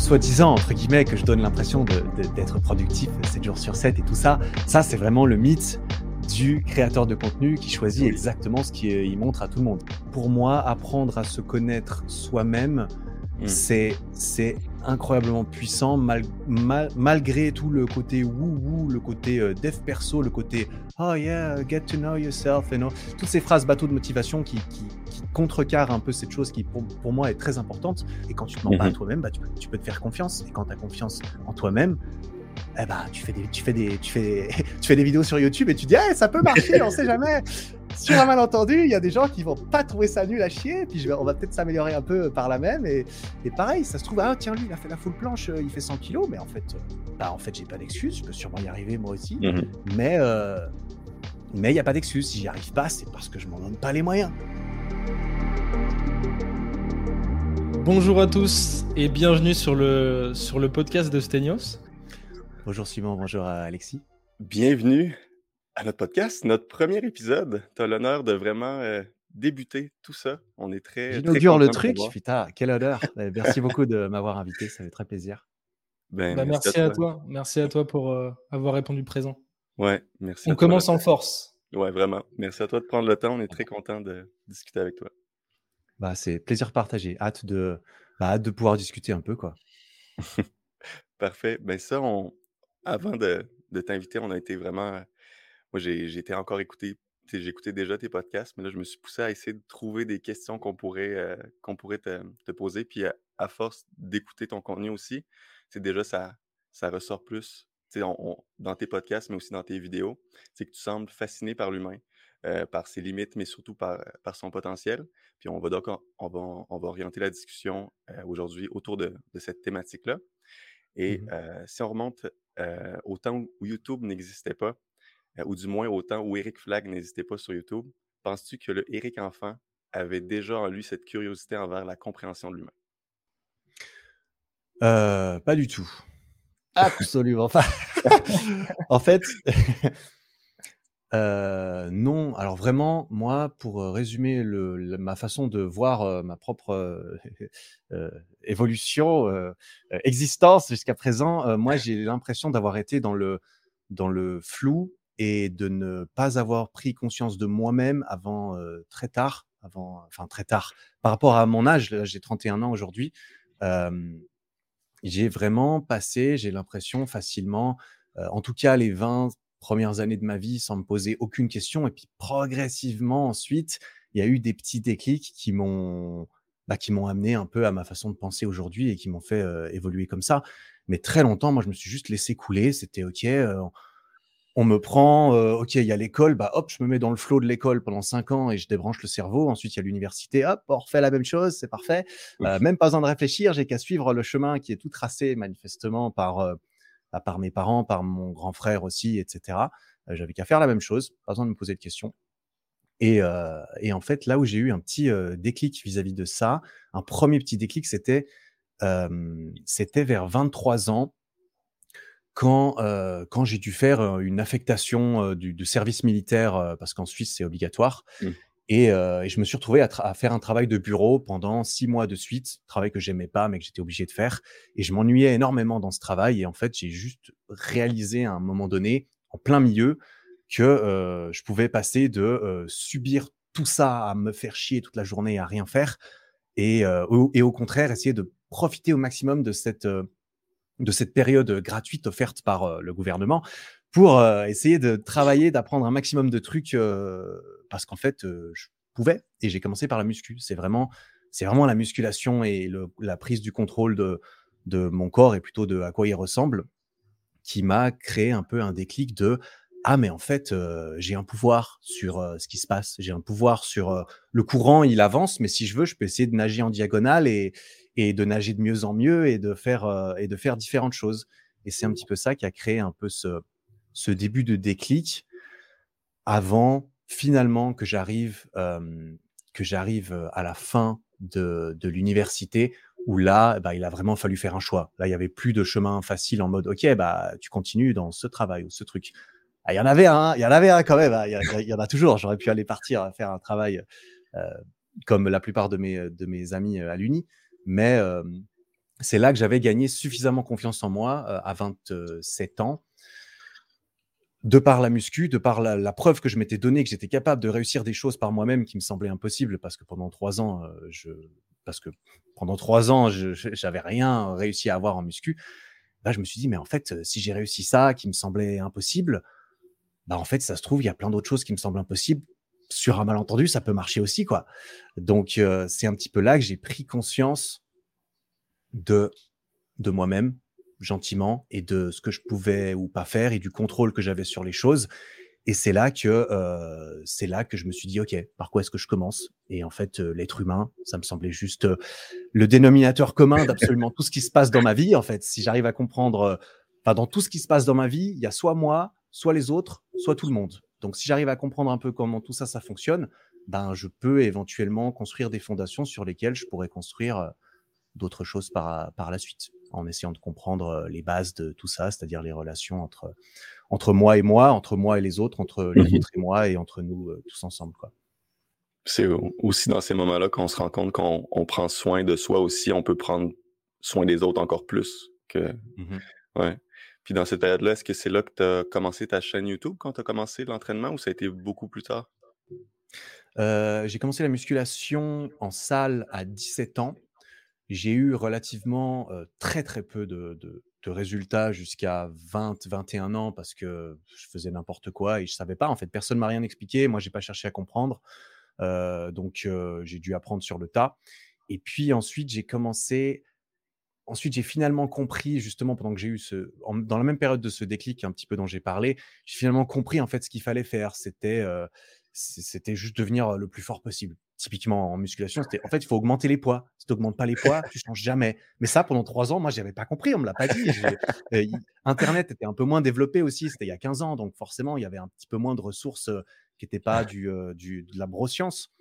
soi-disant, entre guillemets, que je donne l'impression d'être productif 7 jours sur 7 et tout ça, ça, c'est vraiment le mythe du créateur de contenu qui choisit exactement ce qu'il montre à tout le monde. Pour moi, apprendre à se connaître soi-même, mmh. c'est incroyablement puissant malgré tout le côté wou-wou, le côté euh, dev perso, le côté oh yeah, get to know yourself, et non, toutes ces phrases bateau de motivation qui, qui, contrecarrent un peu cette chose qui pour, moi est très importante. Et quand tu te mens pas à mmh toi-même, bah, tu, tu, peux te faire confiance. Et quand tu as confiance en toi-même, eh ben, tu fais des, tu fais des, tu fais, tu fais des vidéos sur YouTube et tu dis, ça peut marcher, on sait jamais. Sur un malentendu, il y a des gens qui vont pas trouver ça nul à chier, puis je vais, on va peut-être s'améliorer un peu par la même. Et, et, pareil, ça se trouve, ah tiens, lui, il a fait la full planche, euh, il fait 100 kilos, mais en fait, euh, bah, en fait, j'ai pas d'excuse, je peux sûrement y arriver moi aussi. Mhm. Mais euh, mais il n'y a pas d'excuse. Si j'y arrive pas, c'est parce que je m'en donne pas les moyens. Bonjour à tous et bienvenue sur le, sur le podcast de Stenios. Bonjour Simon, bonjour à Alexis. Bienvenue à notre podcast, notre premier épisode. Tu as l'honneur de vraiment euh, débuter tout ça. On est très. J'inaugure le truc. Putain, quel honneur. Eh, merci beaucoup de m'avoir invité, ça fait très plaisir. Ben, bah, merci, à, toi. Merci à toi pour euh, avoir répondu présent. Ouais, merci. On commence en force. Ouais, vraiment. Merci à toi de prendre le temps. On est très content de discuter avec toi. Bah, c'est plaisir partagé. Hâte de, bah, hâte de pouvoir discuter un peu, quoi. Parfait. Ben ça, on, avant de, t'inviter, on a été vraiment. Moi, j'ai été encore écouté. J'écoutais déjà tes podcasts, mais là, je me suis poussé à essayer de trouver des questions qu'on pourrait, euh, pourrait te, poser. Puis à, force d'écouter ton contenu aussi, c'est déjà ça, ça ressort plus dans tes podcasts, mais aussi dans tes vidéos. C'est que tu sembles fasciné par l'humain, euh, par ses limites, mais surtout par, son potentiel. Puis on va donc on on va orienter la discussion euh, aujourd'hui autour de cette thématique-là. Et mmh si on remonte au temps où YouTube n'existait pas, ou du moins au temps où Eric Flag n'existait pas sur YouTube, penses-tu que le Eric enfant avait déjà en lui cette curiosité envers la compréhension de l'humain? pas du tout. Absolument. Enfin, en fait, euh, non, alors vraiment, moi, pour euh, résumer ma façon de voir euh, ma propre évolution, existence jusqu'à présent, moi, j'ai l'impression d'avoir été dans le, dans le flou et de ne pas avoir pris conscience de moi-même avant très tard, avant, enfin très tard, par rapport à mon âge, j'ai 31 ans aujourd'hui. j'ai vraiment passé, j'ai l'impression facilement, en tout cas les 20 premières années de ma vie sans me poser aucune question. Et puis progressivement ensuite, il y a eu des petits déclics qui m'ont bah, qui m'ont amené un peu à ma façon de penser aujourd'hui et qui m'ont fait euh, évoluer comme ça. Mais très longtemps, moi, je me suis juste laissé couler. C'était OK. Euh, on me prend, euh, OK, il y a l'école, bah hop, je me mets dans le flot de l'école pendant cinq ans et je débranche le cerveau. Ensuite, il y a l'université, hop, on refait la même chose, c'est parfait. même pas besoin de réfléchir, j'ai qu'à suivre le chemin qui est tout tracé manifestement par bah, par mes parents, par mon grand frère aussi, etc. J'avais qu'à faire la même chose, pas besoin de me poser de questions. Et, en fait, là où j'ai eu un petit déclic vis-à-vis de ça, un premier petit déclic, c'était c'était vers 23 ans, quand, quand j'ai dû faire une affectation du, service militaire, parce qu'en Suisse, c'est obligatoire. Mmh. Euh, et, je me suis retrouvé à, faire un travail de bureau pendant six mois de suite, travail que j'aimais pas, mais que j'étais obligé de faire. Et je m'ennuyais énormément dans ce travail. Et en fait, j'ai juste réalisé à un moment donné, en plein milieu, que euh, je pouvais passer de euh, subir tout ça à me faire chier toute la journée à rien faire, et, au contraire essayer de profiter au maximum de cette période gratuite offerte par le gouvernement pour essayer de travailler, d'apprendre un maximum de trucs parce qu'en fait, je pouvais et j'ai commencé par la muscu. C'est vraiment, c'est vraiment la musculation et la prise du contrôle de, de mon corps et plutôt de à quoi il ressemble qui m'a créé un peu un déclic de ah mais en fait j'ai un pouvoir sur ce qui se passe, j'ai un pouvoir sur le courant, il avance, mais si je veux, je peux essayer de nager en diagonale et, et de nager de mieux en mieux et de faire et de faire différentes choses. Et c'est un petit peu ça qui a créé un peu ce, ce début de déclic avant finalement que j'arrive que j'arrive à la fin de, de l'université où là, bah, il a vraiment fallu faire un choix. Là, il y avait plus de chemin facile en mode, OK, bah, tu continues dans ce travail ou ce truc. Ah, il y en avait un, il y en avait un quand même. Hein, il, y, en a toujours. J'aurais pu aller partir faire un travail comme la plupart de mes, de mes amis à l'uni. Mais c'est là que j'avais gagné suffisamment confiance en moi à 27 ans de par la muscu, de par la, preuve que je m'étais donné que j'étais capable de réussir des choses par moi-même qui me semblaient impossibles parce que pendant trois ans, euh, je, parce que pendant trois ans, j'avais rien réussi à avoir en muscu. Là, je me suis dit, mais en fait, si j'ai réussi ça, qui me semblait impossible, bah en fait, ça se trouve, il y a plein d'autres choses qui me semblent impossibles. Sur un malentendu, ça peut marcher aussi, quoi. Donc, euh, c'est un petit peu là que j'ai pris conscience de de moi-même, gentiment et de ce que je pouvais ou pas faire et du contrôle que j'avais sur les choses. Et c'est là que euh, c'est là que je me suis dit ok par quoi est-ce que je commence? Et en fait euh, l'être humain ça me semblait juste euh, le dénominateur commun d'absolument tout ce qui se passe dans ma vie. En fait si j'arrive à comprendre, enfin dans tout ce qui se passe dans ma vie, il y a soit moi, soit les autres, soit tout le monde. Donc si j'arrive à comprendre un peu comment tout ça ça fonctionne, ben je peux éventuellement construire des fondations sur lesquelles je pourrais construire d'autres choses par, par la suite, en essayant de comprendre les bases de tout ça, c'est-à-dire les relations entre, entre moi et moi, entre moi et les autres, entre les mmh autres et moi et entre nous tous ensemble. Quoi. C'est aussi dans ces moments-là qu'on se rend compte qu'on on prend soin de soi aussi, on peut prendre soin des autres encore plus que. Mmh ouais. Puis dans cette période-là, est-ce que c'est là que tu as commencé ta chaîne YouTube quand tu as commencé l'entraînement ou ça a été beaucoup plus tard? j'ai commencé la musculation en salle à 17 ans j'ai eu relativement très très peu de, résultats jusqu'à 20, 21 ans parce que je faisais n'importe quoi et je savais pas. En fait, personne m'a rien expliqué. Moi, j'ai pas cherché à comprendre. donc, j'ai dû apprendre sur le tas. Et puis ensuite, j'ai commencé. Ensuite, j'ai finalement compris, justement, pendant que j'ai eu ce. dans la même période de ce déclic, un petit peu dont j'ai parlé, j'ai finalement compris, en fait, ce qu'il fallait faire. C'était c'était juste devenir le plus fort possible. Typiquement en musculation, c'était en fait, il faut augmenter les poids. Si tu n'augmentes pas les poids, tu changes jamais. Mais ça, pendant trois ans, moi, je n'avais pas compris, on me l'a pas dit. Internet était un peu moins développé aussi, c'était il y a 15 ans, donc forcément, il y avait un petit peu moins de ressources qui n'étaient pas du, du, de la broscience.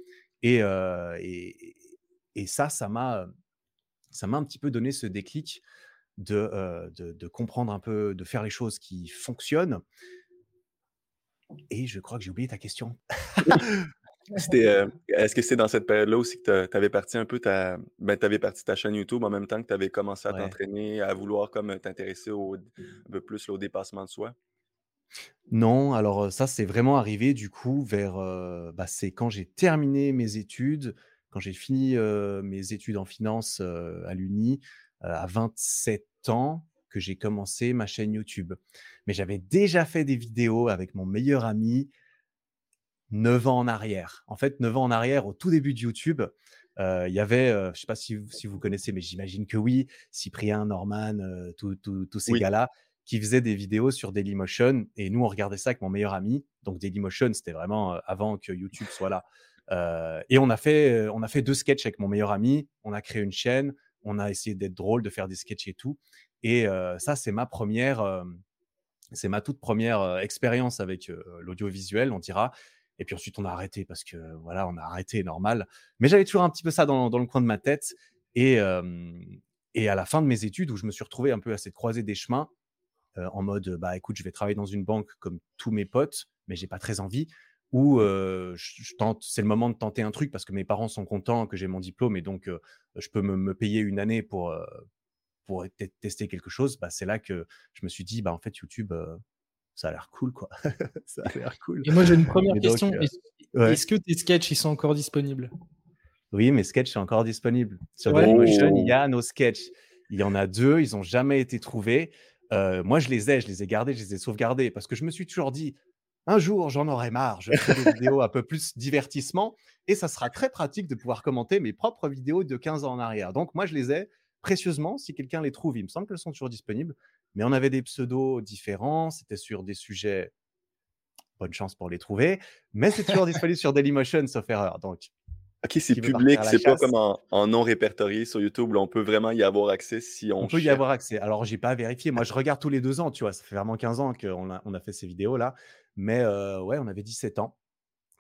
Et, et, et, ça, ça m'a, ça m'a un petit peu donné ce déclic de, de, de comprendre un peu, de faire les choses qui fonctionnent et je crois que j'ai oublié ta question. Euh, est-ce que c'est dans cette période-là aussi que tu avais parti un peu ta, ben, avais parti ta chaîne YouTube en même temps que tu avais commencé à t'entraîner, à vouloir comme t'intéresser au, un peu plus au dépassement de soi? Non, alors ça, c'est vraiment arrivé du coup vers, bah, c'est quand j'ai terminé mes études, quand j'ai fini mes études en finance à l'Uni à 27 ans, que j'ai commencé ma chaîne YouTube. Mais j'avais déjà fait des vidéos avec mon meilleur ami 9 ans en arrière. En fait, 9 ans en arrière, au tout début de YouTube, il y avait, je ne sais pas si, vous connaissez, mais j'imagine que oui, Cyprien, Norman, tous ces gars-là, qui faisaient des vidéos sur Dailymotion. Et nous, on regardait ça avec mon meilleur ami. Donc Dailymotion, c'était vraiment avant que YouTube soit là. et on a, fait, on a fait deux sketchs avec mon meilleur ami. On a créé une chaîne. On a essayé d'être drôle, de faire des sketchs et tout. Et ça, c'est ma première, c'est ma toute première expérience avec l'audiovisuel, on dira. Et puis ensuite, on a arrêté parce que voilà, on a arrêté, normal. Mais j'avais toujours un petit peu ça dans, le coin de ma tête. Et, à la fin de mes études, où je me suis retrouvé un peu à cette croisée des chemins, en mode, bah écoute, je vais travailler dans une banque comme tous mes potes, mais j'ai pas très envie. Ou c'est le moment de tenter un truc parce que mes parents sont contents que j'ai mon diplôme et donc je peux me, payer une année pour, pour tester quelque chose, bah, c'est là que je me suis dit, bah, en fait, YouTube, ça a l'air cool, quoi. ça a l'air cool. Et moi, j'ai une première question. Est-ce que tes sketchs, ils sont encore disponibles? Oui, mes sketchs sont encore disponibles. Sur Dailymotion, il y a nos sketchs. Il y en a deux, ils n'ont jamais été trouvés. moi, je les ai, je les ai gardés, je les ai sauvegardés parce que je me suis toujours dit, un jour, j'en aurai marre, je ferai des vidéos un peu plus divertissement et ça sera très pratique de pouvoir commenter mes propres vidéos de 15 ans en arrière. Donc, moi, je les ai, précieusement si quelqu'un les trouve. Il me semble qu'elles sont toujours disponibles, mais on avait des pseudos différents, c'était sur des sujets. Bonne chance pour les trouver, mais c'est toujours disponible sur Dailymotion, sauf erreur. Donc, Ok, c'est public, c'est pas comme en, non répertorié sur YouTube, on peut vraiment y avoir accès si on. On peut y avoir accès. Alors, j'ai pas vérifié. Moi, je regarde tous les deux ans, tu vois. Ça fait vraiment 15 ans qu'on a, on a fait ces vidéos-là. Mais euh, ouais, on avait 17 ans.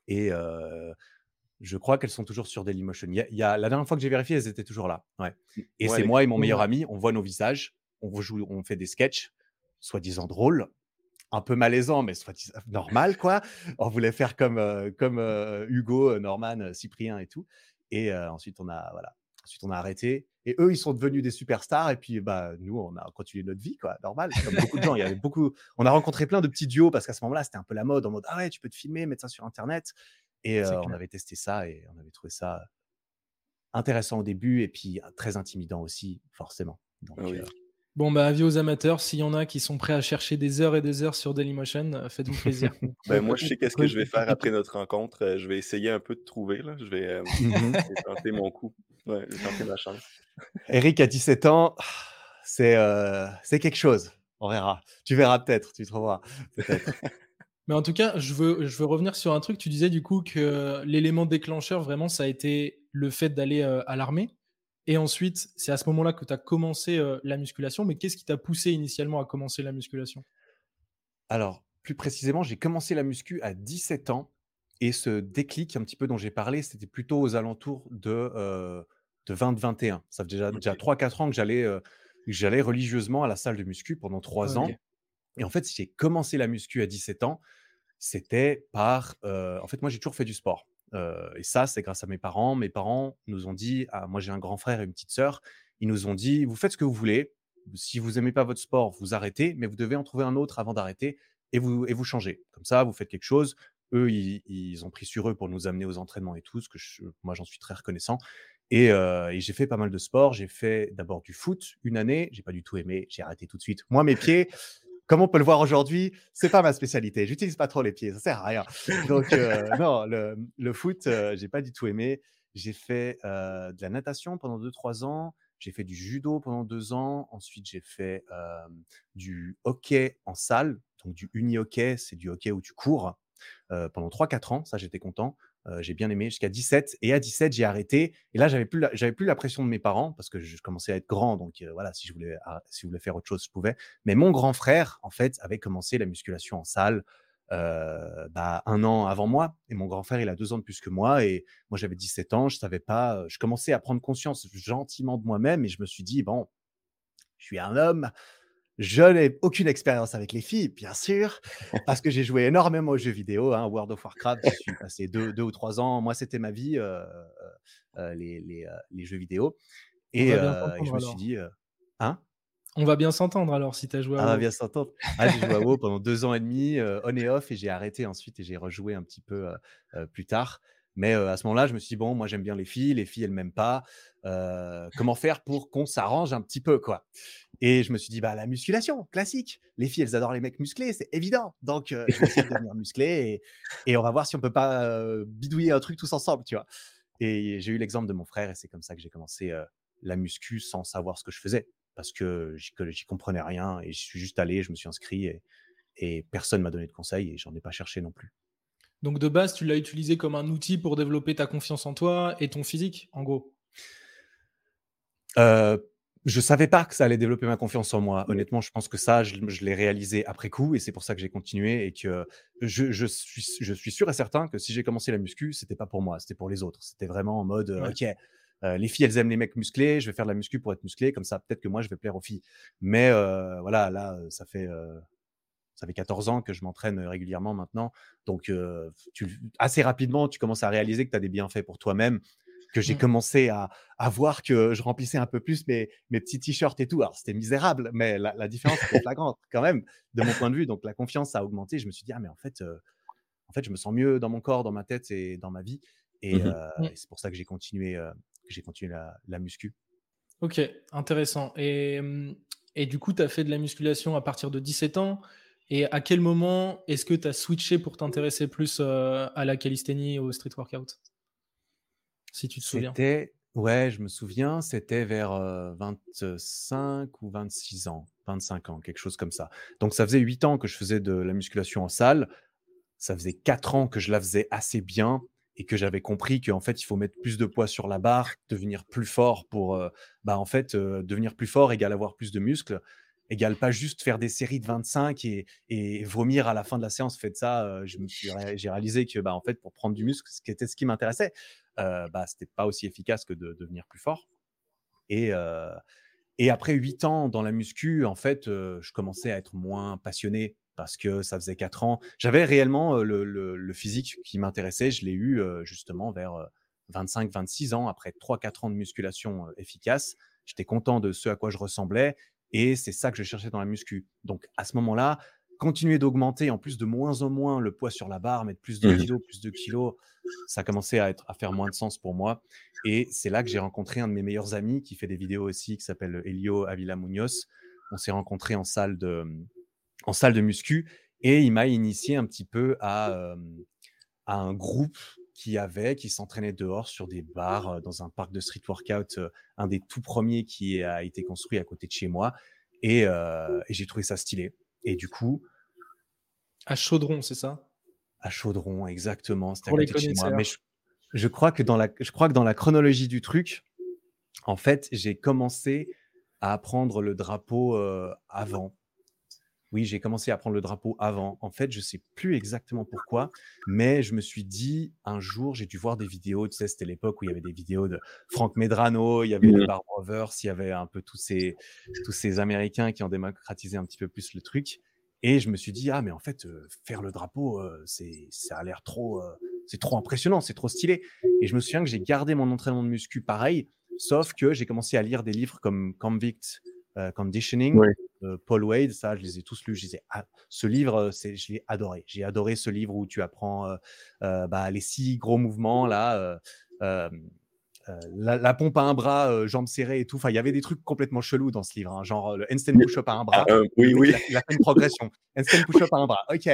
Et euh, je crois qu'elles sont toujours sur Dailymotion. Il y a, la dernière fois que j'ai vérifié, elles étaient toujours là. Ouais. Mmh. Et c'est moi et mon meilleur ami, on voit nos visages, on, joue, on fait des sketchs, soi-disant drôles, un peu malaisants, mais soit normal, quoi. On voulait faire comme, euh, comme euh, Hugo, euh, Norman, Cyprien et tout. Et ensuite, on a, voilà. Ensuite, on a arrêté. Et eux, ils sont devenus des superstars. Et puis, bah, nous, on a continué notre vie, quoi, normal. Comme beaucoup de gens, il y avait beaucoup. On a rencontré plein de petits duos parce qu'à ce moment-là, c'était un peu la mode en mode Ah ouais, tu peux te filmer, mettre ça sur Internet. Et on avait testé ça et on avait trouvé ça intéressant au début et puis très intimidant aussi, forcément. Ah bon, bah, avis aux amateurs, s'il y en a qui sont prêts à chercher des heures et des heures sur Dailymotion, faites-vous plaisir. ben, moi, je sais qu'est-ce que je vais faire après notre rencontre. Je vais essayer un peu de trouver. Là. Je, vais, mmh tenter mon coup. Ouais, je vais tenter ma chance. Eric, à 17 ans, c'est c'est quelque chose. On verra. Tu verras peut-être, tu trouveras. Peut-être. Mais en tout cas, je veux, je veux revenir sur un truc. Tu disais du coup que l'élément déclencheur, vraiment, ça a été le fait d'aller à l'armée. Et ensuite, c'est à ce moment-là que tu as commencé la musculation. Mais qu'est-ce qui t'a poussé initialement à commencer la musculation? Alors, plus précisément, j'ai commencé la muscu à 17 ans. Et ce déclic, un petit peu dont j'ai parlé, c'était plutôt aux alentours de, de 20-21. Ça fait déjà, déjà 3-4 ans que j'allais, j'allais religieusement à la salle de muscu pendant 3 ans. Et en fait, si j'ai commencé la muscu à 17 ans, c'était par. en fait, moi, j'ai toujours fait du sport. Et ça, c'est grâce à mes parents. Mes parents nous ont dit ah, moi, j'ai un grand frère et une petite sœur. Ils nous ont dit vous faites ce que vous voulez. Si vous n'aimez pas votre sport, vous arrêtez, mais vous devez en trouver un autre avant d'arrêter et vous, et vous changez. Comme ça, vous faites quelque chose. Eux, ils, ont pris sur eux pour nous amener aux entraînements et tout, ce que moi, j'en suis très reconnaissant. Et, et j'ai fait pas mal de sport. J'ai fait d'abord du foot une année. J'ai pas du tout aimé. J'ai arrêté tout de suite. Moi, mes pieds, comme on peut le voir aujourd'hui, c'est pas ma spécialité. J'utilise pas trop les pieds, ça sert à rien. Donc euh, non, le, foot, euh, j'ai pas du tout aimé. J'ai fait euh, de la natation pendant 2-3 ans. J'ai fait du judo pendant 2 ans. Ensuite, j'ai fait du hockey en salle, donc du uni-hockey, c'est du hockey où tu cours pendant 3-4 ans. Ça, j'étais content j'ai bien aimé jusqu'à 17. Et à 17, j'ai arrêté. Et là, j'avais plus, j'avais plus la pression de mes parents parce que je commençais à être grand. Donc voilà, si je voulais, ah, si je voulais faire autre chose, je pouvais. Mais mon grand frère, en fait, avait commencé la musculation en salle. bah, un an avant moi. Et mon grand frère, il a deux ans de plus que moi. Et moi, j'avais 17 ans. Je savais pas. Je commençais à prendre conscience gentiment de moi-même. Et je me suis dit, bon, je suis un homme. Je n'ai aucune expérience avec les filles, bien sûr, parce que j'ai joué énormément aux jeux vidéo. Hein, World of Warcraft, je suis passé deux, deux, ou trois ans. Moi, c'était ma vie, euh, euh, euh, les, les, les, jeux vidéo. Et, je me suis dit, hein? On va bien s'entendre alors si tu as joué à WoW. On va bien s'entendre. Ah, j'ai joué à WoW pendant deux ans et demi, on et off, et j'ai arrêté ensuite et j'ai rejoué un petit peu plus tard. Mais à ce moment-là, je me suis dit, bon, moi j'aime bien les filles, les filles elles m'aiment pas. comment faire pour qu'on s'arrange un petit peu, quoi? Et je me suis dit, bah la musculation, classique. Les filles, elles adorent les mecs musclés, c'est évident. Donc, je vais essayer de devenir musclé et, on va voir si on peut pas bidouiller un truc tous ensemble, tu vois. Et j'ai eu l'exemple de mon frère et c'est comme ça que j'ai commencé la muscu sans savoir ce que je faisais parce que j'y comprenais rien et je suis juste allé, je me suis inscrit et, et personne m'a donné de conseils et j'en ai pas cherché non plus. Donc de base, tu l'as utilisé comme un outil pour développer ta confiance en toi et ton physique, en gros? Euh, je savais pas que ça allait développer ma confiance en moi. Honnêtement, je pense que ça, je, l'ai réalisé après coup et c'est pour ça que j'ai continué et que je, suis, je suis sûr et certain que si j'ai commencé la muscu, c'était pas pour moi, c'était pour les autres. C'était vraiment en mode, ok, euh, les filles, elles aiment les mecs musclés, je vais faire de la muscu pour être musclé, comme ça, peut-être que moi, je vais plaire aux filles. Mais euh, voilà, là, ça fait ça fait 14 ans que je m'entraîne régulièrement maintenant. Donc, tu, assez rapidement, tu commences à réaliser que tu as des bienfaits pour toi-même, que j'ai mmh. commencé à, à, voir que je remplissais un peu plus mes, mes petits t-shirts et tout. Alors, c'était misérable, mais la, différence était flagrante quand même, de mon point de vue. Donc, la confiance a augmenté. Je me suis dit, ah, mais en fait, en fait, je me sens mieux dans mon corps, dans ma tête et dans ma vie. Et, mmh mmh. c'est pour ça que j'ai continué, j'ai continué la, la, muscu. Ok, intéressant. Et, et du coup, tu as fait de la musculation à partir de 17 ans. Et à quel moment est-ce que tu as switché pour t'intéresser plus euh, à la calisthénie au street workout? Si tu te souviens. Ouais, je me souviens, c'était vers 25 euh, ou 26 ans, 25 ans, quelque chose comme ça. Donc ça faisait 8 ans que je faisais de la musculation en salle. Ça faisait 4 ans que je la faisais assez bien et que j'avais compris qu'en fait, il faut mettre plus de poids sur la barre, devenir plus fort pour, euh, bah, en fait, devenir plus fort égale avoir plus de muscles égale pas juste faire des séries de 25 et, vomir à la fin de la séance. Faites ça, euh, j'ai réalisé que bah, en fait, pour prendre du muscle, ce qui était ce qui m'intéressait, euh, bah, c'était pas aussi efficace que de devenir plus fort. Et, euh, et après 8 ans dans la muscu, en fait, euh, je commençais à être moins passionné parce que ça faisait 4 ans. J'avais réellement le, le, physique qui m'intéressait. Je l'ai eu justement vers 25-26 ans, après 3-4 ans de musculation efficace. J'étais content de ce à quoi je ressemblais et c'est ça que je cherchais dans la muscu. Donc à ce moment-là, continuer d'augmenter en plus de moins en moins le poids sur la barre, mettre plus de mmh. kilos, plus de kilos, ça commençait à, être, à faire moins de sens pour moi. Et c'est là que j'ai rencontré un de mes meilleurs amis qui fait des vidéos aussi, qui s'appelle Elio Avila Munoz. On s'est rencontrés en salle de, en salle de muscu et il m'a initié un petit peu à, à un groupe qui avait, qui s'entraînait dehors sur des bars dans un parc de street workout, un des tout premiers qui a été construit à côté de chez moi. Et, et j'ai trouvé ça stylé. Et du coup. À Chaudron, c'est ça? À Chaudron, exactement. C'était à côté de chez moi. Mais je, crois que dans la, je crois que dans la chronologie du truc, en fait, j'ai commencé à apprendre le drapeau avant. Oui, j'ai commencé à prendre le drapeau avant. En fait, je ne sais plus exactement pourquoi, mais je me suis dit un jour, j'ai dû voir des vidéos. Tu sais, c'était l'époque où il y avait des vidéos de Frank Medrano, il y avait les mmh. Bar Brothers, il y avait un peu tous ces, tous ces Américains qui ont démocratisé un petit peu plus le truc. Et je me suis dit, ah, mais en fait, euh, faire le drapeau, euh, c'est, ça a l'air trop, euh, c'est trop impressionnant, c'est trop stylé. Et je me souviens que j'ai gardé mon entraînement de muscu pareil, sauf que j'ai commencé à lire des livres comme Convict Conditioning. Euh, Paul Wade, ça, je les ai tous lus. Je disais, ah, ce livre, euh, c'est, je l'ai adoré. J'ai adoré ce livre où tu apprends euh, bah, les six gros mouvements là. La, pompe à un bras, jambes serrées et tout. Enfin, il y avait des trucs complètement chelous dans ce livre, hein, genre le handstand push-up à un bras. Ah, oui, oui. La, une progression. handstand push-up à un bras. Ok.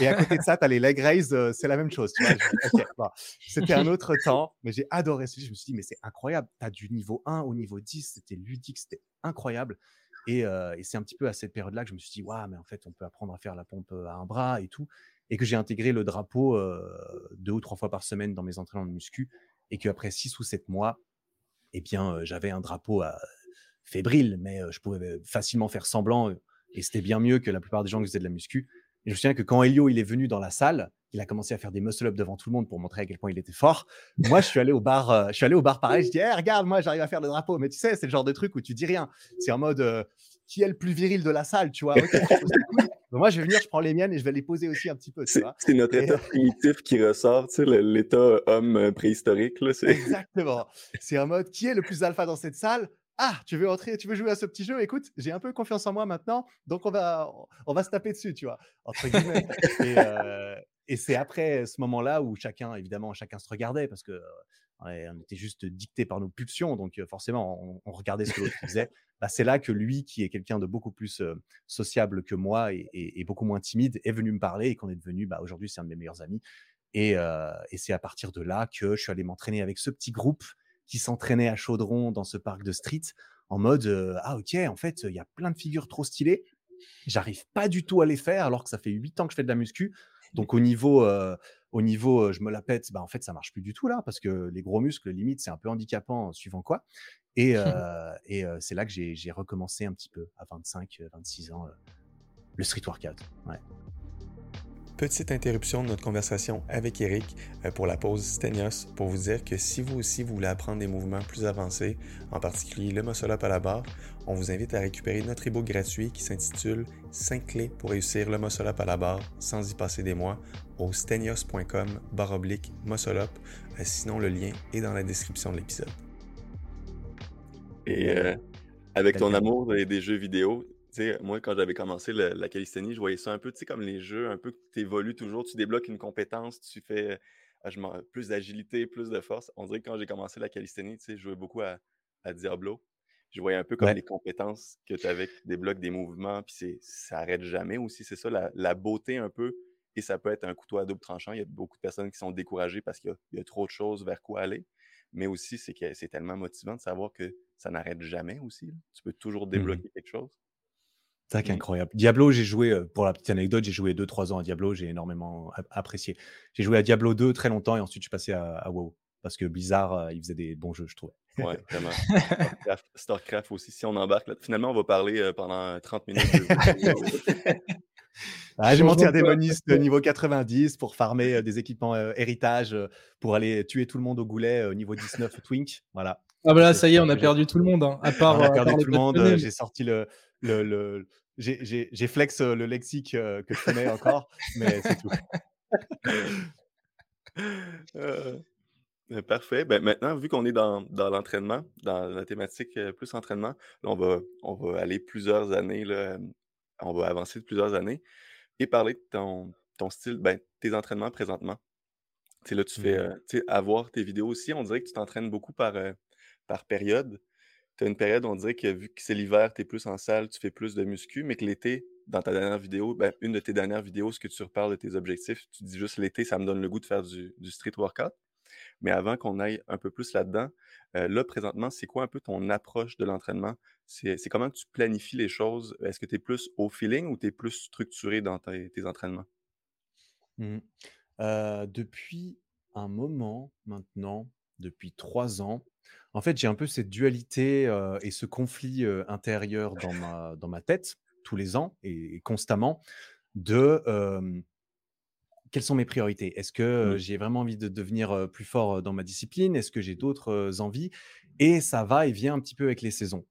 Et à côté de ça, tu as les leg raise, c'est la même chose. C'était un autre temps, mais j'ai adoré ce livre. Je me suis dit, mais c'est incroyable. Tu as du niveau 1 au niveau 10, c'était ludique, c'était incroyable. Et, c'est un petit peu à cette période-là que je me suis dit, waouh, mais en fait, on peut apprendre à faire la pompe à un bras et tout. Et que j'ai intégré le drapeau deux ou trois fois par semaine dans mes entraînements de muscu. Et qu'après six ou sept mois, eh bien, j'avais un drapeau fébrile, mais je pouvais facilement faire semblant. Et c'était bien mieux que la plupart des gens qui faisaient de la muscu. Et je me souviens que quand Elio il est venu dans la salle, il a commencé à faire des muscle-up devant tout le monde pour montrer à quel point il était fort. Moi, je suis allé au bar, euh, je suis allé au bar pareil. Je dis, «Eh, regarde, moi, j'arrive à faire le drapeau. Mais tu sais, c'est le genre de truc où tu dis rien. C'est en mode, euh, qui est le plus viril de la salle, tu vois? Moi, je vais venir, je prends les miennes et je vais les poser aussi un petit peu. C'est notre état primitif qui ressort, tu sais, l'état homme euh, préhistorique. Là, Exactement. C'est en mode, qui est le plus alpha dans cette salle? Ah, tu veux entrer, tu veux jouer à ce petit jeu? Écoute, j'ai un peu confiance en moi maintenant, donc on va, on va se taper dessus, tu vois, entre guillemets. et, c'est après ce moment-là où chacun, évidemment, chacun se regardait parce que on était juste dicté par nos pulsions, donc forcément, on, regardait ce que l'autre faisait. Bah, c'est là que lui, qui est quelqu'un de beaucoup plus sociable que moi et, beaucoup moins timide, est venu me parler et qu'on est devenu, bah, aujourd'hui, c'est un de mes meilleurs amis. Et, et c'est à partir de là que je suis allé m'entraîner avec ce petit groupe qui s'entraînait à Chaudron dans ce parc de street en mode ah ok en fait il y a plein de figures trop stylées. J'arrive pas du tout à les faire alors que ça fait huit ans que je fais de la muscu. Donc au niveau au niveau je me la pète bah en fait ça marche plus du tout là parce que les gros muscles limite c'est un peu handicapant suivant quoi. Et, et c'est là que j'ai recommencé un petit peu à 25 26 ans le street workout ouais. Petite interruption de notre conversation avec Eric euh, pour la pause Stenios pour vous dire que si vous aussi vous voulez apprendre des mouvements plus avancés, en particulier le muscle up à la barre, on vous invite à récupérer notre ebook gratuit qui s'intitule 5 clés pour réussir le muscle up à la barre sans y passer des mois au stenios.com oblique muscle up. Euh, sinon, le lien est dans la description de l'épisode. Et euh, avec ton amour des jeux vidéo, moi, quand j'avais commencé la calisthénie, je voyais ça un peu, tu sais, comme les jeux, un peu que tu évolues toujours, tu débloques une compétence, tu fais ah, plus d'agilité, plus de force. On dirait que quand j'ai commencé la calisthénie, tu sais, je jouais beaucoup à, Diablo. Je voyais un peu comme les compétences que tu avais qui débloquent des mouvements, puis ça n'arrête jamais aussi. C'est ça, la, beauté un peu. Et ça peut être un couteau à double tranchant. Il y a beaucoup de personnes qui sont découragées parce qu'il y, a trop de choses vers quoi aller. Mais aussi, c'est que c'est tellement motivant de savoir que ça n'arrête jamais aussi. Tu peux toujours mmh débloquer quelque chose. C'est mmh. incroyable. Diablo, j'ai joué, pour la petite anecdote, j'ai joué 2-3 ans à Diablo, j'ai énormément apprécié. J'ai joué à Diablo 2 très longtemps et ensuite je suis passé à, WoW. Parce que Blizzard, il faisait des bons jeux, je trouvais. Ouais, vraiment. Starcraft, aussi, si on embarque là. Finalement, on va parler pendant 30 minutes. Ah, j'ai monté un démoniste de niveau 90 pour farmer des équipements héritage, pour aller tuer tout le monde au goulet au niveau 19 Twink. Voilà. Ah bah là, ça y est, on a perdu tout le monde. Hein, à part, on a perdu tout le monde. J'ai sorti le, le, j'ai flex le lexique que je connais encore, mais c'est tout. Euh, parfait. Ben, maintenant, vu qu'on est dans, dans l'entraînement, dans la thématique plus entraînement, là, on va, on va aller plusieurs années, là, on va avancer de plusieurs années et parler de ton, ton style, ben, tes entraînements présentement. Tu là, tu fais, Mmh. euh, avoir tes vidéos aussi, on dirait que tu t'entraînes beaucoup par, euh, par période. Tu as une période, on dirait que vu que c'est l'hiver, tu es plus en salle, tu fais plus de muscu, mais que l'été, dans ta dernière vidéo, ben, une de tes dernières vidéos, ce que tu reparles de tes objectifs, tu dis juste l'été, ça me donne le goût de faire du, street workout. Mais avant qu'on aille un peu plus là-dedans, euh, là, présentement, c'est quoi un peu ton approche de l'entraînement? C'est comment tu planifies les choses? Est-ce que tu es plus au feeling ou tu es plus structuré dans tes, entraînements? Mmh. Heu, depuis un moment maintenant, depuis 3 ans, en fait, j'ai un peu cette dualité, heu et ce conflit, heu, intérieur dans ma dans ma tête, tous les ans et et constamment de, hem, quelles sont mes priorités? Est-ce que, j'ai vraiment envie de devenir, plus fort, dans ma discipline? Est-ce que j'ai d'autres, envies? Et ça va et vient un petit peu avec les saisons.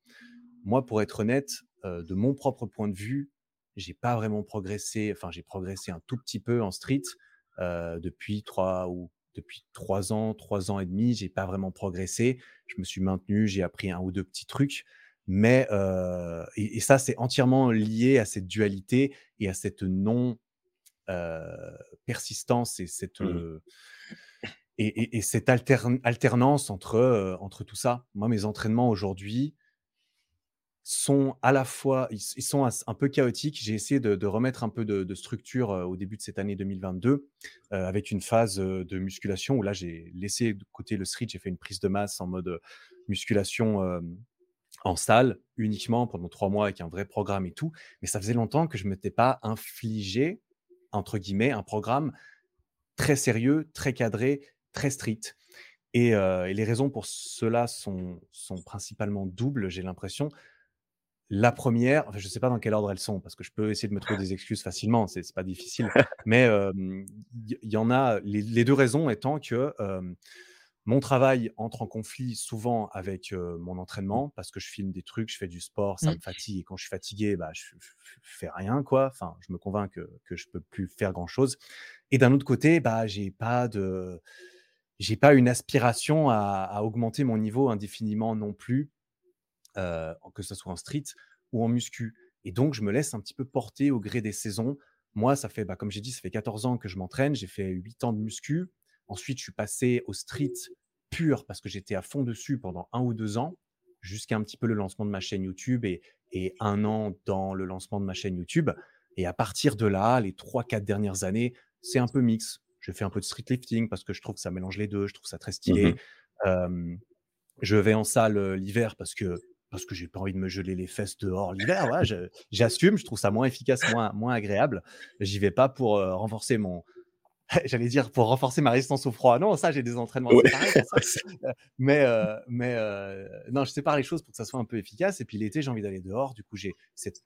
Moi, pour être honnête, de mon propre point de vue, j'ai pas vraiment progressé, enfin, j'ai progressé un tout petit peu en street, depuis 3 ou depuis 3 ans, 3 ans et demi, j'ai pas vraiment progressé. Je me suis maintenu, j'ai appris un ou 2 petits trucs, mais heu et et ça, c'est entièrement lié à cette dualité et à cette non, heu, persistance et cette, Mhm. heu et et et cette altern alternance entre, entre tout ça. Moi, mes entraînements aujourd'hui, sont à la fois ils sont un peu chaotiques. J'ai essayé de remettre un peu de structure, au début de cette année 2022, heu, avec une phase, de musculation où là, j'ai laissé de côté le street. J'ai fait une prise de masse en mode, musculation, en salle uniquement pendant 3 mois avec un vrai programme et tout. Mais ça faisait longtemps que je ne m'étais pas «infligé» entre guillemets un programme très sérieux, très cadré, très strict et et les raisons pour cela sont sont principalement doubles, j'ai l'impression. La première, enfin, je ne sais pas dans quel ordre elles sont, parce que je peux essayer de me trouver des excuses facilement, c'est pas difficile. Mais, il y en a les les 2 raisons étant que, mon travail entre en conflit souvent avec, mon entraînement parce que je filme des trucs, je fais du sport, ça Mmh. me fatigue et quand je suis fatigué, bah, je je fais rien quoi. Enfin, je me convainc que que je peux plus faire grand chose et d'un autre côté, bah, j'ai pas de j'ai pas une aspiration à à augmenter mon niveau indéfiniment non plus heu, que ce soit en street ou en muscu et donc je me laisse un petit peu porter au gré des saisons. Moi, ça fait, bah, comme j'ai dit, ça fait 14 ans que je m'entraîne. J'ai fait 8 ans de muscu. Ensuite, je suis passé au street pur parce que j'étais à fond dessus pendant un ou 2 ans, jusqu'à un petit peu le lancement de ma chaîne YouTube et et 1 an dans le lancement de ma chaîne YouTube et à partir de là, les trois quatre dernières années, c'est un peu mix. Je fais un peu de street lifting parce que je trouve que ça mélange les 2. je trouve ça très stylé. Mhm. Hem je vais en salle, heu, l'hiver parce que parce que j'ai pas envie de me geler les fesses dehors l'hiver, voilà, j'assume, je trouve ça moins efficace, moins moins agréable. J'y vais pas pour, heu, renforcer mon j'allais dire pour renforcer ma résistance au froid. Non, ça, j'ai des entraînements Ouais. pour ça. Heu, mais heu, non, je sépare les choses pour que ça soit un peu efficace et puis l'été, j'ai envie d'aller dehors. Du coup, j'ai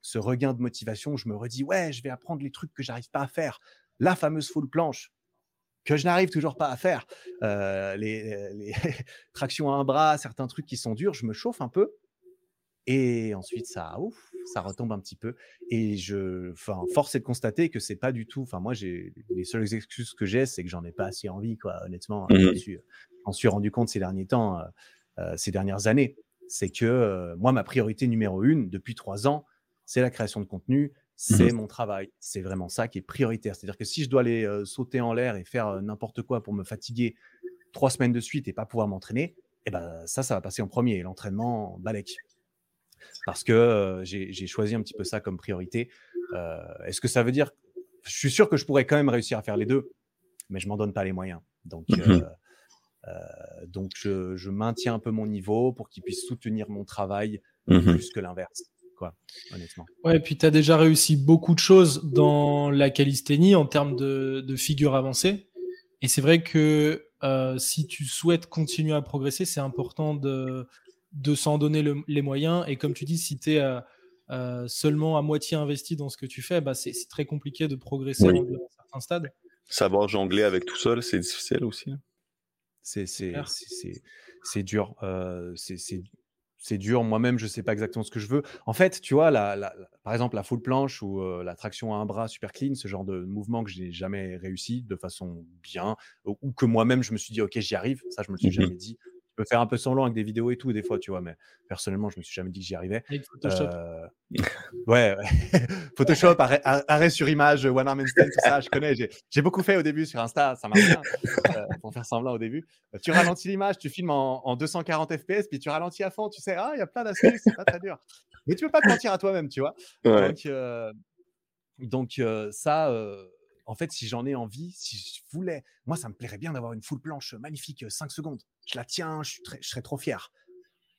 ce regain de motivation où je me redis: «Ouais, je vais apprendre les trucs que j'arrive pas à faire». La fameuse full planche que je n'arrive toujours pas à faire, les tractions à un bras, certains trucs qui sont durs, je me chauffe un peu et ensuite ça ouf, ça retombe un petit peu et je enfin, force est de constater que c'est pas du tout enfin moi j'ai les seules excuses que j'ai, c'est que j'en ai pas assez envie quoi, honnêtement, Mhm. suis je m'en suis rendu compte ces derniers temps, heu heu, ces dernières années. C'est que, heu, moi ma priorité numéro une depuis 3 ans, c'est la création de contenu, Mhm. c'est mon travail. C'est vraiment ça qui est prioritaire. C'est-à-dire que si je dois aller, sauter en l'air et faire, n'importe quoi pour me fatiguer 3 semaines de suite et pas pouvoir m'entraîner et ben ça, ça va passer en premier. l'entraînement, balèque parce que, j'ai choisi un petit peu ça comme priorité. Est-ce que ça veut dire je suis sûr que je pourrais quand même réussir à faire les 2, mais je m'en donne pas les moyens. Donc, heu, donc je je maintiens un peu mon niveau pour qu'il puisse soutenir mon travail, Mhm. plus que l'inverse, quoi, honnêtement. Ouais, et puis tu as déjà réussi beaucoup de choses dans la calisthénie en termes de, de figure avancée. Et c'est vrai que euh, si tu souhaites continuer à progresser, c'est important de, de s'en donner le- les moyens. Et comme tu dis, si tu es seulement à moitié investi dans ce que tu fais, bah, c'est très compliqué de progresser Oui. en un certain stade. Savoir jongler avec tout là, c'est difficile aussi. là. C'est dur, heu, c'est c'est c'est dur. Moi-même, je ne sais pas exactement ce que je veux. En fait, tu vois, la, par exemple, la full planche ou la traction à un bras super clean, ce genre de mouvement que je n'ai jamais réussi de façon bien, ou, que moi-même, je me suis dit, OK, j'y arrive. Ça, je me le suis mmh jamais dit peux faire un peu semblant avec des vidéos et tout, des fois, tu vois, mais personnellement, je me suis jamais dit que j'y arrivais. Photoshop. Euh, ouais, Photoshop, arrêt, sur image, One Arm Instant, tout ça, je connais. J'ai beaucoup fait au début sur Insta, ça marche bien euh, pour faire semblant au début. Tu ralentis l'image, tu filmes en, 240 FPS, puis tu ralentis à fond, tu sais, ah, il y a plein d'astuces, c'est pas très dur. Mais tu peux pas te mentir à toi-même, tu vois. Donc, euh, donc ça en fait, si j'en ai envie, si je voulais, moi, ça me plairait bien d'avoir une full planche magnifique, 5 secondes. Je la tiens, je, serais trop fier.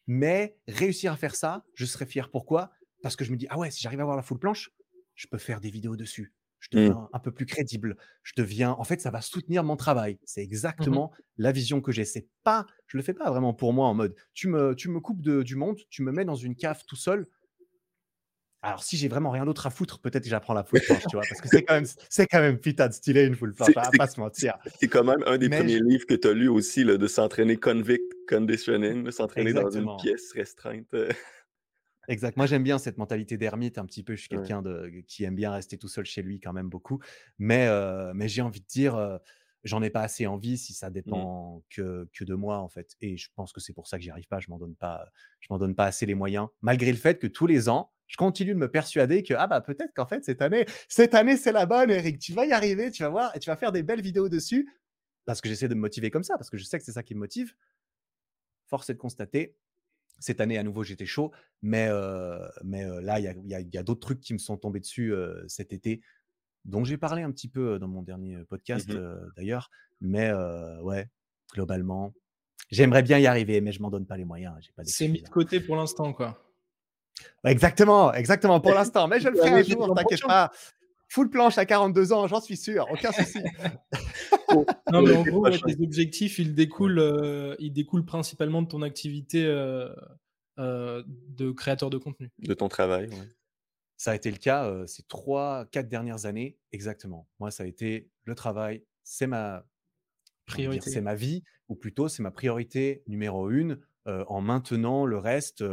Mais réussir à faire ça, je serais fier. Pourquoi? Parce que je me dis, ah ouais, si j'arrive à avoir la full planche, je peux faire des vidéos dessus. Je deviens mmh. un peu plus crédible. Je deviens, en fait, ça va soutenir mon travail. C'est mmh exactement la vision que j'ai. C'est pas, je le fais pas vraiment pour moi en mode, tu me, tu me coupes de, du monde, tu me mets dans une cave tout seul alors, si j'ai vraiment rien d'autre à foutre, peut-être que j'apprends la full planche, tu vois, parce que c'est quand même, c'est quand même putain de stylé une full planche, va pas se mentir. C'est quand même un des premiers livres que tu as lu aussi, là, de s'entraîner convict conditioning, de s'entraîner dans une pièce restreinte. Exact. Moi, j'aime bien cette mentalité d'ermite un petit peu. Je suis quelqu'un de, qui aime bien rester tout seul chez lui quand même beaucoup. Mais, euh, mais j'ai envie de dire, euh, j'en ai pas assez envie si ça mmh. dépend que, que, de moi en fait. Et je pense que c'est pour ça que j'y arrive pas. Je m'en donne pas, je m'en donne pas assez les moyens, malgré le fait que tous les ans, je continue de me persuader que ah bah peut-être qu'en fait cette année, cette année c'est la bonne, Eric. Tu vas y arriver, tu vas voir et tu vas faire des belles vidéos dessus parce que j'essaie de me motiver comme ça, parce que je sais que c'est ça qui me motive. Force est de constater, cette année à nouveau j'étais chaud, mais euh, mais euh, là il y a, y a d'autres trucs qui me sont tombés dessus euh, cet été, dont j'ai parlé un petit peu dans mon dernier podcast mmh d'ailleurs. Mais ouais, globalement, j'aimerais bien y arriver, mais je m'en donne pas les moyens. C'est mis de côté pour l'instant, quoi. Exactement, exactement pour l'instant. Mais je le ferai un jour, t'inquiète pas. Full planche à 42 ans, j'en suis sûr, aucun souci. non, mais en gros, tes objectifs, ils découlent, euh, ils découlent principalement de ton activité euh, euh, de créateur de contenu. De ton travail, oui. Ça a été le cas ces trois, quatre dernières années, exactement. Moi, ça a été le travail, c'est ma priorité, c'est ma vie, ou plutôt c'est ma priorité numéro une, en maintenant le reste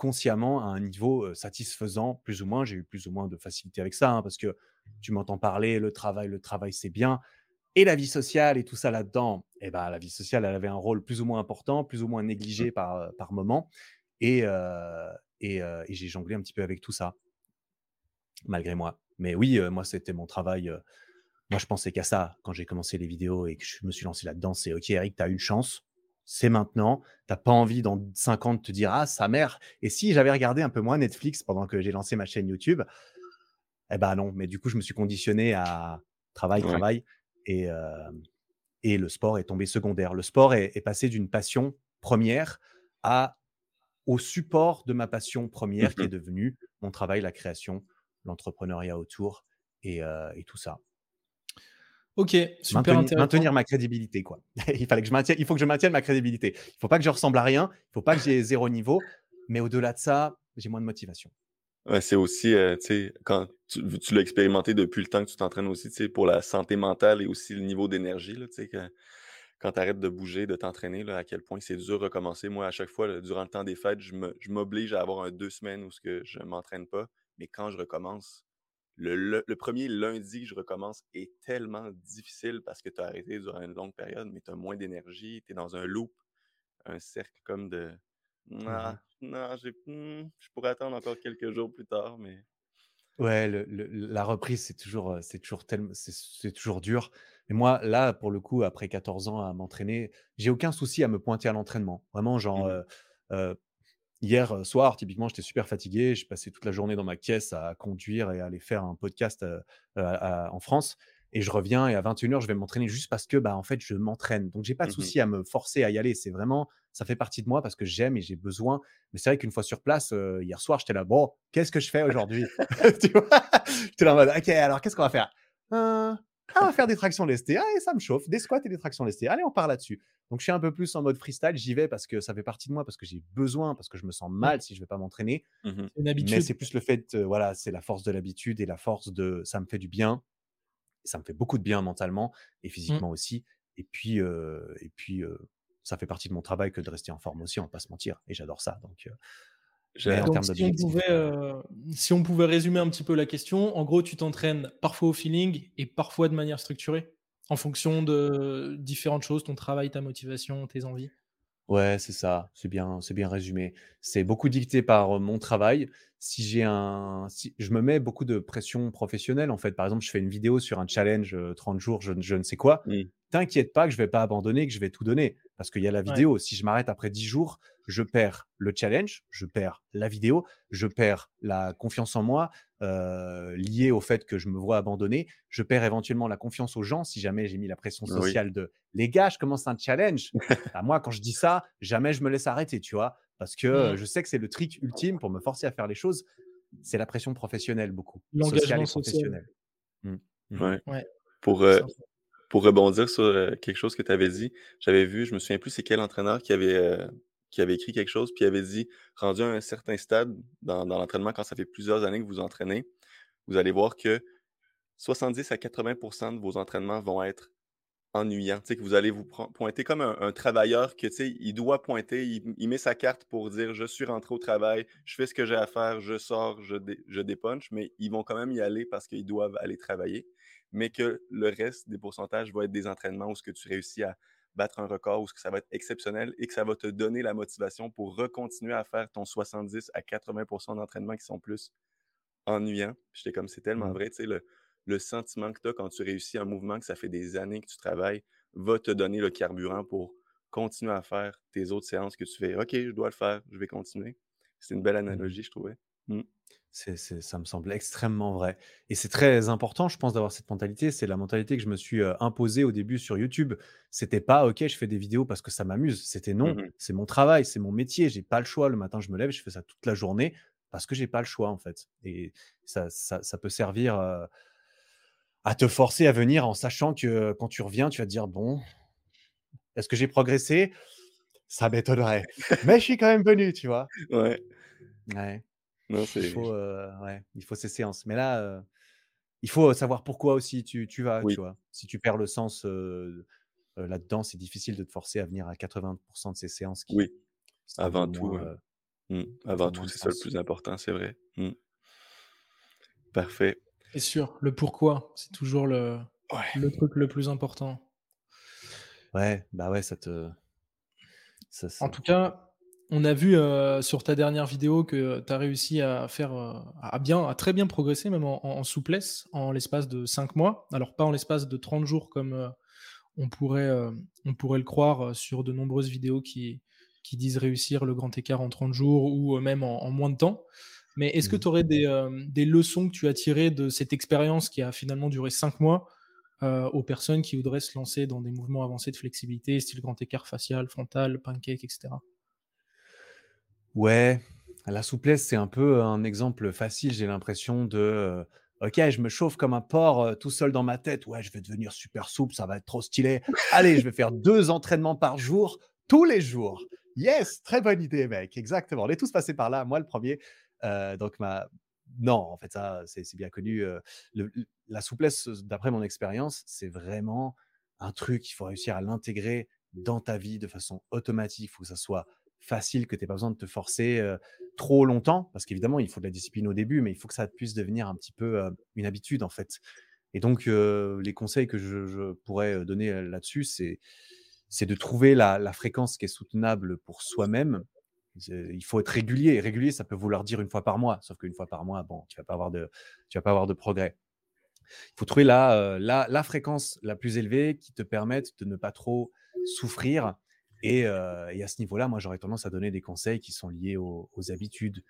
consciemment à un niveau satisfaisant, plus ou moins. J'ai eu plus ou moins de facilité avec ça, hein, parce que tu m'entends parler, le travail, le travail, c'est bien. Et la vie sociale et tout ça là-dedans, eh ben, la vie sociale, elle avait un rôle plus ou moins important, plus ou moins négligé mmh. par, par moment. Et, et, j'ai jonglé un petit peu avec tout ça, malgré moi. Mais oui, moi, c'était mon travail. moi, je pensais qu'à ça quand j'ai commencé les vidéos et que je me suis lancé là-dedans. C'est OK, Eric, tu as une chance c'est maintenant. Tu n'as pas envie dans 5 ans de te dire Ah, sa mère. Et si j'avais regardé un peu moins Netflix pendant que j'ai lancé ma chaîne YouTube, eh ben non. Mais du coup, je me suis conditionné à travail, travail. Et, euh, et le sport est tombé secondaire. Le sport est, passé d'une passion première à, au support de ma passion première qui est mmh devenue mon travail, la création, l'entrepreneuriat autour et, euh, et tout ça. Ok, super maintenir, maintenir, ma crédibilité, quoi. il fallait que je maintienne, il faut que je maintienne ma crédibilité. Il faut pas que je ressemble à rien, il faut pas que j'ai zéro niveau, mais au-delà de ça, j'ai moins de motivation. Ouais, c'est aussi, euh, tu sais, quand tu, l'as expérimenté depuis le temps que tu t'entraînes aussi, tu sais, pour la santé mentale et aussi le niveau d'énergie, tu sais, quand tu arrêtes de bouger, de t'entraîner, à quel point c'est dur de recommencer. Moi, à chaque fois, durant le temps des fêtes, je m'oblige à avoir un deux semaines où je ne m'entraîne pas, mais quand je recommence, le, premier lundi que je recommence est tellement difficile parce que tu as arrêté durant une longue période, mais tu as moins d'énergie, tu es dans un loop, un cercle comme de non, mmh non, hmm, je pourrais attendre encore quelques jours plus tard, mais. Ouais, la reprise, c'est toujours, c'est toujours tellement, c'est toujours dur. Et moi, là, pour le coup, après 14 ans à m'entraîner, j'ai aucun souci à me pointer à l'entraînement. Vraiment, genre, mmh hier soir, typiquement, j'étais super fatigué. J'ai passé toute la journée dans ma caisse à conduire et à aller faire un podcast en France. Et je reviens et à 21h, je vais m'entraîner juste parce que, bah, en fait, je m'entraîne. Donc, j'ai pas de mmh souci à me forcer à y aller. C'est vraiment, ça fait partie de moi parce que j'aime et j'ai besoin. Mais c'est vrai qu'une fois sur place, hier soir, j'étais là, bon, qu'est-ce que je fais aujourd'hui? Tu vois? J'étais là en mode, ok, alors qu'est-ce qu'on va faire? «Euh, ah, on va faire des tractions lestées. Ah, ça me chauffe. Des squats et des tractions lestées. Allez, on part là-dessus. Donc, je suis un peu plus en mode freestyle. J'y vais parce que ça fait partie de moi, parce que j'ai besoin, parce que je me sens mal si je ne vais pas m'entraîner. Habitude. Mais c'est plus le fait, voilà, c'est la force de l'habitude et la force de ça me fait du bien. Ça me fait beaucoup de bien mentalement et mmh. physiquement aussi. Et puis, et puis ça fait partie de mon travail que de rester en forme aussi, on va pas se mentir. Et j'adore ça. Donc, si, on pouvait, résumer un petit peu la question, en gros, tu t'entraînes parfois au feeling et parfois de manière structurée, en fonction de différentes choses, ton travail, ta motivation, tes envies? Ouais, c'est ça, c'est bien, c'est bien résumé. C'est beaucoup dicté par mon travail. Si j'ai un, si je me mets beaucoup de pression professionnelle en fait. Par exemple, je fais une vidéo sur un challenge 30 jours, je, je ne sais quoi. Mmh. T'inquiète pas que je vais pas abandonner, que je vais tout donner parce qu'il y a la vidéo. Si je m'arrête après 10 jours, je perds le challenge, je perds la vidéo, je perds la confiance en moi euh, liée au fait que je me vois abandonner, je perds éventuellement la confiance aux gens si jamais j'ai mis la pression sociale de les gars, je commence un challenge. Bah, moi, quand je dis ça, jamais je me laisse arrêter, tu vois, parce que mmh. je sais que c'est le trick ultime pour me forcer à faire les choses. C'est la pression professionnelle beaucoup, sociale et professionnelle. Mmh. Mmh. Ouais. Pour, euh, pour rebondir sur euh, quelque chose que tu avais dit, j'avais vu, je me souviens plus c'est quel entraîneur qui avait avait écrit quelque chose, puis avait dit, rendu à un certain stade dans, l'entraînement, quand ça fait plusieurs années que vous entraînez, vous allez voir que 70 à 80% de vos entraînements vont être ennuyants. que vous allez vous pointer comme un, travailleur que il doit pointer, il, met sa carte pour dire je suis rentré au travail, je fais ce que j'ai à faire, je sors, je, je dépunch, mais ils vont quand même y aller parce qu'ils doivent aller travailler. Mais que le reste des pourcentages va être des entraînements où ce que tu réussis à, battre un record ou que ça va être exceptionnel et que ça va te donner la motivation pour recontinuer à faire ton 70 à 80% d'entraînement qui sont plus ennuyants. J'étais comme, c'est tellement mmh. vrai, tu sais, le, le, sentiment que tu as quand tu réussis un mouvement que ça fait des années que tu travailles va te donner le carburant pour continuer à faire tes autres séances que tu fais. OK, je dois le faire, je vais continuer. C'est une belle mmh analogie, je trouvais. Mmh. C'est, ça me semble extrêmement vrai. Et c'est très important, je pense, d'avoir cette mentalité. C'est la mentalité que je me suis imposée au début sur YouTube. C'était pas OK, je fais des vidéos parce que ça m'amuse. C'était non, mmh c'est mon travail, c'est mon métier. J'ai pas le choix. Le matin, je me lève, je fais ça toute la journée parce que j'ai pas le choix en fait. Et ça, ça, ça peut servir à te forcer à venir en sachant que quand tu reviens, tu vas te dire bon, est-ce que j'ai progressé? Ça m'étonnerait. Mais je suis quand même venu, tu vois. Ouais. Ouais il, faut, ouais, il faut ces séances. Mais là, il faut savoir pourquoi aussi tu, tu vas. Tu vois. Si tu perds le sens là-dedans, c'est difficile de te forcer à venir à 80% de ces séances. Qui, oui, avant tout. Mmh. Avant tout, c'est ça le plus important, c'est vrai. Mmh. Parfait. C'est sûr, le pourquoi, c'est toujours le, le truc le plus important. Ouais, bah ouais, ça te. En tout cas, on a vu euh, sur ta dernière vidéo que tu as réussi à faire euh, à bien, à très bien progresser, même en, souplesse, en l'espace de 5 mois. Alors, pas en l'espace de 30 jours comme euh, on, pourrait, on pourrait le croire sur de nombreuses vidéos qui, qui disent réussir le grand écart en 30 jours ou même en, moins de temps. Mais est-ce que mmh. tu aurais des, des, leçons que tu as tirées de cette expérience qui a finalement duré 5 mois aux personnes qui voudraient se lancer dans des mouvements avancés de flexibilité, style grand écart facial, frontal, pancake, etc. Ouais, la souplesse, c'est un peu un exemple facile, j'ai l'impression de, OK, je me chauffe comme un porc, tout seul dans ma tête. Ouais, je vais devenir super souple, ça va être trop stylé. Allez, je vais faire deux entraînements par jour, tous les jours. Yes, très bonne idée, mec, exactement. On est tous passés par là, moi le premier. donc ma non, en fait, ça, c'est bien connu, la souplesse, d'après mon expérience, c'est vraiment un truc, il faut réussir à l'intégrer dans ta vie de façon automatique. Il faut que ça soit facile, que tu n'aies pas besoin de te forcer trop longtemps, parce qu'évidemment, il faut de la discipline au début, mais il faut que ça puisse devenir un petit peu une habitude, en fait. Et donc, les conseils que je, pourrais donner là-dessus, c'est, c'est de trouver la, fréquence qui est soutenable pour soi-même. Il faut être régulier. Régulier, ça peut vouloir dire une fois par mois, sauf qu'une fois par mois, bon, tu vas pas avoir de, tu vas pas avoir de progrès. Il faut trouver la, la, la fréquence la plus élevée qui te permette de ne pas trop souffrir et, à ce niveau-là, moi, j'aurais tendance à donner des conseils qui sont liés aux, habitudes.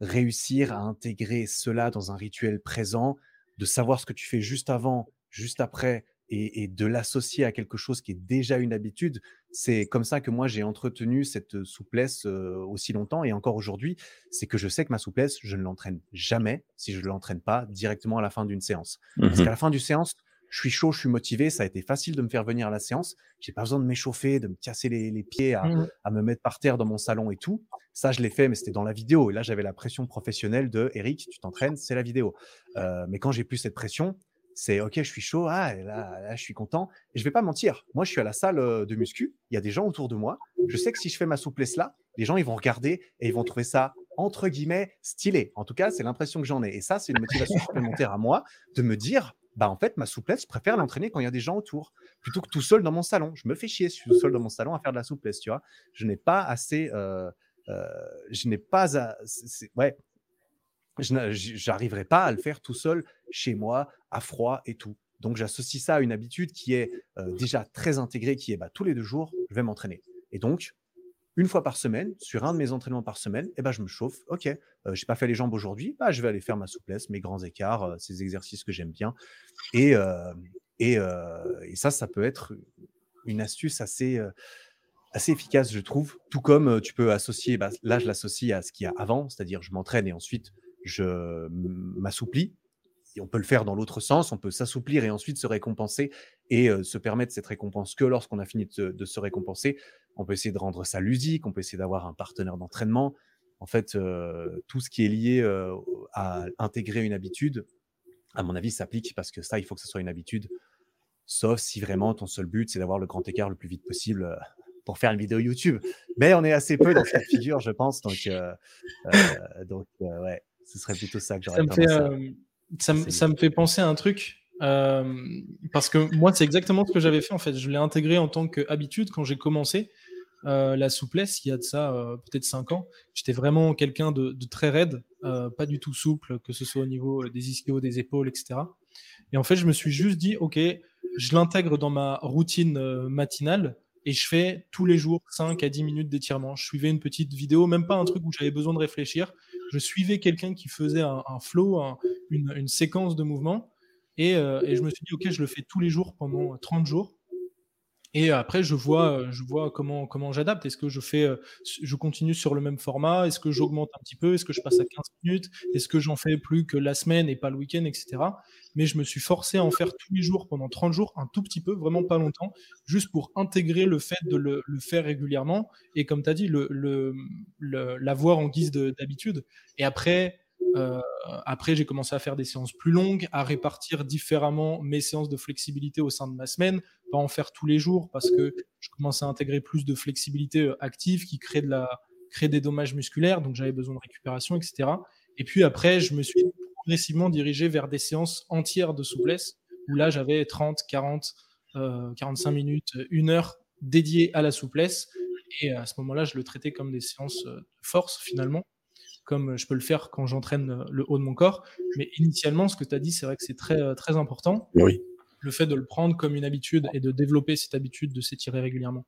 Réussir à intégrer cela dans un rituel présent, de savoir ce que tu fais juste avant, juste après, et, de l'associer à quelque chose qui est déjà une habitude. C'est comme ça que moi, j'ai entretenu cette souplesse aussi longtemps. Et encore aujourd'hui, c'est que je sais que ma souplesse, je ne l'entraîne jamais si je ne l'entraîne pas directement à la fin d'une séance. Parce mmh qu'à la fin d'une séance, je suis chaud, je suis motivé, ça a été facile de me faire venir à la séance. J'ai pas besoin de m'échauffer, de me casser les, pieds, mmh à, me mettre par terre dans mon salon et tout. Ça, je l'ai fait, mais c'était dans la vidéo. Et là, j'avais la pression professionnelle de Eric, tu t'entraînes, c'est la vidéo. Euh, mais quand j'ai plus cette pression, C'est OK, je suis chaud, ah, là, là, je suis content. Et je vais pas mentir, moi, je suis à la salle de muscu, il y a des gens autour de moi. Je sais que si je fais ma souplesse là, les gens, ils vont regarder et ils vont trouver ça, entre guillemets, stylé. En tout cas, c'est l'impression que j'en ai. Et ça, c'est une motivation supplémentaire à moi de me dire, bah, en fait, ma souplesse, je préfère l'entraîner quand il y a des gens autour, plutôt que tout seul dans mon salon. Je me fais chier, je suis tout seul dans mon salon à faire de la souplesse, tu vois. Je n'ai pas assez. je n'ai pas. Ouais, je n'arriverai pas à le faire tout seul chez moi, à froid et tout. Donc j'associe ça à une habitude qui est déjà très intégrée, qui est bah, tous les deux jours, je vais m'entraîner. Et donc, une fois par semaine, sur un de mes entraînements par semaine, eh ben, je me chauffe. Ok, je n'ai pas fait les jambes aujourd'hui, bah, je vais aller faire ma souplesse, mes grands écarts, ces exercices que j'aime bien. Et, et, ça, ça peut être une astuce assez, assez efficace, je trouve. Tout comme tu peux associer, bah, là je l'associe à ce qu'il y a avant, c'est-à-dire je m'entraîne et ensuite je m'assouplis. on peut le faire dans l'autre sens, on peut s'assouplir et ensuite se récompenser et se permettre cette récompense que lorsqu'on a fini de, se récompenser. On peut essayer de rendre ça ludique, on peut essayer d'avoir un partenaire d'entraînement. En fait, tout ce qui est lié à intégrer une habitude, à mon avis, s'applique parce que ça, il faut que ce soit une habitude. Sauf si vraiment ton seul but, c'est d'avoir le grand écart le plus vite possible pour faire une vidéo YouTube. Mais on est assez peu dans cette figure, je pense. Donc, donc ouais, ce serait plutôt ça que j'aurais ça, me fait, euh, ça, ça, me fait penser à un truc. Euh, parce que moi, c'est exactement ce que j'avais fait en fait. Je l'ai intégré en tant qu'habitude quand j'ai commencé euh, la souplesse, il y a de ça peut-être 5 ans. J'étais vraiment quelqu'un de, très raide, pas du tout souple, que ce soit au niveau des ischios, des épaules, etc. Et en fait, je me suis juste dit, OK, je l'intègre dans ma routine matinale et je fais tous les jours 5 à 10 minutes d'étirement. Je suivais une petite vidéo, même pas un truc où j'avais besoin de réfléchir je suivais quelqu'un qui faisait un, flow, une, séquence de mouvements, et, euh, et, je me suis dit, OK, je le fais tous les jours pendant 30 jours. Et après, je vois, euh, je vois comment, comment j'adapte. Est-ce que je fais, euh, je continue sur le même format? Est-ce que j'augmente un petit peu? Est-ce que je passe à 15 minutes? Est-ce que j'en fais plus que la semaine et pas le week-end, etc. Mais je me suis forcé à en faire tous les jours pendant 30 jours, un tout petit peu, vraiment pas longtemps, juste pour intégrer le fait de le, faire régulièrement et, comme tu as dit, l'avoir le, le, en guise d'habitude. Et après, euh, après, j'ai commencé à faire des séances plus longues, à répartir différemment mes séances de flexibilité au sein de ma semaine, pas en faire tous les jours parce que je commençais à intégrer plus de flexibilité euh, active qui crée, de la, crée des dommages musculaires, donc j'avais besoin de récupération, etc. Et puis après, je me suis progressivement dirigé vers des séances entières de souplesse où là, j'avais 30, 40, 45 minutes, une heure dédiées à la souplesse. Et à ce moment-là, je le traitais comme des séances euh, de force finalement comme je peux le faire quand j'entraîne euh, le haut de mon corps. Mais initialement, ce que tu as dit, c'est vrai que c'est très, très important. Oui. Le fait de le prendre comme une habitude et de développer cette habitude de s'étirer régulièrement.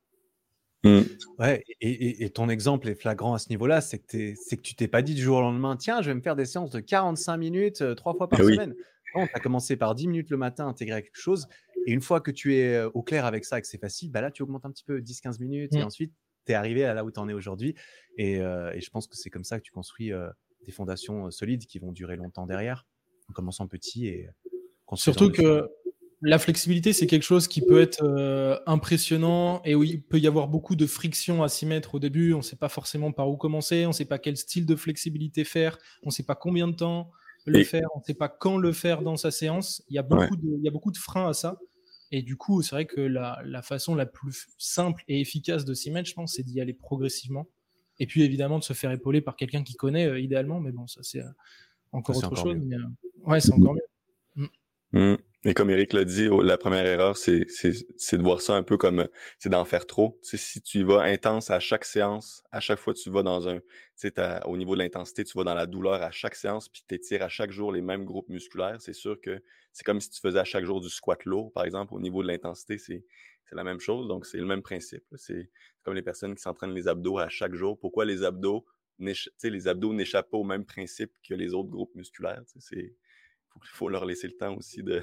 Mmh. Ouais, et, ton exemple est flagrant à ce niveau-là, c'est que, que tu t'es pas dit du jour au lendemain, tiens, je vais me faire des séances de 45 minutes euh, trois fois par eh semaine. Non, tu as commencé par 10 minutes le matin, intégrer quelque chose, et une fois que tu es au clair avec ça, que c'est facile, bah là, tu augmentes un petit peu, 10-15 minutes, et mmh. ensuite, tu es arrivé à là où tu en es aujourd'hui. Et, je pense que c'est comme ça que tu construis des fondations solides qui vont durer longtemps derrière, en commençant petit et Surtout que la flexibilité, c'est quelque chose qui peut être impressionnant et où il peut y avoir beaucoup de friction à s'y mettre au début. On ne sait pas forcément par où commencer, on ne sait pas quel style de flexibilité faire, on ne sait pas combien de temps le faire, on ne sait pas quand le faire dans sa séance. Il y a beaucoup, de, il y a beaucoup de freins à ça. Et du coup, c'est vrai que la, façon la plus simple et efficace de s'y mettre, je pense, c'est d'y aller progressivement. Et puis évidemment de se faire épauler par quelqu'un qui connaît euh, idéalement, mais bon, ça c'est euh, encore autre chose. Euh, ouais, c'est encore mieux. Mm. Mm. Et comme Eric l'a dit, la première erreur, c'est de voir ça un peu comme c'est d'en faire trop. si tu vas intense à chaque séance, à chaque fois tu vas dans un, au niveau de l'intensité, tu vas dans la douleur à chaque séance, puis tu étires à chaque jour les mêmes groupes musculaires, c'est sûr que c'est comme si tu faisais à chaque jour du squat lourd, par exemple, au niveau de l'intensité, c'est la même chose. Donc, c'est le même principe. C'est comme les personnes qui s'entraînent les abdos à chaque jour. Pourquoi les abdos, les abdos n'échappent pas au même principe que les autres groupes musculaires? Il faut leur laisser le temps aussi de,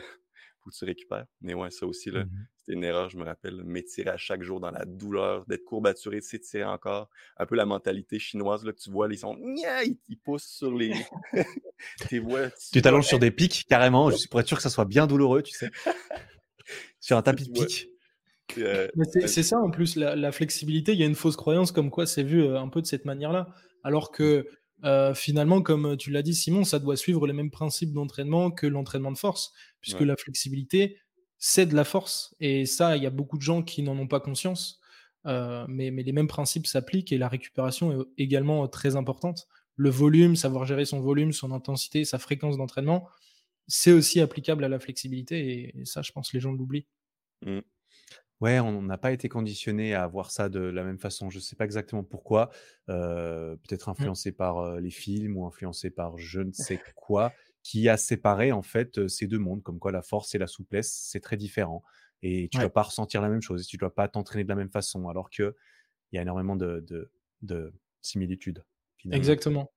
que tu récupères. Mais ouais, ça aussi, là, mmh c'était une erreur, je me rappelle. M'étirer à chaque jour dans la douleur, d'être courbaturé, de s'étirer encore. Un peu la mentalité chinoise, là, que tu vois, ils sont, ils, poussent sur les. tu tu t'allonges sur des pics, carrément, je suis pour être sûr que ça soit bien douloureux, tu sais. sur un tapis de pics. Euh, c'est ça en plus, la, flexibilité, il y a une fausse croyance comme quoi c'est vu euh, un peu de cette manière-là. Alors que finalement, comme tu l'as dit, Simon, ça doit suivre les mêmes principes d'entraînement que l'entraînement de force, puisque la flexibilité, c'est de la force. Et ça, il y a beaucoup de gens qui n'en ont pas conscience. mais, mais, les mêmes principes s'appliquent et la récupération est également très importante. Le volume, savoir gérer son volume, son intensité, sa fréquence d'entraînement, c'est aussi applicable à la flexibilité. Et, ça, je pense les gens l'oublient. Mmh. Ouais, on n'a pas été conditionné à voir ça de la même façon. Je ne sais pas exactement pourquoi. peut-être mmh. influencé par les films ou influencé par je ne sais quoi, qui a séparé en fait ces deux mondes, comme quoi la force et la souplesse, c'est très différent. Et tu ne dois pas ressentir la même chose, et tu ne dois pas t'entraîner de la même façon, alors qu'il y a énormément de, de, similitudes. Exactement.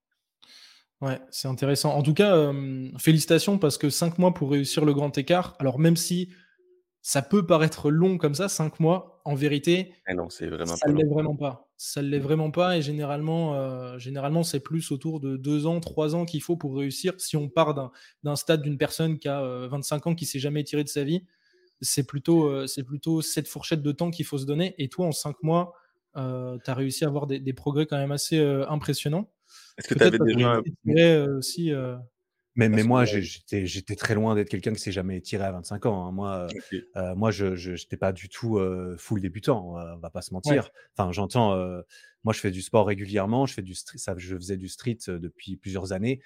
Ouais, c'est intéressant. En tout cas, félicitations parce que cinq mois pour réussir le grand écart. Alors même si ça peut paraître long comme ça, cinq mois. En vérité, ah non, c'est vraiment ça ne l'est vraiment pas. Ça ne l'est vraiment pas. Et généralement, euh, généralement c'est plus autour de deux ans, trois ans qu'il faut pour réussir. Si on part d'un stade d'une personne qui a 25 euh, ans, qui s'est jamais tiré de sa vie, c'est plutôt, euh, c'est plutôt cette fourchette de temps qu'il faut se donner. Et toi, en cinq mois, tu as réussi à avoir des, des, progrès quand même assez impressionnants. Est-ce que tu avais déjà aussi mais, mais moi, j'étais très loin d'être quelqu'un qui s'est jamais tiré à 25 ans. Hein. Moi, euh, moi, je n'étais pas du tout euh, full débutant. On va pas se mentir. Enfin, j'entends. Euh, moi, je fais du sport régulièrement. Je fais du street, ça, je faisais du street depuis plusieurs années.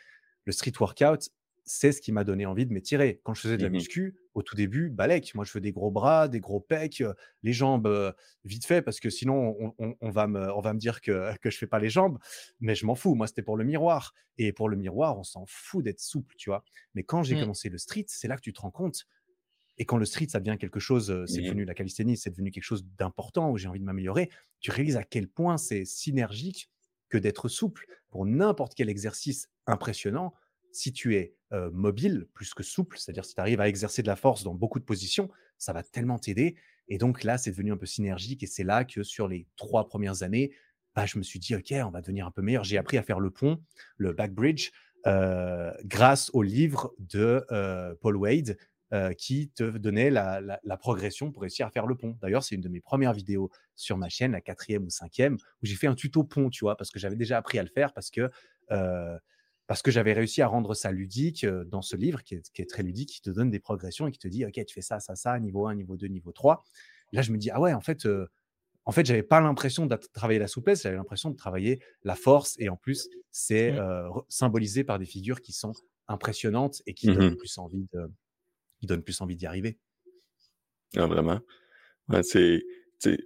Le street workout, c'est ce qui m'a donné envie de m'étirer. Quand je faisais de la mmh muscu, au tout début, balèque. Moi, je fais des gros bras, des gros pecs, les jambes, vite fait, parce que sinon, on, va, me, on va me dire que, que je fais pas les jambes. Mais je m'en fous. Moi, c'était pour le miroir. Et pour le miroir, on s'en fout d'être souple, tu vois. Mais quand j'ai mmh. commencé le street, c'est là que tu te rends compte. Et quand le street, ça devient quelque chose, c'est mmh devenu la calisthénie, c'est devenu quelque chose d'important où j'ai envie de m'améliorer, tu réalises à quel point c'est synergique que d'être souple pour n'importe quel exercice impressionnant si tu es mobile plus que souple, c'est-à-dire si tu arrives à exercer de la force dans beaucoup de positions, ça va tellement t'aider. Et donc là, c'est devenu un peu synergique et c'est là que sur les trois premières années, bah, je me suis dit, OK, on va devenir un peu meilleur. J'ai appris à faire le pont, le back bridge, grâce au livre de Paul Wade qui te donnait la, progression pour réussir à faire le pont. D'ailleurs, c'est une de mes premières vidéos sur ma chaîne, la quatrième ou cinquième, où j'ai fait un tuto pont, tu vois, parce que j'avais déjà appris à le faire, parce que parce que j'avais réussi à rendre ça ludique dans ce livre qui est, très ludique, qui te donne des progressions et qui te dit, OK, tu fais ça, ça, ça, niveau 1, niveau 2, niveau 3. là, je me dis, ah ouais, en fait, euh, en fait, j'avais pas l'impression de travailler la souplesse, j'avais l'impression de travailler la force. Et en plus, c'est mmh. symbolisé par des figures qui sont impressionnantes et qui donnent mmh plus envie de, qui donnent plus envie d'y arriver. Ah, vraiment? c'est,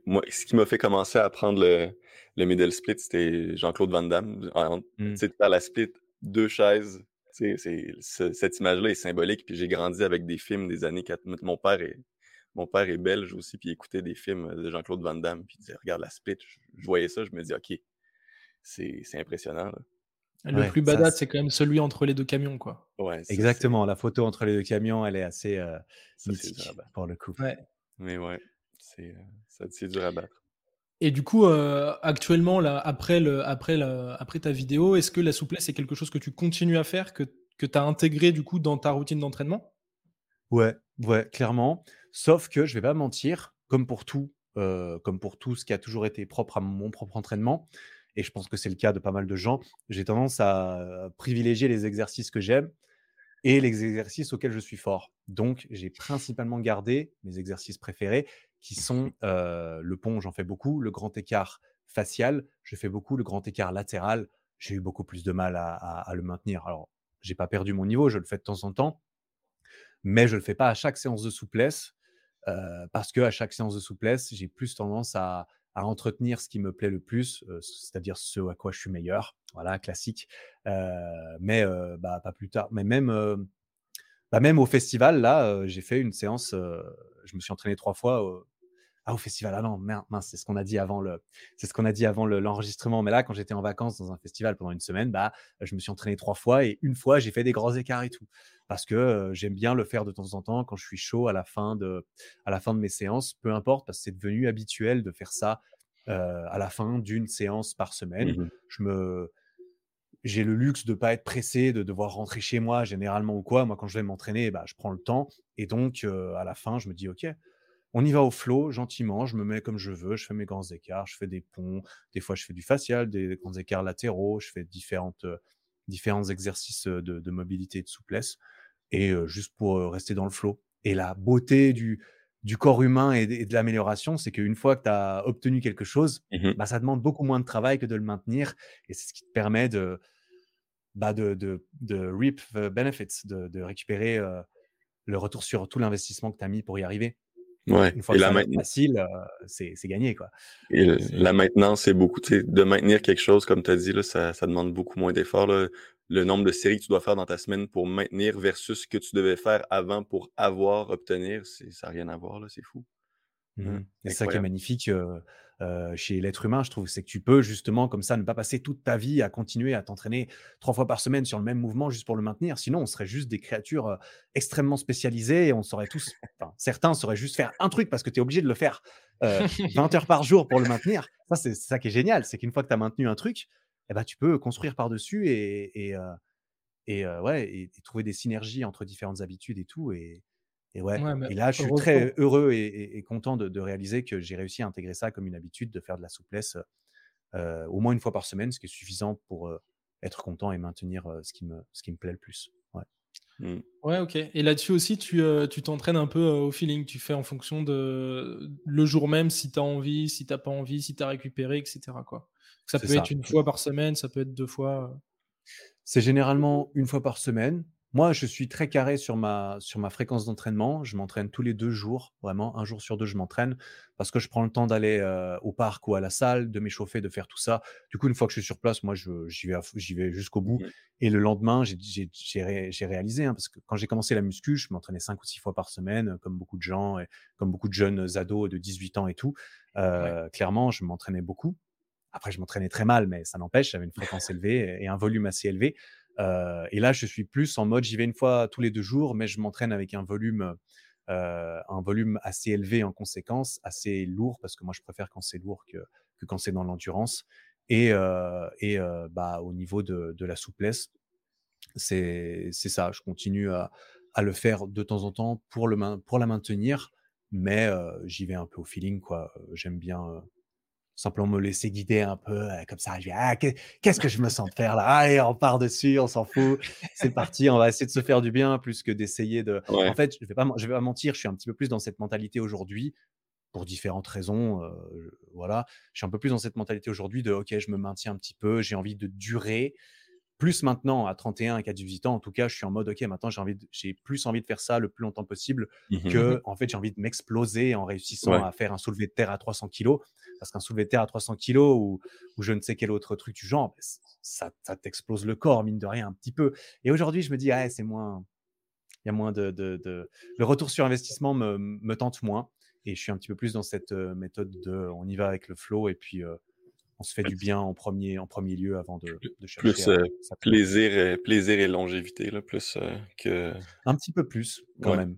moi, ce qui m'a fait commencer à apprendre le, le middle split, c'était Jean-Claude Van Damme. Mmh. sais, De faire la split deux chaises. C'est, cette image-là est symbolique. Puis j'ai grandi avec des films des années 4. Mon père est, mon père est belge aussi, puis il écoutait des films de Jean-Claude Van Damme, puis il disait Regarde la split. Je, voyais ça, je me dis Ok, c'est, impressionnant. Le plus badass, c'est quand même celui entre les deux camions, quoi. Ouais, Exactement. La photo entre les deux camions, elle est assez euh, mythique pour le coup. Ouais. Mais ouais, c'est, euh, ça, c'est dur à battre. Et du coup, euh, actuellement, après, ta vidéo, est-ce que la souplesse est quelque chose que tu continues à faire, que, que tu as intégré du coup dans ta routine d'entraînement? Ouais, ouais, clairement. Sauf que je vais pas mentir, comme pour tout, euh, comme pour tout ce qui a toujours été propre à mon propre entraînement, et je pense que c'est le cas de pas mal de gens, j'ai tendance à privilégier les exercices que j'aime et les exercices auxquels je suis fort. Donc, j'ai principalement gardé mes exercices préférés qui sont le pont, j'en fais beaucoup, le grand écart facial, je fais beaucoup, le grand écart latéral, j'ai eu beaucoup plus de mal à, le maintenir. Alors, j'ai pas perdu mon niveau, je le fais de temps en temps, mais je le fais pas à chaque séance de souplesse parce que à chaque séance de souplesse, j'ai plus tendance à, entretenir ce qui me plaît le plus, c'est-à-dire ce à quoi je suis meilleur. Voilà, classique. mais bah, pas plus tard. Mais même, bah, même au festival, là, j'ai fait une séance. Je me suis entraîné trois fois ah, au festival, ah non, mince, c'est ce qu'on a dit avant le, c'est ce qu'on a dit avant l'enregistrement. Mais là, quand j'étais en vacances dans un festival pendant une semaine, bah, je me suis entraîné trois fois et une fois, j'ai fait des grands écarts et tout. Parce que j'aime bien le faire de temps en temps quand je suis chaud à la fin de, à la fin de mes séances, peu importe, parce que c'est devenu habituel de faire ça à la fin d'une séance par semaine. Mmh je me, j'ai le luxe de ne pas être pressé, de devoir rentrer chez moi généralement ou quoi. Moi, quand je vais m'entraîner, bah, je prends le temps. Et donc, à la fin, je me dis, OK, on y va au flow, gentiment, je me mets comme je veux, je fais mes grands écarts, je fais des ponts, des fois je fais du facial, des grands écarts latéraux, je fais différentes, euh, différents exercices euh, de, mobilité et de souplesse, et juste pour rester dans le flow. Et la beauté du, du corps humain et de, l'amélioration, c'est qu'une fois que tu as obtenu quelque chose, mmh bah, ça demande beaucoup moins de travail que de le maintenir, et c'est ce qui te permet de, bah, de, de, de reap the benefits, de, de récupérer le retour sur tout l'investissement que tu as mis pour y arriver. Ouais. Une fois et que la facile, c'est gagné. Quoi. Et la maintenance, c'est beaucoup. De maintenir quelque chose, comme tu as dit, là, ça, ça, demande beaucoup moins d'efforts. Le nombre de séries que tu dois faire dans ta semaine pour maintenir versus ce que tu devais faire avant pour avoir, obtenir, ça n'a rien à voir. C'est fou. Mmh. C'est ça qui est magnifique chez l'être humain, je trouve, c'est que tu peux justement comme ça ne pas passer toute ta vie à continuer à t'entraîner trois fois par semaine sur le même mouvement juste pour le maintenir. Sinon, on serait juste des créatures extrêmement spécialisées et on saurait tous, enfin, certains sauraient juste faire un truc parce que tu es obligé de le faire 20 heures par jour pour le maintenir. Ça, c'est ça qui est génial, c'est qu'une fois que tu as maintenu un truc, eh ben, tu peux construire par-dessus et, et, et, ouais, et, trouver des synergies entre différentes habitudes et tout. Et, et ouais, et là, je suis très heureux et, content de, réaliser que j'ai réussi à intégrer ça comme une habitude, de faire de la souplesse au moins une fois par semaine, ce qui est suffisant pour être content et maintenir ce, qui me, ce qui me plaît le plus. Ouais. Mmh. Ouais, ok. Et là-dessus aussi, tu tu t'entraînes un peu au feeling. Tu fais en fonction de le jour même, si tu as envie, si tu n'as pas envie, si tu as récupéré, etc. Quoi. Ça peut être une fois par semaine, ça peut être deux fois. C'est généralement une fois par semaine. Moi, je suis très carré sur ma, sur ma fréquence d'entraînement. Je m'entraîne tous les deux jours, vraiment, un jour sur deux, je m'entraîne parce que je prends le temps d'aller au parc ou à la salle, de m'échauffer, de faire tout ça. Du coup, une fois que je suis sur place, moi, j'y vais, j'y vais jusqu'au bout. Mmh Et le lendemain, j'ai réalisé, hein, parce que quand j'ai commencé la muscu, je m'entraînais cinq ou six fois par semaine, comme beaucoup de gens, et comme beaucoup de jeunes ados de 18 ans et tout. Clairement, je m'entraînais beaucoup. Après, je m'entraînais très mal, mais ça n'empêche, j'avais une fréquence élevée et un volume assez élevé et là, je suis plus en mode, j'y vais une fois tous les deux jours, mais je m'entraîne avec un volume, un volume assez élevé en conséquence, assez lourd, parce que moi, je préfère quand c'est lourd que, quand c'est dans l'endurance. Et, et bah, au niveau de, la souplesse, c'est ça. Je continue à, à, le faire de temps en temps pour, le, pour la maintenir, mais j'y vais un peu au feeling. quoi. J'aime bien simplement me laisser guider un peu comme ça. Je ah, qu'est-ce que je me sens de faire là? Allez, on part dessus, on s'en fout. C'est parti, on va essayer de se faire du bien plus que d'essayer de. En fait, je vais pas, je vais pas mentir, je suis un petit peu plus dans cette mentalité aujourd'hui pour différentes raisons. voilà, je suis un peu plus dans cette mentalité aujourd'hui de OK, je me maintiens un petit peu, j'ai envie de durer. Plus maintenant, à 31 et 18 ans, en tout cas, je suis en mode, OK, maintenant, j'ai envie, j'ai plus envie de faire ça le plus longtemps possible mmh que, en fait, j'ai envie de m'exploser en réussissant à faire un soulevé de terre à 300 kilos. Parce qu'un soulevé de terre à 300 kilos ou, ou, je ne sais quel autre truc du genre, ça, ça t'explose le corps, mine de rien, un petit peu. Et aujourd'hui, je me dis, ah, c'est moins, il y a moins de, de, de, Le retour sur investissement me, me, tente moins. Et je suis un petit peu plus dans cette méthode de on y va avec le flow et puis on se fait du bien en premier, en premier lieu avant de, de chercher. Plus euh, plaisir, plaisir et longévité, là, plus euh, que. Un petit peu plus, quand même.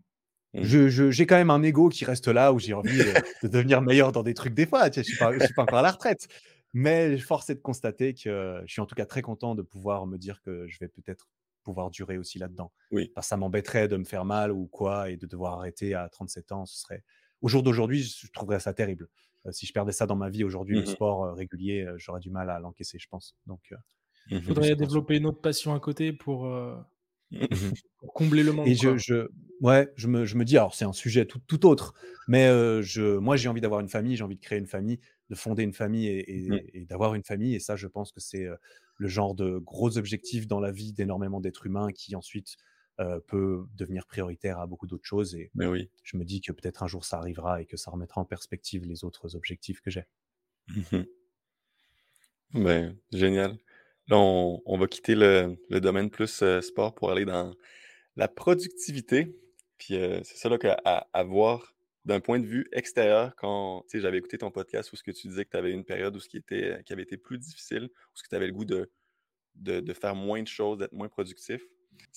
Mmh. Je, j'ai quand même un ego qui reste là où j'ai envie de, devenir meilleur dans des trucs des fois. je ne suis, pas, suis pas encore à la retraite. Mais force est de constater que je suis en tout cas très content de pouvoir me dire que je vais peut-être pouvoir durer aussi là-dedans. Oui. Parce que ça m'embêterait de me faire mal ou quoi et de devoir arrêter à 37 ans. Ce serait... Au jour d'aujourd'hui, je trouverais ça terrible si je perdais ça dans ma vie aujourd'hui, le mmh sport régulier, j'aurais du mal à l'encaisser, je pense. Donc, il mmh faudrait développer une autre passion à côté pour, mmh combler le manque. Et je, je, ouais, je me, je me dis, alors c'est un sujet tout, tout autre, mais je, moi j'ai envie d'avoir une famille, j'ai envie de créer une famille, de fonder une famille et, et d'avoir une famille. Et ça, je pense que c'est le genre de gros objectifs dans la vie d'énormément d'êtres humains qui ensuite euh, peut devenir prioritaire à beaucoup d'autres choses. Et Mais oui. je me dis que peut-être un jour ça arrivera et que ça remettra en perspective les autres objectifs que j'ai. Mmh ben, génial. Là, on, va quitter le, domaine plus euh, sport pour aller dans la productivité. Puis euh, c'est ça là qu'à à, voir d'un point de vue extérieur, quand j'avais écouté ton podcast où ce que tu disais que tu avais une période où ce qui, était, qui avait été plus difficile, où ce que tu avais le goût de, de, de, faire moins de choses, d'être moins productif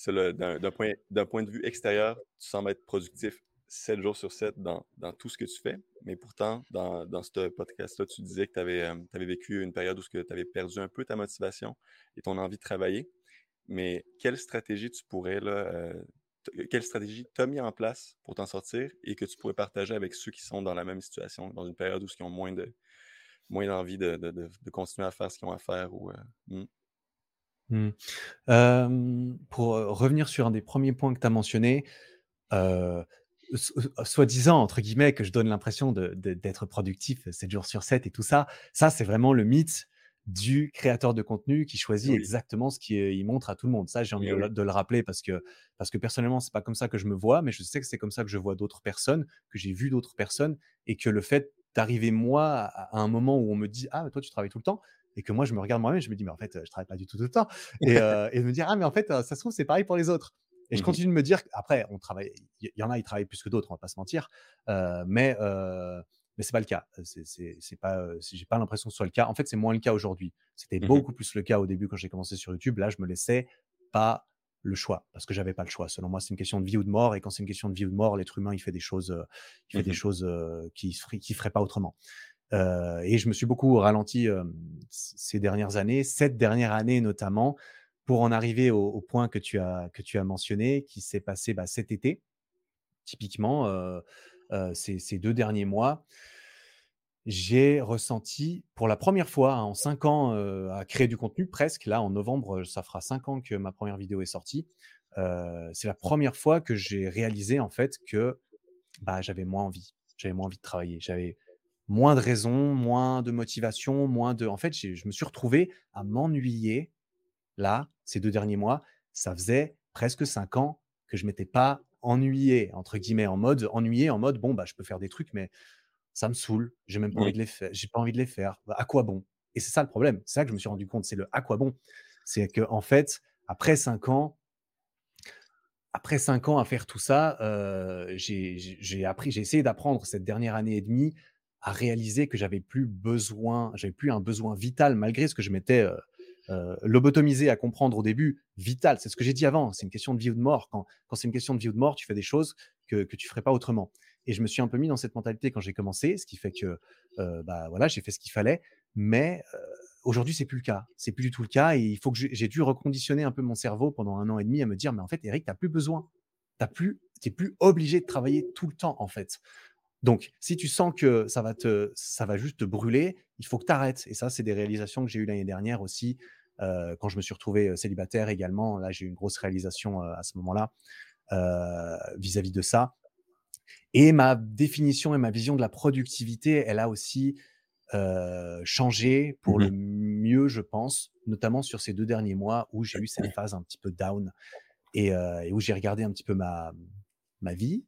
d'un point, de vue extérieur, tu sembles être productif 7 jours sur 7 dans, tout ce que tu fais. Mais pourtant, dans, ce podcast-là, tu disais que tu avais, euh, vécu une période où tu avais perdu un peu ta motivation et ton envie de travailler. Mais quelle stratégie tu pourrais euh, quelle stratégie tu as mis en place pour t'en sortir et que tu pourrais partager avec ceux qui sont dans la même situation, dans une période où ils ont moins de moins d'envie de, continuer à faire ce qu'ils ont à faire ou, hmm? Hmm. pour revenir sur un des premiers points que tu as mentionné, soi-disant, entre guillemets, que je donne l'impression d'être productif 7 jours sur 7 et tout ça, ça, c'est vraiment le mythe du créateur de contenu qui choisit exactement ce qu'il montre à tout le monde. Ça, j'ai envie de, le rappeler parce que, parce que personnellement, c'est pas comme ça que je me vois, mais je sais que c'est comme ça que je vois d'autres personnes, que j'ai vu d'autres personnes, et que le fait d'arriver moi à, un moment où on me dit ah toi tu travailles tout le temps et que moi je me regarde moi-même je me dis mais en fait je travaille pas du tout tout le temps et, euh, et me dire ah mais en fait ça se trouve c'est pareil pour les autres et je mmh continue de me dire après on travaille il y, en a ils travaillent plus que d'autres on va pas se mentir euh, mais euh, mais c'est pas le cas. C'est pas, j'ai pas l'impression que ce soit le cas. En fait, c'est moins le cas aujourd'hui. C'était mmh beaucoup plus le cas au début quand j'ai commencé sur YouTube. Là, je me laissais pas le choix parce que j'avais pas le choix. Selon moi, c'est une question de vie ou de mort. Et quand c'est une question de vie ou de mort, l'être humain, il fait des choses, il fait des mmh choses qui qui ferait pas autrement. Et je me suis beaucoup ralenti ces dernières années, cette dernière année notamment, pour en arriver au, point que tu as mentionné, qui s'est passé bah, cet été, typiquement ces, deux derniers mois, j'ai ressenti pour la première fois hein, en cinq ans à créer du contenu, presque là en novembre, ça fera cinq ans que ma première vidéo est sortie. c'est la première fois que j'ai réalisé en fait que bah, j'avais moins envie, j'avais moins envie de travailler, j'avais moins de raisons, moins de motivation, moins de. En fait, je me suis retrouvé à m'ennuyer là ces deux derniers mois. Ça faisait presque cinq ans que je m'étais pas ennuyé, entre guillemets, en mode ennuyé, en mode bon, bah, je peux faire des trucs, mais ça me saoule, j'ai même pas envie de les faire, j'ai pas envie de les faire. Bah, à quoi bon? Et c'est ça le problème, c'est ça que je me suis rendu compte, c'est le à quoi bon? C'est que en fait, après cinq ans, après cinq ans à faire tout ça, j'ai appris, j'ai essayé d'apprendre cette dernière année et demie à réaliser que j'avais plus besoin, j'avais plus un besoin vital malgré ce que je m'étais euh, lobotomisé à comprendre au début, vital. C'est ce que j'ai dit avant. C'est une question de vie ou de mort. Quand, c'est une question de vie ou de mort, tu fais des choses que, tu ne ferais pas autrement. Et je me suis un peu mis dans cette mentalité quand j'ai commencé, ce qui fait que euh, bah, voilà, j'ai fait ce qu'il fallait. Mais euh, aujourd'hui, c'est plus le cas. C'est plus du tout le cas. Et il faut que j'ai dû reconditionner un peu mon cerveau pendant un an et demi à me dire, mais en fait, Eric, tu n'as plus besoin. Tu n'es plus obligé de travailler tout le temps, en fait. Donc, si tu sens que ça va, te, ça va juste te brûler, il faut que tu arrêtes. Et ça, c'est des réalisations que j'ai eues l'année dernière aussi, euh, quand je me suis retrouvé célibataire également. Là, j'ai eu une grosse réalisation à ce moment-là vis-à-vis de ça. Et ma définition et ma vision de la productivité, elle a aussi changé pour mmh le mieux, je pense, notamment sur ces deux derniers mois où j'ai eu cette phase un petit peu down et, où j'ai regardé un petit peu ma, ma vie,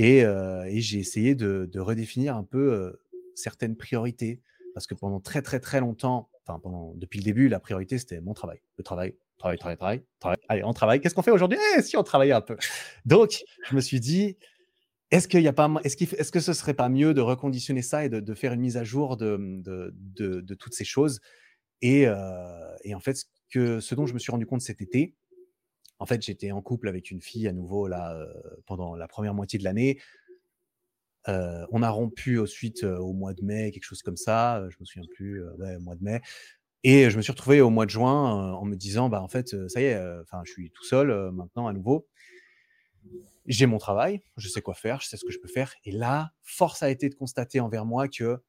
et, j'ai essayé de, redéfinir un peu certaines priorités. Parce que pendant très, très, très longtemps, pendant, depuis le début, la priorité, c'était mon travail. Le travail, travail, travail, travail. Allez, on travaille. Qu'est-ce qu'on fait aujourd'hui? Eh, si on travaillait un peu. Donc, je me suis dit, est-ce qu'il est-ce, est-ce que ce serait pas mieux de reconditionner ça et de, faire une mise à jour de, toutes ces choses? Et, et, en fait, ce dont je me suis rendu compte cet été, en fait, j'étais en couple avec une fille à nouveau là pendant la première moitié de l'année. on a rompu ensuite au mois de mai, quelque chose comme ça. Je me souviens plus, au mois de mai. Et je me suis retrouvé au mois de juin en me disant, bah en fait, ça y est, enfin, je suis tout seul maintenant à nouveau. J'ai mon travail, je sais quoi faire, je sais ce que je peux faire. Et là, force a été de constater envers moi que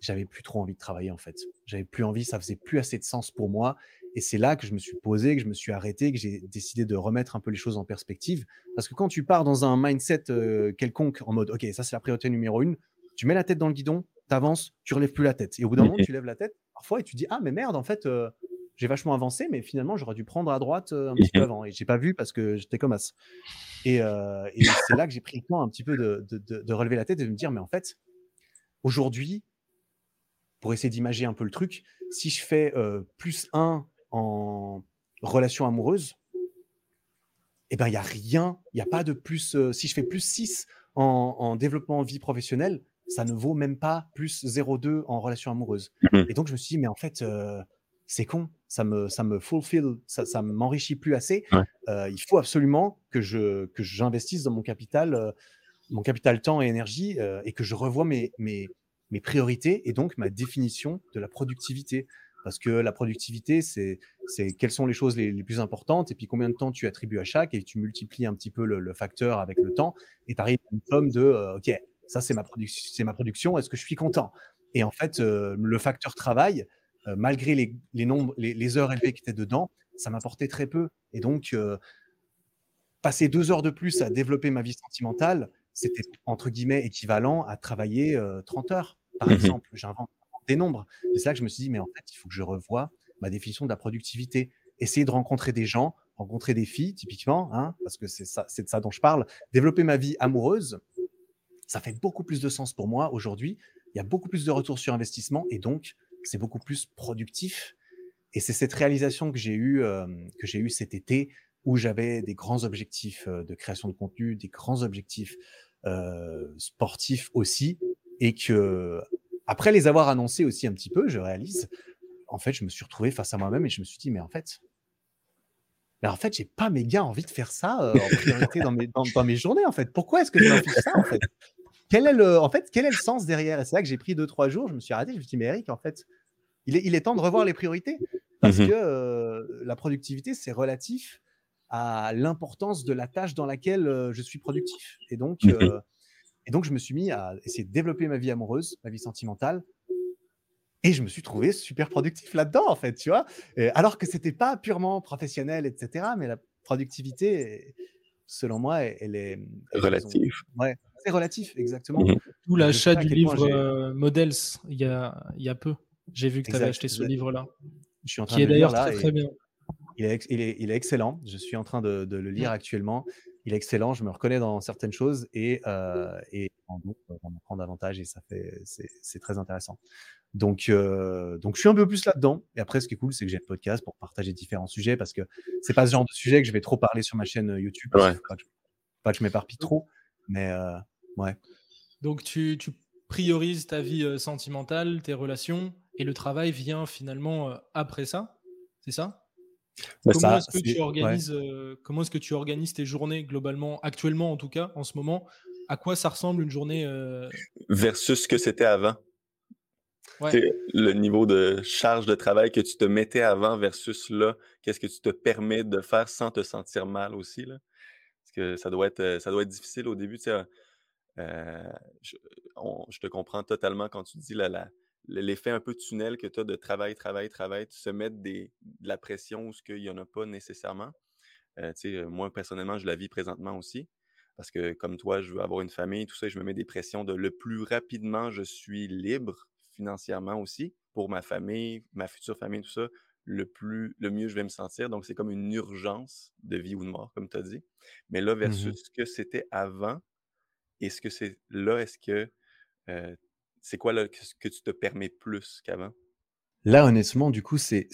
j'avais plus trop envie de travailler en fait. J'avais plus envie, ça faisait plus assez de sens pour moi. Et c'est là que je me suis posé, que je me suis arrêté, que j'ai décidé de remettre un peu les choses en perspective. Parce que quand tu pars dans un mindset euh, quelconque, en mode, OK, ça c'est la priorité numéro une, tu mets la tête dans le guidon, tu avances, tu relèves plus la tête. Et au bout d'un moment, tu lèves la tête parfois et tu dis, ah, mais merde, en fait, euh, j'ai vachement avancé, mais finalement, j'aurais dû prendre à droite euh, un petit peu avant. Et j'ai pas vu parce que j'étais comme as. Et, et c'est là que j'ai pris le temps un petit peu de, de, de, relever la tête et de me dire, mais en fait, aujourd'hui, pour essayer d'imager un peu le truc, si je fais plus 1 en relation amoureuse, eh ben, il n'y a rien, il n'y a pas de plus. si je fais plus 6 en, développement en vie professionnelle, ça ne vaut même pas plus 0,2 en relation amoureuse. Mmh Et donc, je me suis dit, mais en fait, c'est con, ça me, ça me fulfill, ça ne m'enrichit plus assez. il faut absolument que, je, que j'investisse dans mon capital, mon capital temps et énergie et que je revoie mes, mes, mes priorités et donc ma définition de la productivité. Parce que la productivité, c'est quelles sont les choses les, plus importantes et puis combien de temps tu attribues à chaque et tu multiplies un petit peu le, facteur avec le temps et tu arrives à une somme de euh, OK, ça c'est ma, c'est ma production, est-ce que je suis content? Et en fait, euh, le facteur travail, euh, malgré les, les nombres, les, heures élevées qui étaient dedans, ça m'apportait très peu. Et donc, passer deux heures de plus à développer ma vie sentimentale, c'était entre guillemets équivalent à travailler 30 heures, par mmh exemple. J'invente des nombres. C'est là que je me suis dit, mais en fait, il faut que je revoie ma définition de la productivité. Essayer de rencontrer des gens, rencontrer des filles, typiquement, hein, parce que c'est ça, c'est de ça dont je parle. Développer ma vie amoureuse, ça fait beaucoup plus de sens pour moi aujourd'hui. Il y a beaucoup plus de retours sur investissement et donc c'est beaucoup plus productif. Et c'est cette réalisation que j'ai eue, euh, que j'ai eu cet été où j'avais des grands objectifs euh, de création de contenu, des grands objectifs euh, sportifs aussi, et que après les avoir annoncés aussi un petit peu, je réalise, en fait, je me suis retrouvé face à moi-même et je me suis dit, mais en fait, mais en fait, j'ai pas méga envie de faire ça euh, en priorité dans, mes, dans, mes journées, en fait. Pourquoi est-ce que je m'affiche ça, en fait? Quel est, le, en fait, quel est le sens derrière? Et c'est là que j'ai pris deux, trois jours, je me suis arrêté, je me suis dit, mais Eric, en fait, il est, il est temps de revoir les priorités. Parce mmh que euh, la productivité, c'est relatif à l'importance de la tâche dans laquelle euh, je suis productif. Et donc, mmh et donc, je me suis mis à essayer de développer ma vie amoureuse, ma vie sentimentale. Et je me suis trouvé super productif là-dedans, en fait, tu vois. alors que c'était pas purement professionnel, etc. Mais la productivité, selon moi, elle est relative. Ouais, c'est relatif, exactement. Mmh. l'achat du livre euh, Models il y a, il y a peu. J'ai vu que tu avais acheté ce livre-là. Je suis en train qui est d'ailleurs très, très bien. Il est, il, est, il est, excellent. Je suis en train de, de le lire mmh. actuellement il est excellent. Je me reconnais dans certaines choses et, euh, et en d'autres, on apprend davantage et ça fait, c'est très intéressant. Donc, euh, donc, je suis un peu plus là-dedans. Et après, ce qui est cool, c'est que j'ai le podcast pour partager différents sujets parce que c'est pas ce genre de sujet que je vais trop parler sur ma chaîne euh, YouTube. Pas, que je, m'éparpille trop, mais ouais. Donc, tu, tu, priorises ta vie sentimentale, tes relations, et le travail vient finalement après ça, c'est ça? Bah, comment est-ce que tu organises euh, comment est-ce que tu organises tes journées globalement actuellement en tout cas en ce moment? À quoi ça ressemble une journée euh? Versus ce que c'était avant. Le niveau de charge de travail que tu te mettais avant versus là qu'est-ce que tu te permets de faire sans te sentir mal aussi là? Parce que ça doit être euh, ça doit être difficile au début je, je, te comprends totalement quand tu dis la, la l'effet un peu tunnel que tu as de travail, travail, travail, tu se mettre des, de la pression où il n'y en a pas nécessairement. Euh, euh, moi, personnellement, je la vis présentement aussi. Parce que comme toi, je veux avoir une famille, tout ça, je me mets des pressions de le plus rapidement je suis libre financièrement aussi pour ma famille, ma future famille, tout ça, le plus le mieux je vais me sentir. Donc, c'est comme une urgence de vie ou de mort, comme tu as dit. Mais là, mmh versus ce que c'était avant, et ce que c'est là, est-ce que euh, c'est quoi là, que tu te permets plus qu'avant? Là, honnêtement, du coup, c'est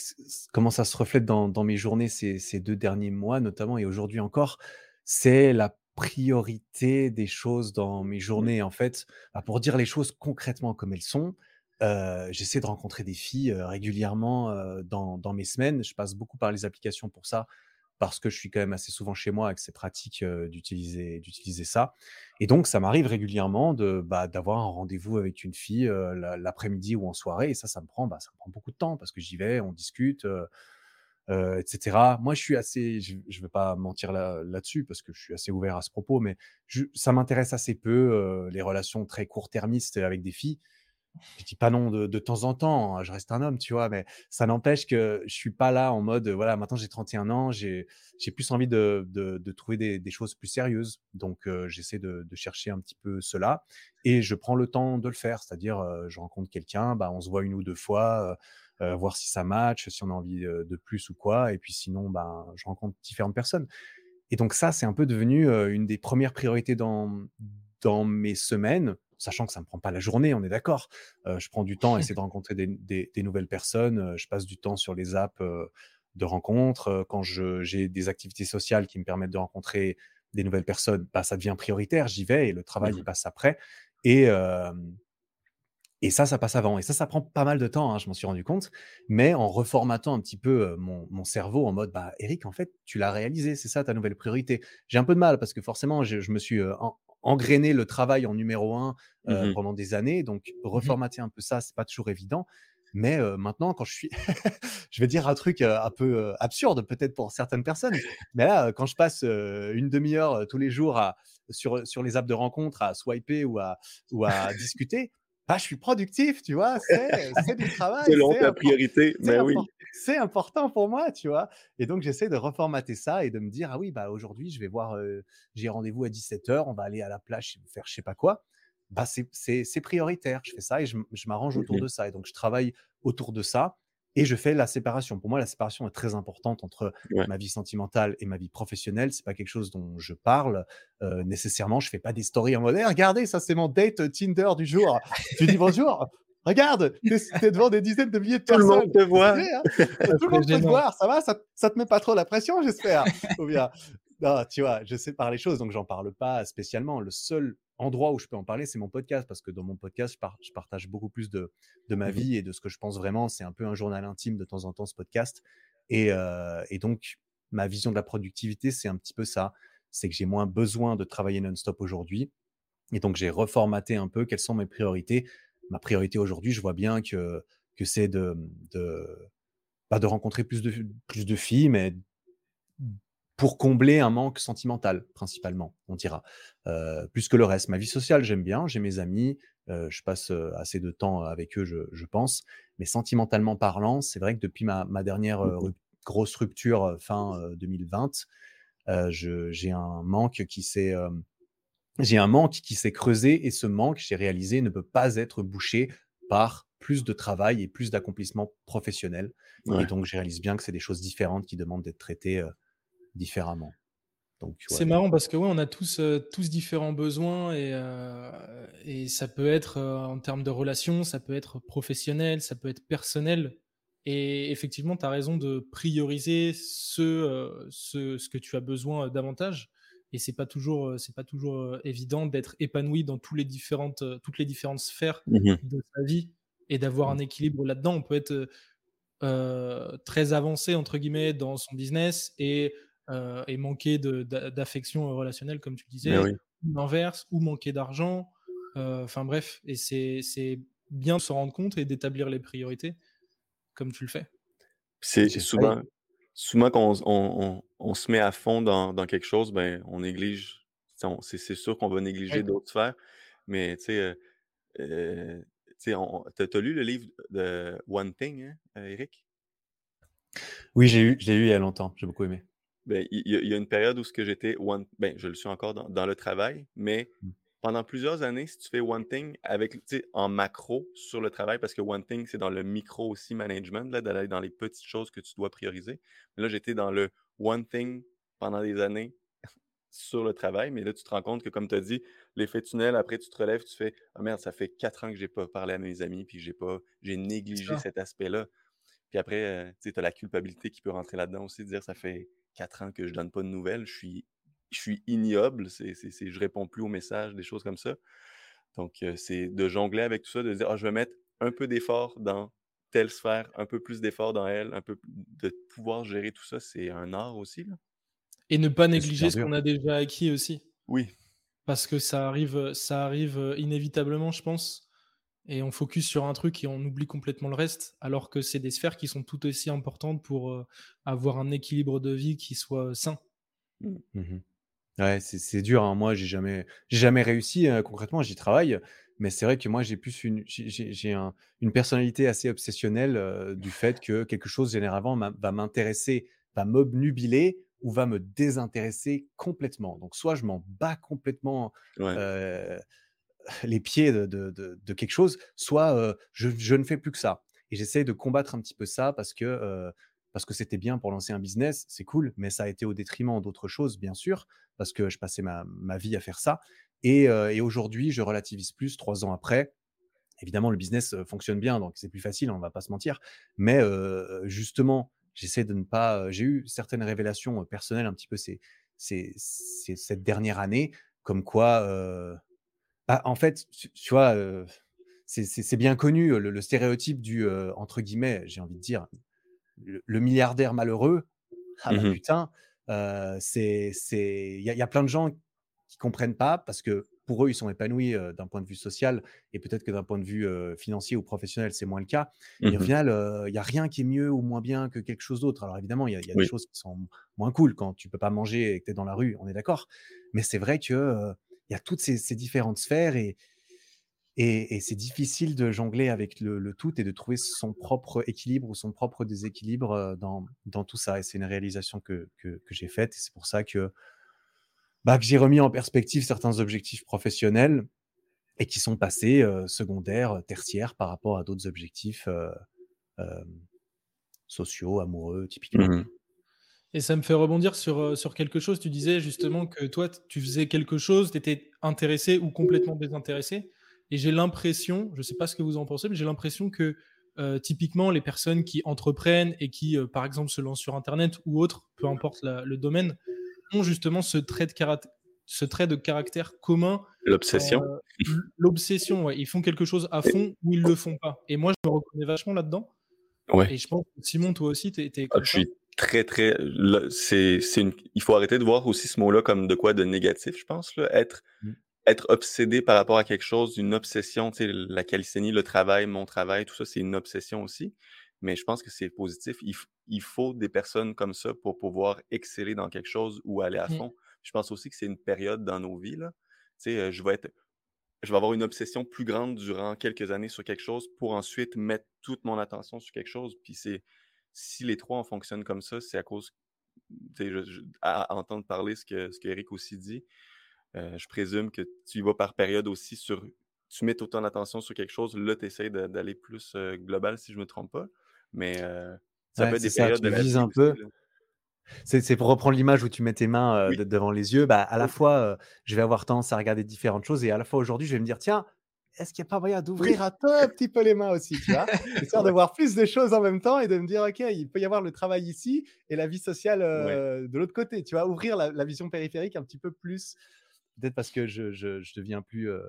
comment ça se reflète dans, mes journées ces, ces, deux derniers mois, notamment, et aujourd'hui encore, c'est la priorité des choses dans mes mmh. journées. En fait, bah, pour dire les choses concrètement comme elles sont, euh, j'essaie de rencontrer des filles euh, régulièrement euh, dans, dans, mes semaines. Je passe beaucoup par les applications pour ça parce que je suis quand même assez souvent chez moi et que c'est pratique d'utiliser d'utiliser ça. Et donc, ça m'arrive régulièrement de bah, d'avoir un rendez-vous avec une fille l'après-midi ou en soirée. Et ça, ça me prend bah, ça me prend beaucoup de temps parce que j'y vais, on discute, etc. Moi, je suis assez, je, ne vais pas mentir là, là-dessus parce que je suis assez ouvert à ce propos, mais ça m'intéresse assez peu les relations très court-termistes avec des filles. Je dis pas non de, temps en temps, hein, je reste un homme, tu vois, mais ça n'empêche que je suis pas là en mode, voilà, maintenant j'ai 31 ans, j'ai plus envie de, de, trouver des, choses plus sérieuses. Donc, j'essaie de, de, chercher un petit peu cela et je prends le temps de le faire. C'est-à-dire, je rencontre quelqu'un, bah, on se voit une ou deux fois, voir si ça match, si on a envie de plus ou quoi. Et puis sinon, bah, je rencontre différentes personnes. Et donc, ça, c'est un peu devenu une des premières priorités dans, dans mes semaines sachant que ça ne me prend pas la journée, on est d'accord. je prends du temps à essayer de rencontrer des, nouvelles personnes. je passe du temps sur les apps de rencontres. quand j'ai des activités sociales qui me permettent de rencontrer des nouvelles personnes, bah, ça devient prioritaire. J'y vais et le travail, il mmh passe après. Et, et ça, ça passe avant. Et ça, ça prend pas mal de temps, hein, je m'en suis rendu compte. Mais en reformatant un petit peu mon, cerveau en mode, bah, Eric, en fait, tu l'as réalisé, c'est ça ta nouvelle priorité. J'ai un peu de mal parce que forcément, je, me suis engrainer le travail en numéro un mmh pendant des années. Donc, mmh reformater un peu ça, c'est pas toujours évident. Mais maintenant, quand je suis, je vais dire un truc un peu absurde peut-être pour certaines personnes, mais là, quand je passe une demi-heure tous les jours à, sur, sur les apps de rencontre à swiper ou à, ou à discuter, bah, je suis productif, tu vois, c'est du travail. Selon ta priorité, mais oui. C'est important pour moi, tu vois. Et donc, j'essaie de reformater ça et de me dire, ah oui, bah, aujourd'hui, je vais voir, j'ai rendez-vous à 17h, on va aller à la plage faire je sais pas quoi. Bah, c'est prioritaire. Je fais ça et je, je m'arrange autour Mmh de ça. Et donc, je travaille autour de ça et je fais la séparation. Pour moi, la séparation est très importante entre Ouais. ma vie sentimentale et ma vie professionnelle. C'est pas quelque chose dont je parle euh, nécessairement. Je fais pas des stories en mode «Eh, regardez, ça c'est mon date Tinder du jour. tu dis bonjour. Regarde, t'es es devant des dizaines de milliers de Tout le personnes. monde te voit. Vrai, hein Tout le monde peut te voir. Ça va? Ça, ça te met pas trop la pression, j'espère? Ou bien, non, tu vois, je sépare les choses, donc j'en parle pas spécialement. Le seul endroit où je peux en parler, c'est mon podcast, parce que dans mon podcast, je, par- je partage beaucoup plus de, de ma Mhm. vie et de ce que je pense vraiment. C'est un peu un journal intime de temps en temps, ce podcast. Et, euh, et donc, ma vision de la productivité, c'est un petit peu ça. C'est que j'ai moins besoin de travailler non-stop aujourd'hui. Et donc, j'ai reformaté un peu quelles sont mes priorités. Ma priorité aujourd'hui, je vois bien que, que c'est de, de, pas de rencontrer plus de, plus de filles, mais pour combler un manque sentimental, principalement, on dira. Euh, plus que le reste. Ma vie sociale, j'aime bien, j'ai mes amis, euh, je passe euh, assez de temps avec eux, je, je pense. Mais sentimentalement parlant, c'est vrai que depuis ma, ma dernière euh, rup- grosse rupture euh, fin euh, 2020, euh, je- j'ai un manque qui s'est j'ai un manque qui s'est creusé et ce manque, j'ai réalisé, ne peut pas être bouché par plus de travail et plus d'accomplissement professionnel. Ouais. Et donc, je réalise bien que c'est des choses différentes qui demandent d'être traitées euh, différemment. C'est marrant parce que ouais, on a tous, euh, tous différents besoins et, euh, et ça peut être euh, en termes de relations, ça peut être professionnel, ça peut être personnel. Et effectivement, tu as raison de prioriser ce, ce, ce que tu as besoin davantage. Et c'est pas toujours, c'est pas toujours évident d'être épanoui dans tous les différentes, toutes les différentes sphères Mhm. de sa vie et d'avoir un équilibre là-dedans. On peut être très avancé entre guillemets dans son business et, euh, et manquer d'affection relationnelle, comme tu disais, oui. ou l'inverse, ou manquer d'argent. Euh, Enfin bref, et c'est c'est bien de se rendre compte et d'établir les priorités comme tu le fais. C'est souvent, souvent qu'on on, on- on se met à fond dans, dans quelque chose, ben, on néglige. C'est c'est sûr qu'on va négliger Ouais. d'autres sphères, mais tu sais, euh, euh, t'as lu le livre de One Thing, hein, euh, Eric? Oui, j'ai eu, je l'ai eu il y a longtemps. J'ai beaucoup aimé. Ben, il y, a- il y a une période où ce que j'étais one, ben, je le suis encore dans, dans le travail, mais Mm. pendant plusieurs années, si tu fais one thing avec, en macro sur le travail, parce que one thing, c'est dans le micro aussi management, là, d'aller dans les petites choses que tu dois prioriser. Mais là, j'étais dans le one thing pendant des années sur le travail, mais là, tu te rends compte que, comme tu as dit, l'effet tunnel, après, tu te relèves, tu fais Ah merde, ça fait quatre ans que j'ai pas parlé à mes amis, puis j'ai pas, j'ai négligé cet aspect-là. Puis après, euh, tu sais, as la culpabilité qui peut rentrer là-dedans aussi, de dire ça fait quatre ans que je donne pas de nouvelles, je suis, je suis ignoble, c'est, c'est, c'est- je réponds plus aux messages, des choses comme ça. Donc, euh, c'est de jongler avec tout ça, de dire, ah, je vais mettre un peu d'effort dans telle sphère, un peu plus d'effort dans elle, un peu de pouvoir gérer tout ça, c'est un art aussi, là. Et ne pas négliger ce qu'on a déjà acquis aussi. Oui, Parce que ça arrive, ça arrive euh, inévitablement, je pense. Et on focus sur un truc et on oublie complètement le reste, alors que c'est des sphères qui sont tout aussi importantes pour euh, avoir un équilibre de vie qui soit sain. Mhm. Ouais, c'est c'est dur. hein. Moi, j'ai jamais, j'ai jamais réussi euh, concrètement. J'y travaille, mais c'est vrai que moi, j'ai plus une, j'ai- un- une personnalité assez obsessionnelle euh, du fait que quelque chose généralement m'a- va m'intéresser, va m'obnubiler ou va me désintéresser complètement. Donc, soit je m'en bats complètement ouais. Les pieds de, de- quelque chose, soit je, je ne fais plus que ça. Et j'essaie de combattre un petit peu ça parce que c'était bien pour lancer un business, c'est cool, mais ça a été au détriment d'autres choses, bien sûr, parce que je passais ma, ma vie à faire ça. Et, et aujourd'hui, je relativise plus trois ans après. Évidemment, le business fonctionne bien, donc c'est plus facile, on va pas se mentir. Mais justement, j'essaie de ne pas. J'ai eu certaines révélations personnelles un petit peu cette dernière année, comme quoi bah, en fait, tu tu vois, c'est c'est c'est bien connu, le le stéréotype du, entre guillemets, j'ai envie de dire, le le milliardaire malheureux. Ah bah, Mhm. putain, c'est c'est il y a il y a plein de gens qui comprennent pas parce que pour eux, ils sont épanouis d'un point de vue social et peut-être que d'un point de vue financier ou professionnel, c'est moins le cas. Et au Mmh final, il n'y a rien qui est mieux ou moins bien que quelque chose d'autre. Alors évidemment, il y a, y a des choses qui sont moins cool quand tu peux pas manger et que tu es dans la rue, on est d'accord. Mais c'est vrai que il y a toutes ces, différentes sphères et, c'est difficile de jongler avec le, tout et de trouver son propre équilibre ou son propre déséquilibre dans, dans tout ça. Et c'est une réalisation que, j'ai faite et c'est pour ça que bah, que j'ai remis en perspective certains objectifs professionnels et qui sont passés euh, secondaires, tertiaires par rapport à d'autres objectifs euh, euh, sociaux, amoureux, typiquement. Mmh Et ça me fait rebondir sur, sur quelque chose. Tu disais justement que toi, tu faisais quelque chose, tu étais intéressé ou complètement désintéressé. Et j'ai l'impression, je ne sais pas ce que vous en pensez, mais j'ai l'impression que euh, typiquement les personnes qui entreprennent et qui, euh, par exemple, se lancent sur Internet ou autre, peu importe la, le domaine, ont justement ce trait de, caractère, ce trait de caractère commun. L'obsession. Euh, L'obsession, ouais. Ils font quelque chose à fond ou ils le font pas. Et moi, je me reconnais vachement là-dedans. Ouais. Et je pense que Simon, toi aussi, tu es, ah, Je suis très, très. C'est, c'est une... Il faut arrêter de voir aussi ce mot-là comme de quoi de négatif, je pense. Là. Être, mm. être obsédé par rapport à quelque chose, une obsession, tu sais, la calcénie, le travail, mon travail, tout ça, c'est une obsession aussi. Mais je pense que c'est positif. Il, il, faut des personnes comme ça pour pouvoir exceller dans quelque chose ou aller à fond. Mm. Je pense aussi que c'est une période dans nos vies. Là. Tu sais, je vais être je vais avoir une obsession plus grande durant quelques années sur quelque chose pour ensuite mettre toute mon attention sur quelque chose. Puis c'est si les trois en fonctionnent comme ça, c'est à cause, je, je, à, entendre parler ce que, ce que Eric aussi dit, euh, je présume que tu y vas par période aussi sur, tu mets autant d'attention sur quelque chose, là tu essaies d'aller plus euh, global si je me trompe pas. Mais euh, ça ouais, peut être des ça, périodes tu de vises un peu. C'est pour reprendre l'image où tu mets tes mains euh, oui. devant les yeux. Bah, à la fois, euh, je vais avoir tendance à regarder différentes choses et à la fois aujourd'hui, je vais me dire tiens, est-ce qu'il n'y a pas moyen d'ouvrir oui. un tout petit peu les mains aussi, tu vois? Histoire de voir plus de choses en même temps et de me dire ok, il peut y avoir le travail ici et la vie sociale euh, ouais. de l'autre côté, tu vois? Ouvrir la, la, vision périphérique un petit peu plus. Peut-être parce que je, je, je deviens plus euh,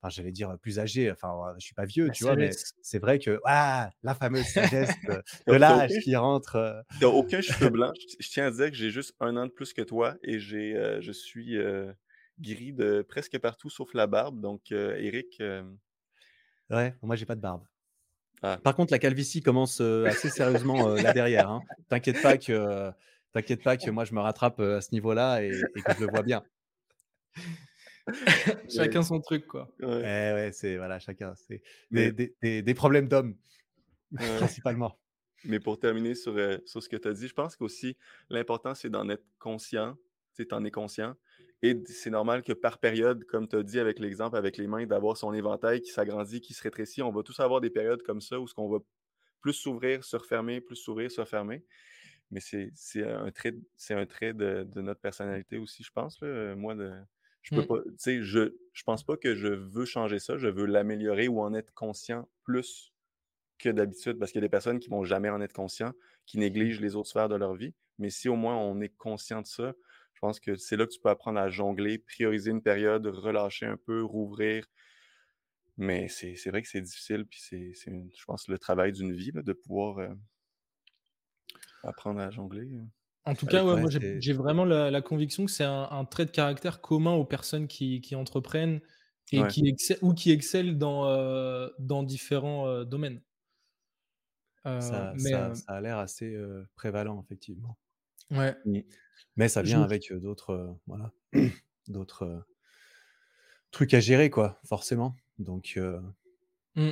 enfin j'allais dire plus âgé, enfin je suis pas vieux, la tu vois, mais c'est vrai que ah, la fameuse sagesse de, de l'âge qui rentre. euh, T'as aucun cheveu blanc? Je, je tiens à dire que j'ai juste un an de plus que toi et j'ai, euh, je suis euh, gris de presque partout sauf la barbe. Donc, euh, Eric. Ouais, moi j'ai pas de barbe. Ah. Par contre, la calvitie commence euh, assez sérieusement euh, là derrière. Hein. T'inquiète pas que, t'inquiète pas que moi je me rattrape euh, à ce niveau-là et, et que je le vois bien. chacun son truc, quoi. Ouais, ouais, ouais c'est voilà, chacun. C'est des, des, des, des, problèmes d'hommes, ouais. principalement. Mais pour terminer sur, euh, sur ce que tu as dit, je pense qu'aussi l'important, c'est d'en être conscient. Tu en es conscient. Et c'est normal que par période, comme tu as dit avec l'exemple avec les mains, d'avoir son éventail qui s'agrandit, qui se rétrécit. On va tous avoir des périodes comme ça où ce qu'on va plus s'ouvrir, se refermer, plus s'ouvrir, se refermer. Mais c'est un trait, un trait de, de, notre personnalité aussi, je pense. Là. Moi, de, je peux mmh. pas, tu sais, je, je pense pas que je veux changer ça, je veux l'améliorer ou en être conscient plus que d'habitude, parce qu'il y a des personnes qui vont jamais en être conscients, qui négligent les autres sphères de leur vie. Mais si au moins on est conscient de ça, je pense que c'est là que tu peux apprendre à jongler, prioriser une période, relâcher un peu, rouvrir. Mais c'est vrai que c'est difficile, puis c'est, je pense, le travail d'une vie, là, de pouvoir euh, apprendre à jongler. En tout cas, ouais, moi j'ai vraiment la, la, conviction que c'est un, un, trait de caractère commun aux personnes qui, qui entreprennent et ouais. qui excellent, ou qui excellent dans, euh, dans différents euh, domaines. Euh, ça, mais, ça, ça, a l'air assez euh, prévalent, effectivement. Ouais. Mais ça vient avec d'autres voilà, d'autres trucs à gérer, quoi, forcément. Donc, mm.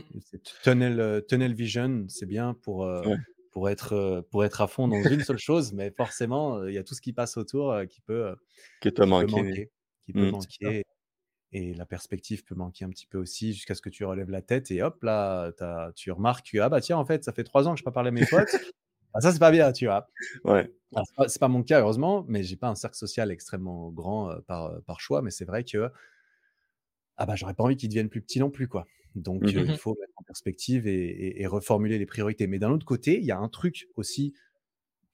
tunnel, tunnel vision, c'est bien pour, ouais pour être, pour être à fond dans une seule chose, mais forcément, il y a tout ce qui passe autour qui peut, qui peut manquer. manquer. Qui peut mmh, manquer. Et la perspective peut manquer un petit peu aussi jusqu'à ce que tu relèves la tête et hop, là, tu remarques que, ah bah tiens, en fait, ça fait trois ans que je n'ai pas parlé à mes potes. ah, ça, c'est pas bien, tu vois. Ouais. C'est pas, mon cas, heureusement, mais j'ai pas un cercle social extrêmement grand euh, par, par choix, mais c'est vrai que, ah bah, j'aurais pas envie qu'ils deviennent plus petits non plus, quoi. Donc, mmh. euh, il faut mettre en perspective et, et, et reformuler les priorités. Mais d'un autre côté, il y a un truc aussi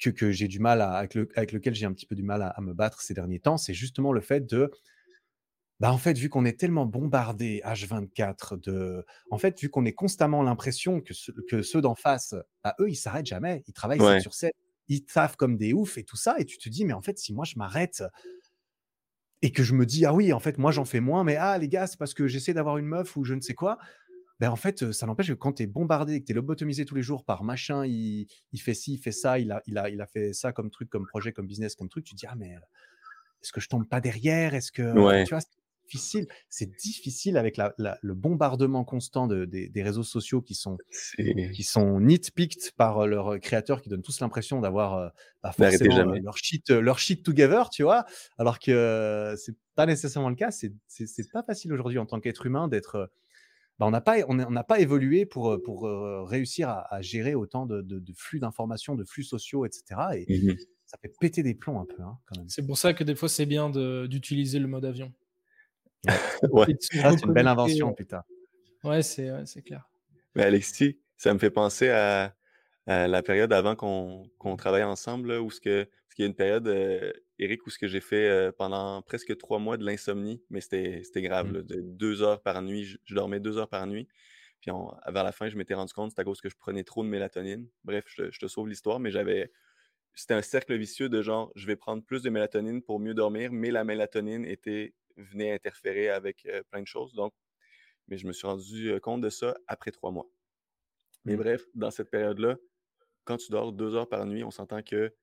que, que j'ai du mal à, avec, le, avec lequel j'ai un petit peu du mal à, à me battre ces derniers temps, c'est justement le fait de, bah en fait, vu qu'on est tellement bombardé H24 de, en fait, vu qu'on est constamment l'impression que, ce, que ceux d'en face, bah, eux, ils s'arrêtent jamais, ils travaillent ouais. sur 7, ils taffent comme des oufs et tout ça, et tu te dis, mais en fait, si moi je m'arrête, et que je me dis, ah oui, en fait, moi, j'en fais moins, mais ah, les gars, c'est parce que j'essaie d'avoir une meuf ou je ne sais quoi. Ben, en fait, ça n'empêche que quand tu es bombardé, que tu es lobotomisé tous les jours par machin, il, il, fait ci, il fait ça, il a, il, a, il a fait ça comme truc, comme projet, comme business, comme truc, tu te dis, ah, mais est-ce que je tombe pas derrière? Est-ce que. Tu vois, difficile. C'est difficile avec la, le bombardement constant de, des, réseaux sociaux qui sont, qui sont nitpicked par leurs créateurs qui donnent tous l'impression d'avoir bah, forcément leur shit, leur shit together, tu vois, alors que c'est pas nécessairement le cas. C'est pas facile aujourd'hui en tant qu'être humain d'être. Bah, on n'a pas, on n'a pas évolué pour, pour réussir à, gérer autant de, de, flux d'informations, de flux sociaux, etc. Et, mmh ça fait péter des plombs un peu. Hein, c'est pour ça que des fois, c'est bien d'utiliser le mode avion. Ouais. Ah, c'est une belle invention, euh, putain. Ouais, c'est clair. Mais Alexis, ça me fait penser à, la période avant qu'on travaille ensemble, où ce que, ce qu'il y a une période, euh, Eric, où ce que j'ai fait euh, pendant presque trois mois de l'insomnie, mais c'était grave, mmh. de deux heures par nuit. Je, dormais deux heures par nuit. Puis vers la fin, je m'étais rendu compte, c'est à cause que je prenais trop de mélatonine. Bref, je, je te sauve l'histoire, mais j'avais c'était un cercle vicieux de genre, je vais prendre plus de mélatonine pour mieux dormir, mais la mélatonine était, venait interférer avec euh, plein de choses. Donc, mais je me suis rendu euh, compte de ça après trois mois. Mais mmh. bref, dans cette période-là, quand tu dors deux heures par nuit, on s'entend que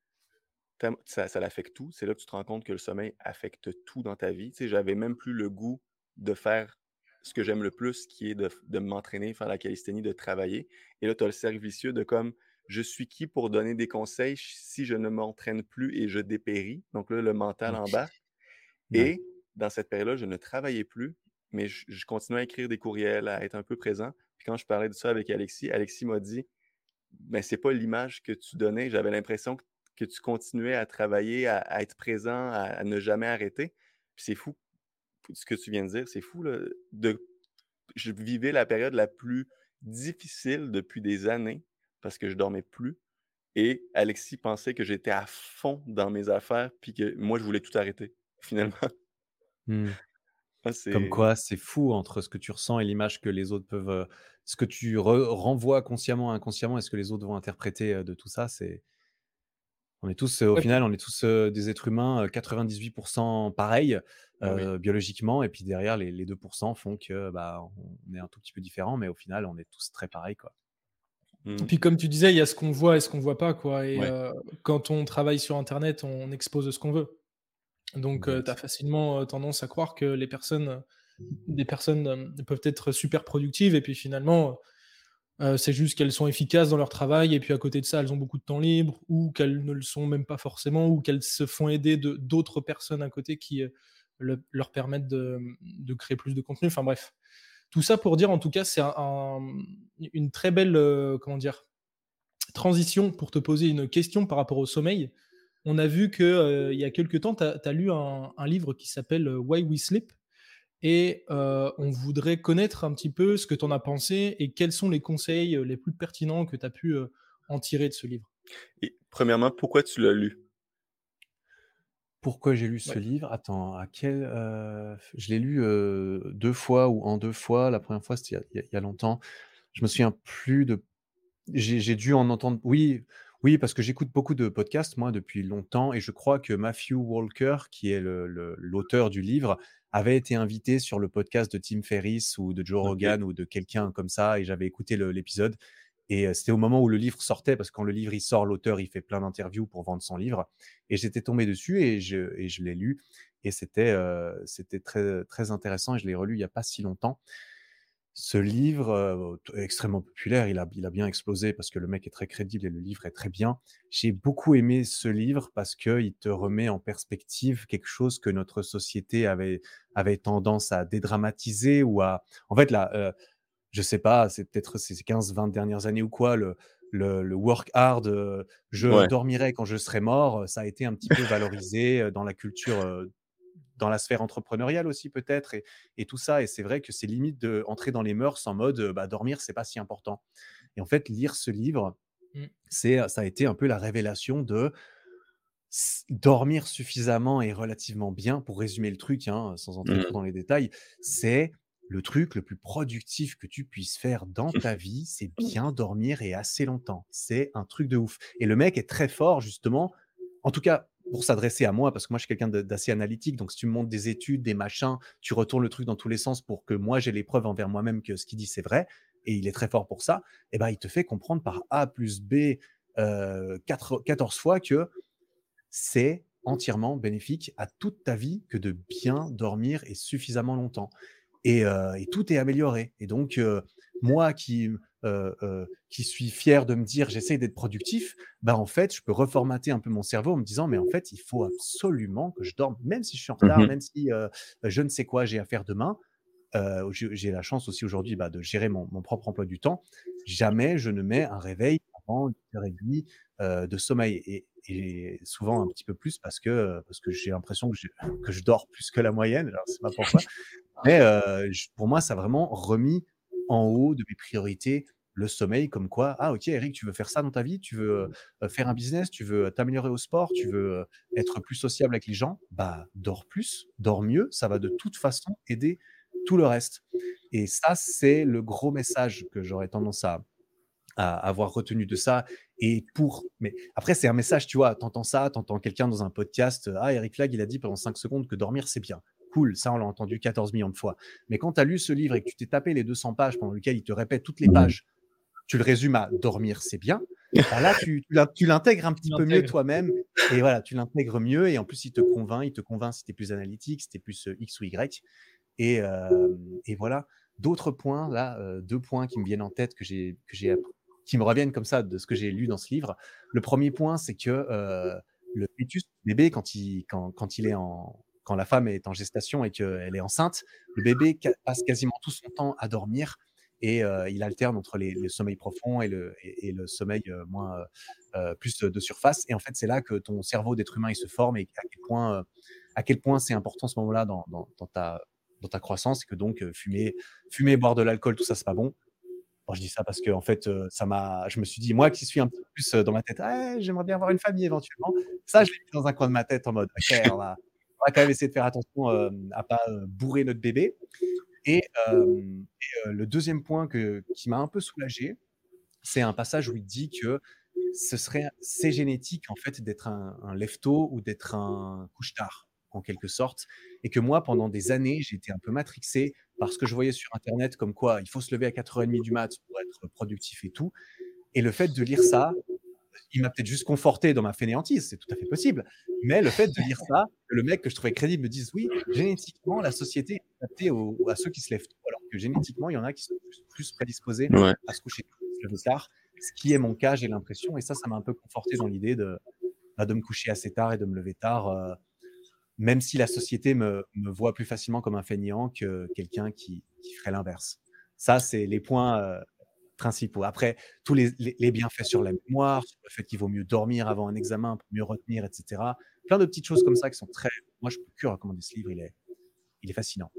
ça, ça l'affecte tout. C'est là que tu te rends compte que le sommeil affecte tout dans ta vie. Tu sais, j'avais même plus le goût de faire ce que j'aime le plus, qui est de, de m'entraîner, faire la calisthénie, de travailler. Et là, tu as le cercle vicieux de comme je suis qui pour donner des conseils si je ne m'entraîne plus et je dépéris? Donc là, le mental en bas. Et dans cette période-là, je ne travaillais plus, mais je, continuais à écrire des courriels, à être un peu présent. Puis quand je parlais de ça avec Alexis, Alexis m'a dit ben, c'est pas l'image que tu donnais. J'avais l'impression que, tu continuais à travailler, à, être présent, à, ne jamais arrêter. Puis c'est fou. Ce que tu viens de dire, c'est fou. de, je vivais la période la plus difficile depuis des années parce que je dormais plus. Et Alexis pensait que j'étais à fond dans mes affaires, puis que moi, je voulais tout arrêter, finalement. Mmh. Ah, Comme quoi, c'est fou entre ce que tu ressens et l'image que les autres peuvent. ce que tu renvoies consciemment, inconsciemment, et ce que les autres vont interpréter de tout ça, c'est. On est tous, au final, on est tous des êtres humains, 98% pareils biologiquement, et puis derrière, les, les 2% font que bah, on est un tout petit peu différent, mais au final, on est tous très pareils. Quoi. Et mmh. puis comme tu disais, il y a ce qu'on voit et ce qu'on voit pas, quoi. Et quand on travaille sur Internet, on expose ce qu'on veut. Donc tu as facilement tendance à croire que les personnes, des personnes peuvent être super productives et puis finalement, c'est juste qu'elles sont efficaces dans leur travail et puis à côté de ça, elles ont beaucoup de temps libre ou qu'elles ne le sont même pas forcément ou qu'elles se font aider de d'autres personnes à côté qui leur permettent de, de, créer plus de contenu. Enfin bref, tout ça pour dire, en tout cas, c'est une très belle euh, comment dire, transition pour te poser une question par rapport au sommeil. On a vu qu'il euh, il y a quelques temps, tu as, lu un, livre qui s'appelle euh, Why We Sleep. Et on voudrait connaître un petit peu ce que tu en as pensé et quels sont les conseils les plus pertinents que tu as pu en tirer de ce livre. Et premièrement, pourquoi tu l'as lu? Pourquoi j'ai lu ce livre? Attends, à quel, je l'ai lu, deux fois ou en deux fois. La première fois, c'était il y a longtemps. Je me souviens plus de j'ai dû en entendre oui, oui, parce que j'écoute beaucoup de podcasts, moi, depuis longtemps et je crois que Matthew Walker, qui est l'auteur du livre, avait été invité sur le podcast de Tim Ferriss ou de Joe Rogan ou de quelqu'un comme ça et j'avais écouté l'épisode et c'était au moment où le livre sortait, parce que quand le livre il sort, l'auteur il fait plein d'interviews pour vendre son livre. Et j'étais tombé dessus et je, et je l'ai lu. Et c'était c'était très, très intéressant et je l'ai relu il n'y a pas si longtemps. Ce livre, extrêmement populaire, il a, il a bien explosé parce que le mec est très crédible et le livre est très bien. J'ai beaucoup aimé ce livre parce qu'il te remet en perspective quelque chose que notre société avait, avait tendance à dédramatiser ou à... En fait, là, je sais pas, c'est peut-être ces 15-20 dernières années ou quoi, le, le, work hard, euh, je dormirai quand je serai mort, ça a été un petit peu valorisé euh, dans la culture, euh, dans la sphère entrepreneuriale aussi peut-être, et, tout ça. Et c'est vrai que c'est limite d'entrer dans les mœurs en mode bah, dormir, c'est pas si important. Et en fait, lire ce livre, mmh. c'est, ça a été un peu la révélation de dormir suffisamment et relativement bien, pour résumer le truc, hein, sans entrer mmh. trop dans les détails, c'est le truc le plus productif que tu puisses faire dans ta vie, c'est bien dormir et assez longtemps. C'est un truc de ouf. Et le mec est très fort, justement. En tout cas, pour s'adresser à moi, parce que moi, je suis quelqu'un d'assez analytique. Donc, si tu me montres des études, des machins, tu retournes le truc dans tous les sens pour que moi, j'ai les preuves envers moi-même que ce qu'il dit, c'est vrai. Et il est très fort pour ça. Et ben, il te fait comprendre par A plus B 14 fois que c'est entièrement bénéfique à toute ta vie que de bien dormir et suffisamment longtemps. Et, tout est amélioré. Et donc, moi qui, qui suis fier de me dire j'essaie d'être productif, bah en fait, je peux reformater un peu mon cerveau en me disant mais en fait, il faut absolument que je dorme, même si je suis en retard, mmh même si je ne sais quoi j'ai à faire demain. j'ai la chance aussi aujourd'hui bah, de gérer mon, mon, propre emploi du temps. Jamais je ne mets un réveil avant 8h30 de sommeil. Et, et souvent un petit peu plus parce que, parce que j'ai l'impression que, que, je dors plus que la moyenne. Alors, c'est pas pourquoi. Mais pour moi, ça a vraiment remis en haut de mes priorités le sommeil, comme quoi, ah ok Eric, tu veux faire ça dans ta vie, tu veux faire un business, tu veux t'améliorer au sport, tu veux être plus sociable avec les gens, bah dors plus, dors mieux, ça va de toute façon aider tout le reste. Et ça, c'est le gros message que j'aurais tendance à, à avoir retenu de ça. Et pour, mais après, c'est un message, tu vois, t'entends ça, t'entends quelqu'un dans un podcast, ah, Eric Flag, il a dit pendant 5 secondes que dormir, c'est bien. Cool, ça, on l'a entendu 14 millions de fois. Mais quand tu as lu ce livre et que tu t'es tapé les 200 pages pendant lesquelles il te répète toutes les pages, tu le résumes à dormir, c'est bien. Bah là, tu, tu l'intègres un petit peu mieux toi-même. Et voilà, tu l'intègres mieux. Et en plus, il te convainc. Il te convainc si tu es plus analytique, si tu es plus euh, X ou Y. Et, euh, et voilà. D'autres points, là, euh, deux points qui me viennent en tête que j'ai qui me reviennent comme ça de ce que j'ai lu dans ce livre. Le premier point, c'est que le fœtus, le bébé, quand il, quand, quand il est en, quand la femme est en gestation et qu'elle est enceinte, le bébé passe quasiment tout son temps à dormir et il alterne entre les, le sommeil profond et le, sommeil moins plus de surface. Et en fait, c'est là que ton cerveau d'être humain se forme et à quel point, c'est important ce moment-là dans, ta, croissance et que donc fumer, fumer, boire de l'alcool, tout ça, c'est pas bon. je dis ça parce que en fait, ça m'a, je me suis dit, moi qui suis un peu plus dans ma tête, «Ah, j'aimerais bien avoir une famille éventuellement. Ça, je l'ai mis dans un coin de ma tête en mode, ok, on va quand même essayer de faire attention euh, à pas euh, bourrer notre bébé. Et, euh, le deuxième point que, qui m'a un peu soulagé, c'est un passage où il dit que ce serait c'est génétique en fait d'être un, un lefto ou d'être un couche-tard en quelque sorte, et que moi pendant des années j'étais un peu matrixé parce que je voyais sur internet comme quoi il faut se lever à 4h30 du mat pour être productif et tout. Et le fait de lire ça, il m'a peut-être juste conforté dans ma fainéantise, c'est tout à fait possible. Mais le fait de dire ça, que le mec que je trouvais crédible me dise oui, génétiquement, la société est adaptée à ceux qui se lèvent tôt, alors que génétiquement, il y en a qui sont plus, prédisposés à se coucher tard. Ce qui est mon cas, j'ai l'impression, et ça, ça m'a un peu conforté dans l'idée de, bah, de me coucher assez tard et de me lever tard, euh, même si la société me, me, voit plus facilement comme un fainéant que quelqu'un qui, qui ferait l'inverse. Ça, c'est les points euh, principaux. Après, tous les, bienfaits sur la mémoire, sur le fait qu'il vaut mieux dormir avant un examen pour mieux retenir, etc. Plein de petites choses comme ça qui sont très. Moi, je peux que recommander ce livre, il est, il est fascinant.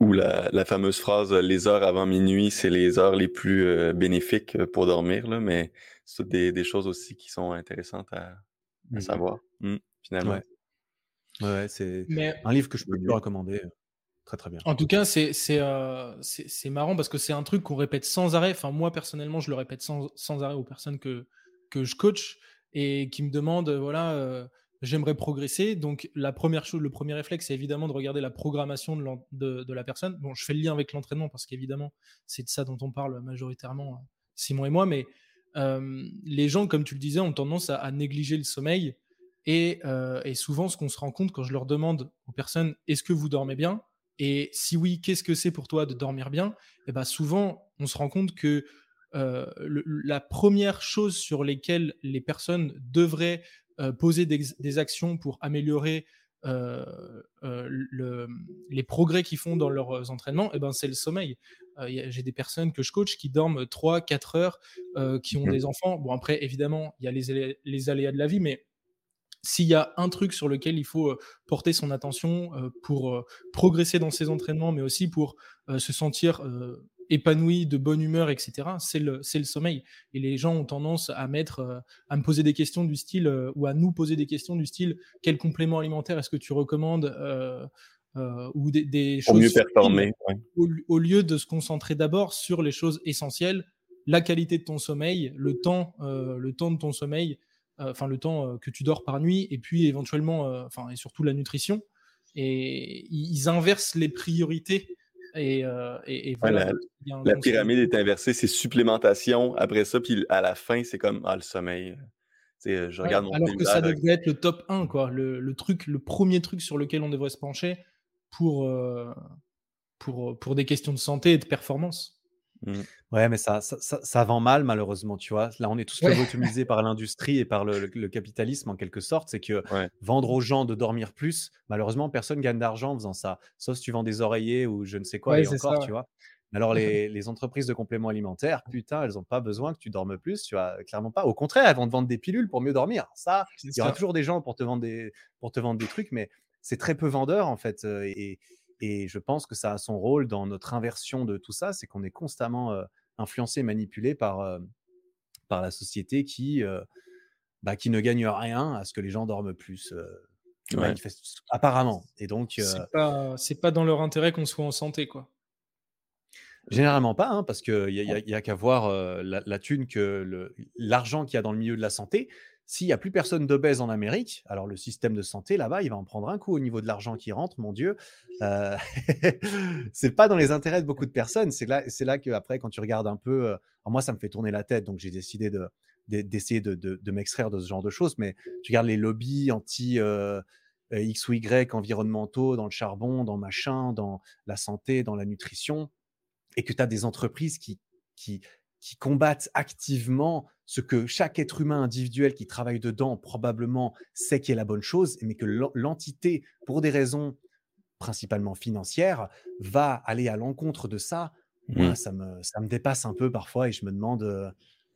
Ou la, fameuse phrase les heures avant minuit, c'est les heures les plus euh, bénéfiques euh, pour dormir, là, mais c'est des, choses aussi qui sont intéressantes à, mmh savoir, mmh, finalement. Ouais, c'est un livre que je peux que recommander. Euh. Très, bien. En tout cas, c'est euh, marrant parce que c'est un truc qu'on répète sans arrêt. Enfin, moi, personnellement, je le répète sans, sans arrêt aux personnes que, que je coach et qui me demandent, voilà, euh, j'aimerais progresser. Donc, la première chose, le premier réflexe, c'est évidemment de regarder la programmation de, de, de la personne. Bon, je fais le lien avec l'entraînement parce qu'évidemment, c'est de ça dont on parle majoritairement, euh, Simon et moi. Mais les gens, comme tu le disais, ont tendance à, négliger le sommeil. Et, et souvent, ce qu'on se rend compte quand je leur demande aux personnes, est-ce que vous dormez bien? Et si oui, qu'est-ce que c'est pour toi de dormir bien? Et eh ben souvent, on se rend compte que euh, la première chose sur lesquelles les personnes devraient euh, poser des, actions pour améliorer euh, les progrès qu'ils font dans leurs entraînements, et eh ben c'est le sommeil. J'ai des personnes que je coach qui dorment 3-4 heures, qui ont mmh des enfants. Bon, après, évidemment, il y a les, les aléas de la vie, mais s'il y a un truc sur lequel il faut porter son attention pour progresser dans ses entraînements, mais aussi pour se sentir épanoui, de bonne humeur, etc., c'est le, le, sommeil. Et les gens ont tendance à mettre, à me poser des questions du style, ou à nous poser des questions du style, quel complément alimentaire est-ce que tu recommandes ou des, choses. Pour mieux performer. au, lieu de se concentrer d'abord sur les choses essentielles, la qualité de ton sommeil, le temps, le temps de ton sommeil, enfin le temps que tu dors par nuit, et puis éventuellement, enfin et surtout la nutrition. Et ils inversent les priorités. Et, et, voilà, la, pyramide est inversée, c'est supplémentation. Après ça, puis à la fin, c'est comme ah, le sommeil. je regarde alors que ça devrait être le top 1, quoi, le, le, truc, le premier truc sur lequel on devrait se pencher pour, pour, pour des questions de santé et de performance. Mmh. Ouais, mais ça, ça, ça, vend mal, malheureusement, tu vois? Là, on est tous lobotomisés par l'industrie et par le, capitalisme, en quelque sorte. C'est que vendre aux gens de dormir plus, malheureusement, personne gagne d'argent en faisant ça. Sauf si tu vends des oreillers ou je ne sais quoi, et encore, tu vois? Alors, les, les, entreprises de compléments alimentaires, putain, elles n'ont pas besoin que tu dormes plus, tu vois, clairement pas. Au contraire, elles vont te vendre des pilules pour mieux dormir. Ça, il y aura toujours des gens pour te vendre des, pour te vendre des trucs, mais c'est très peu vendeur, en fait. Et, et je pense que ça a son rôle dans notre inversion de tout ça, c'est qu'on est constamment influencé, manipulé par, par la société qui, bah, qui ne gagne rien à ce que les gens dorment plus. Apparemment. Et donc. C'est pas, pas dans leur intérêt qu'on soit en santé, quoi. Généralement pas, hein, parce qu'il n'y a, a qu'à voir la, la, thune que l'argent qu'il y a dans le milieu de la santé. S'il n'y a plus personne d'obèse en Amérique, alors le système de santé là-bas, il va en prendre un coup au niveau de l'argent qui rentre, mon Dieu. Euh, c'est pas dans les intérêts de beaucoup de personnes. C'est là, c'est là que après, quand tu regardes un peu, euh, moi, ça me fait tourner la tête, donc j'ai décidé de, d'essayer de, de, m'extraire de ce genre de choses. Mais tu regardes les lobbies anti euh, X ou Y environnementaux dans le charbon, dans machin, dans la santé, dans la nutrition, et que tu as des entreprises qui, qui, qui combattent activement ce que chaque être humain individuel qui travaille dedans probablement sait qui est la bonne chose, mais que l'entité, pour des raisons principalement financières, va aller à l'encontre de ça, moi, mmh. ça, me, ça me dépasse un peu parfois et je me demande, euh,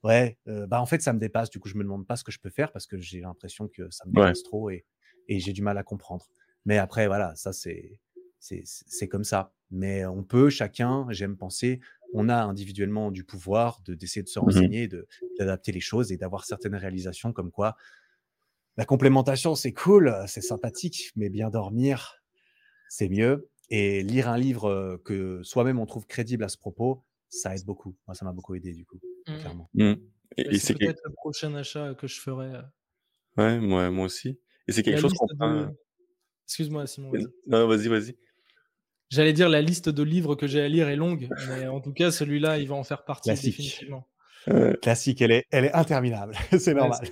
ouais, euh, bah en fait, ça me dépasse. Du coup, je me demande pas ce que je peux faire parce que j'ai l'impression que ça me dépasse trop et, et j'ai du mal à comprendre. Mais après, voilà, ça, c'est, c'est comme ça. Mais on peut, chacun, j'aime penser, on a individuellement du pouvoir de d'essayer de se mmh renseigner, d'adapter les choses et d'avoir certaines réalisations comme quoi la complémentation, c'est cool, c'est sympathique, mais bien dormir, c'est mieux. Et lire un livre que soi-même on trouve crédible à ce propos, ça aide beaucoup. Moi, ça m'a beaucoup aidé du coup, mmh. clairement. Mmh. Et, c'est peut-être le prochain achat que je ferai. Ouais, moi, moi aussi. Et c'est quelque chose qu'on prend. Excuse-moi, Simon. Non, vas-y, vas-y. J'allais dire la liste de livres que j'ai à lire est longue, mais en tout cas, celui-là, il va en faire partie définitivement. Classique, elle est, elle est interminable, c'est normal.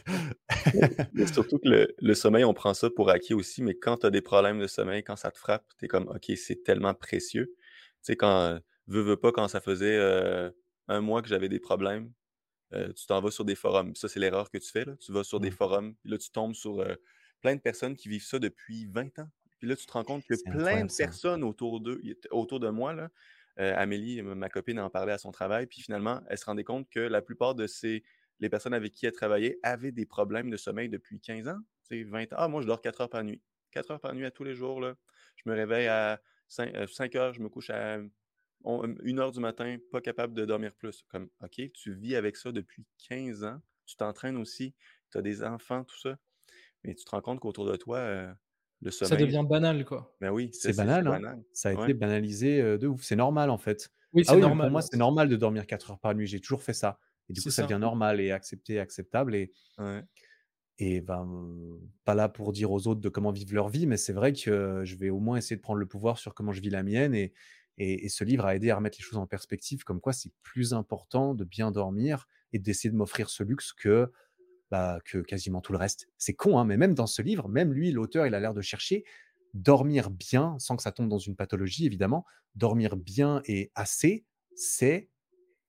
mais surtout que le, sommeil, on prend ça pour acquis aussi, mais quand tu as des problèmes de sommeil, quand ça te frappe, tu es comme, OK, c'est tellement précieux. Tu sais, quand, veux, veux pas, quand ça faisait euh, un mois que j'avais des problèmes, euh, tu t'en vas sur des forums. Ça, c'est l'erreur que tu fais. Là. Tu vas sur des mmh. forums, là, tu tombes sur euh, plein de personnes qui vivent ça depuis 20 ans, puis là, tu te rends compte que plein de personnes autour, autour de moi, là, euh, Amélie, ma copine, en parlait à son travail, puis finalement, elle se rendait compte que la plupart de ces, les personnes avec qui elle travaillait avaient des problèmes de sommeil depuis 15 ans, 20 ans. Ah, moi, je dors 4 heures par nuit. 4 heures par nuit à tous les jours. Là. Je me réveille à 5, euh, heures, je me couche à 1 heure du matin, pas capable de dormir plus. Comme, OK, tu vis avec ça depuis 15 ans, tu t'entraînes aussi, tu as des enfants, tout ça. Mais tu te rends compte qu'autour de toi, euh, ça devient banal, quoi. Ben oui, c'est banal, hein. Ça a été banalisé de ouf. C'est normal, en fait. Oui, ah c'est normal. Pour moi, c'est normal de dormir 4 heures par nuit. J'ai toujours fait ça. Et du coup, ça, devient normal et accepté, acceptable. Et, et ben, pas là pour dire aux autres de comment vivre leur vie, mais c'est vrai que je vais au moins essayer de prendre le pouvoir sur comment je vis la mienne. Et, et, ce livre a aidé à remettre les choses en perspective, comme quoi c'est plus important de bien dormir et d'essayer de m'offrir ce luxe que bah, que quasiment tout le reste. C'est con, hein, mais même dans ce livre, même lui, l'auteur, il a l'air de chercher dormir bien, sans que ça tombe dans une pathologie, évidemment. Dormir bien et assez, c'est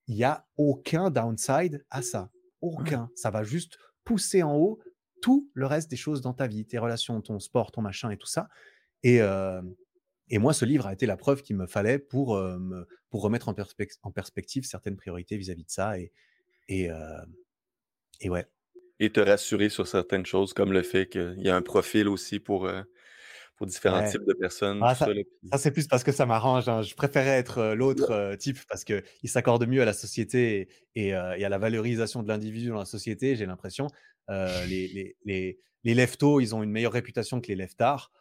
il n'y a aucun downside à ça. Aucun. Ça va juste pousser en haut tout le reste des choses dans ta vie, tes relations, ton sport, ton machin et tout ça. Et, et moi, ce livre a été la preuve qu'il me fallait pour, me, pour remettre en, en, perspective certaines priorités vis-à-vis de ça. Et, et, et ouais, et te rassurer sur certaines choses, comme le fait qu'il y a un profil aussi pour, euh, pour différents types de personnes. Ah, ça, c'est plus parce que ça m'arrange. Hein. Je préférais être euh, l'autre euh, type parce qu'il s'accorde mieux à la société et, et, à la valorisation de l'individu dans la société, j'ai l'impression. les, les, les, les leftos, ils ont une meilleure réputation que les leftards.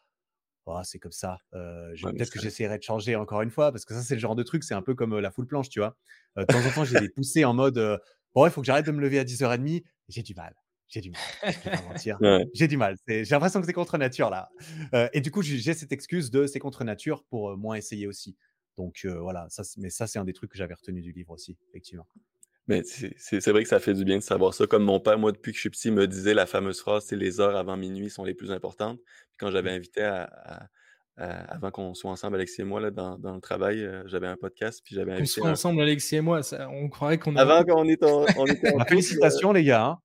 Oh, c'est comme ça. Peut-être que j'essaierai de changer encore une fois parce que ça, c'est le genre de truc, c'est un peu comme la full planche, tu vois? de temps en temps, j'ai des poussées en mode Bon, il faut que j'arrête de me lever à 10h30. J'ai du mal j'ai du mal. Je vais pas mentir. J'ai du mal. J'ai l'impression que c'est contre nature là. et du coup, j'ai cette excuse de c'est contre nature pour moins essayer aussi. Donc voilà, ça, mais ça, c'est un des trucs que j'avais retenu du livre aussi, effectivement. Mais c'est vrai que ça fait du bien de savoir ça. Comme mon père, moi, depuis que je suis petit, me disait la fameuse phrase c'est les heures avant minuit sont les plus importantes. Puis quand j'avais mmh. invité à, avant qu'on soit ensemble, Alexis et moi, là, dans, dans le travail, j'avais un podcast. Puis j'avais invité. Qu'on soit ensemble, Alexis et moi, ça, on croirait qu'on. Avant qu'on était en. On était en Félicitations, les gars. Hein.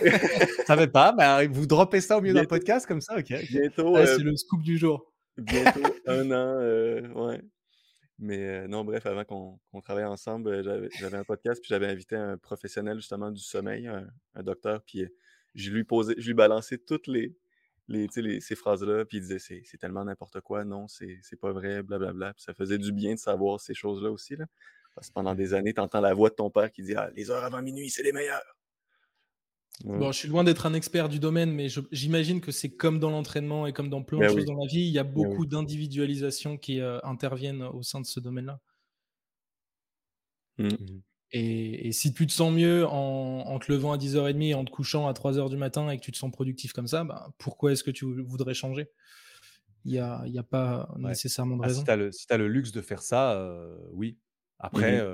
savais pas, mais vous droppez ça au milieu d'un podcast comme ça, ok. Bientôt. c'est le scoop du jour. Bientôt un an, ouais. Mais non, bref, avant qu'on travaille ensemble, j'avais un podcast, puis j'avais invité un professionnel justement du sommeil, un, docteur, puis je lui posais, je lui balançais toutes les, les, les ces phrases-là, puis il disait c'est tellement n'importe quoi, non, c'est pas vrai, blablabla. Puis ça faisait du bien de savoir ces choses-là aussi. Là. Parce que pendant des années, tu entends la voix de ton père qui dit ah, les heures avant minuit, c'est les meilleures. Bon, je suis loin d'être un expert du domaine, mais j'imagine que c'est comme dans l'entraînement et comme dans plein de ben choses dans la vie, il y a beaucoup d'individualisation qui euh, interviennent au sein de ce domaine-là. Mmh. Mmh. Et, si tu te sens mieux en, te levant à 10h30 et en te couchant à 3h du matin et que tu te sens productif comme ça, bah, pourquoi est-ce que tu voudrais changer? Il n'y a, y a, pas nécessairement de ah, raison. si tu as, le luxe de faire ça, euh, oui, après,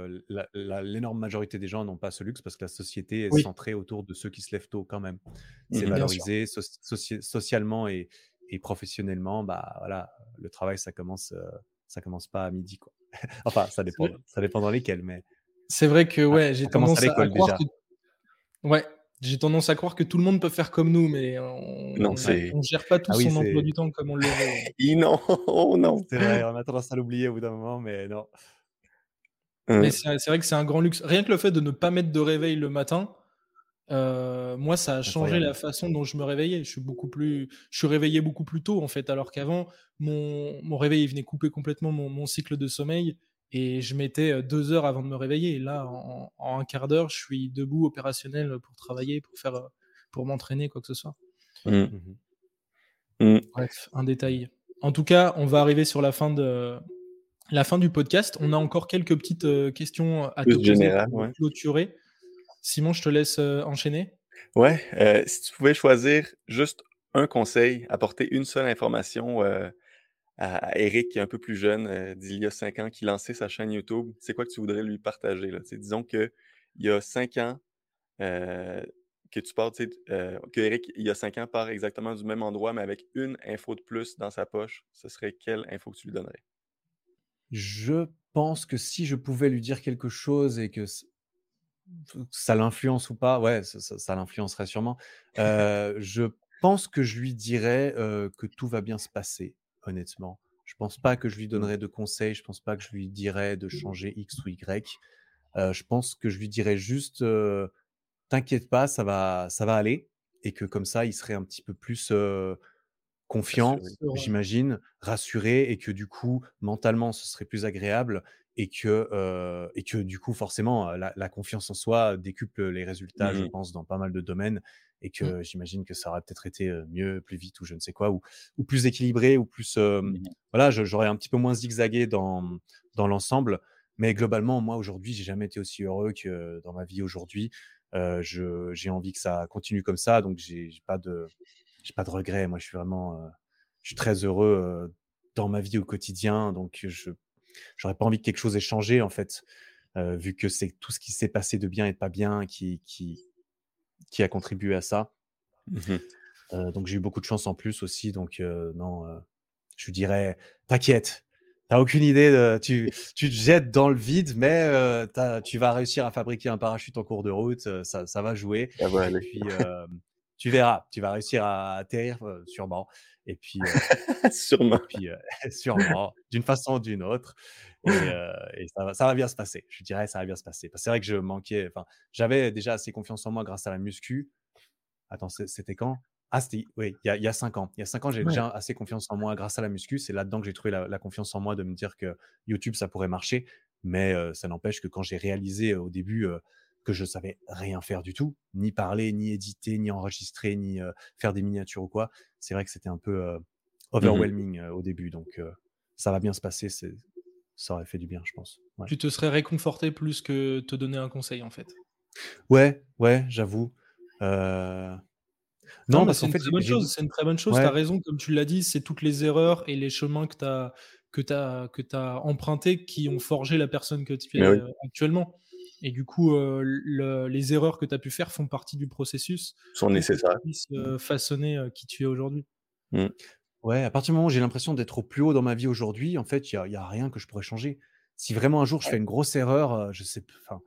l'énorme majorité des gens n'ont pas ce luxe parce que la société est centrée autour de ceux qui se lèvent tôt quand même. C'est mmh valorisé socialement et, professionnellement. Bah voilà, le travail ça commence, ça commence pas à midi quoi. enfin, ça dépend, ça dépend dans lesquels, mais. C'est vrai que ah, ouais, j'ai tendance à, croire que... ouais, j'ai tendance à croire que tout le monde peut faire comme nous, mais on ne gère pas tout ah son emploi du temps comme on le veut. non, oh non. C'est vrai, on a tendance à l'oublier au bout d'un moment, mais non. Mais c'est vrai que c'est un grand luxe. Rien que le fait de ne pas mettre de réveil le matin, euh, moi, ça a changé la façon dont je me réveillais. Je suis beaucoup plus, je suis réveillé beaucoup plus tôt en fait, alors qu'avant, mon, mon réveil venait couper complètement mon, mon, cycle de sommeil et je mettais deux heures avant de me réveiller. Et là, en, un quart d'heure, je suis debout, opérationnel pour travailler, pour faire, pour m'entraîner, quoi que ce soit. Mmh. Mmh mmh. Bref, un détail. En tout cas, on va arriver sur la fin de, la fin du podcast. On a encore quelques petites euh, questions à te poser pour clôturer. Simon, je te laisse euh, enchaîner. Ouais, euh, si tu pouvais choisir juste un conseil, apporter une seule information à Eric, qui est un peu plus jeune, d'il y a cinq ans, qui lançait sa chaîne YouTube, c'est quoi que tu voudrais lui partager? Là? Disons qu'il y a cinq ans, que tu pars, que Eric, il y a cinq ans, part exactement du même endroit, mais avec une info de plus dans sa poche, ce serait quelle info que tu lui donnerais? Je pense que si je pouvais lui dire quelque chose et que ça l'influence ou pas, ouais, ça, l'influencerait sûrement. je pense que je lui dirais que tout va bien se passer, honnêtement. Je pense pas que je lui mmh. donnerais de conseils, je pense pas que je lui dirais de mmh. changer X ou Y. je pense que je lui dirais juste t'inquiète pas, ça va, ça va aller, et que comme ça, il serait un petit peu plus confiant, j'imagine, rassuré, et que du coup, mentalement, ce serait plus agréable, et que, et que du coup, forcément, la, confiance en soi décuple les résultats, je mmh pense, dans pas mal de domaines, et mmh. que j'imagine que ça aurait peut-être été mieux, plus vite, ou je ne sais quoi, ou, ou plus équilibré, ou plus, mmh voilà, j'aurais un petit peu moins zigzagué dans, dans l'ensemble. Mais globalement, moi, aujourd'hui, j'ai jamais été aussi heureux que dans ma vie aujourd'hui. j'ai envie que ça continue comme ça, donc j'ai pas de j'ai pas de regrets. Moi, je suis vraiment, euh, je suis très heureux euh, dans ma vie au quotidien. Donc, je n'aurais pas envie que quelque chose ait changé, en fait, euh, vu que c'est tout ce qui s'est passé de bien et de pas bien qui, qui, qui a contribué à ça. Mmh donc, j'ai eu beaucoup de chance en plus aussi. Donc, non, je dirais, t'inquiète. T'as aucune idée, de, tu, tu te jettes dans le vide, mais tu vas réussir à fabriquer un parachute en cours de route, ça, ça va jouer. Ça va et puis, tu verras, tu vas réussir à atterrir sûrement. Et puis, sûrement. puis sûrement, d'une façon ou d'une autre. Et, ça, va, ça, va, bien se passer. Je dirais, ça va bien se passer. C'est vrai que je manquais, enfin, j'avais déjà assez confiance en moi grâce à la muscu. Attends, c'était quand? Ah, c'était, oui, il y, a, cinq ans. Il y a cinq ans, j'ai déjà assez confiance en moi grâce à la muscu. C'est là-dedans que j'ai trouvé la, confiance en moi de me dire que YouTube, ça pourrait marcher. Mais ça n'empêche que quand j'ai réalisé au début, que je savais rien faire du tout, ni parler, ni éditer, ni enregistrer, ni faire des miniatures ou quoi. C'est vrai que c'était un peu mmh overwhelming au début, donc ça va bien se passer. Ça aurait fait du bien, je pense. Tu te serais réconforté plus que te donner un conseil, en fait? Ouais, ouais, j'avoue. Non, bah, c'est une, très bonne chose. C'est une très bonne chose. Tu as raison, comme tu l'as dit, c'est toutes les erreurs et les chemins que tu as, que as, que as empruntés qui ont forgé la personne que tu es euh, actuellement. Et du coup, euh, les erreurs que tu as pu faire font partie du processus. Sont nécessaires. Pour façonner qui tu es aujourd'hui. Mmh. Ouais, à partir du moment où j'ai l'impression d'être au plus haut dans ma vie aujourd'hui, en fait, il n'y a, a, rien que je pourrais changer. Si vraiment un jour je fais une grosse erreur, je sais, enfin,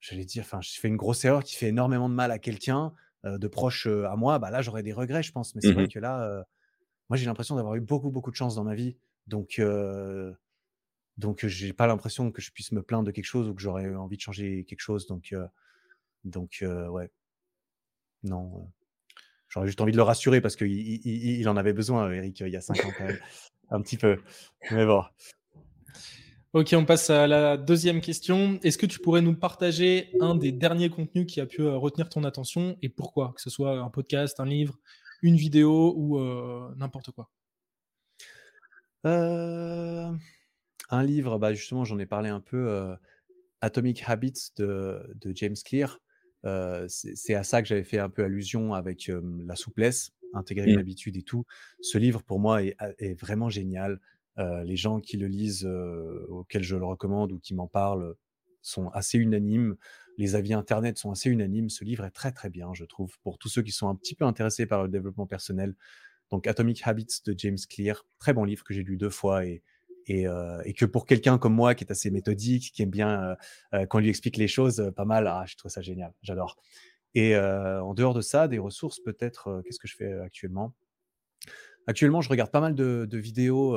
j'allais dire, enfin, je fais une grosse erreur qui fait énormément de mal à quelqu'un, de proche à moi, bah là, j'aurais des regrets, je pense. Mais c'est vrai mmh que là, moi, j'ai l'impression d'avoir eu beaucoup, beaucoup de chance dans ma vie. Donc, donc j'ai pas l'impression que je puisse me plaindre de quelque chose ou que j'aurais envie de changer quelque chose. Donc, donc ouais. Non. J'aurais juste envie de le rassurer parce qu'il il, en avait besoin, Eric, il y a 5 ans quand même. Un petit peu. Mais bon. Ok, on passe à la deuxième question. Est-ce que tu pourrais nous partager un des derniers contenus qui a pu retenir ton attention et pourquoi? Que ce soit un podcast, un livre, une vidéo ou n'importe quoi? Euh, un livre, bah justement, j'en ai parlé un peu. Atomic Habits de, James Clear. c'est à ça que j'avais fait un peu allusion avec la souplesse, intégrer une mmh. habitude et tout. Ce livre, pour moi, est vraiment génial les gens qui le lisent, auxquels je le recommande ou qui m'en parlent, sont assez unanimes. Les avis internet sont assez unanimes. Ce livre est très très bien, je trouve, pour tous ceux qui sont un petit peu intéressés par le développement personnel. Donc Atomic Habits de James Clear, très bon livre que j'ai lu deux fois et, et, que pour quelqu'un comme moi qui est assez méthodique, qui aime bien qu'on lui explique les choses pas mal, ah, je trouve ça génial, j'adore. Et en dehors de ça, des ressources peut-être, qu'est-ce que je fais actuellement? Actuellement, je regarde pas mal de, vidéos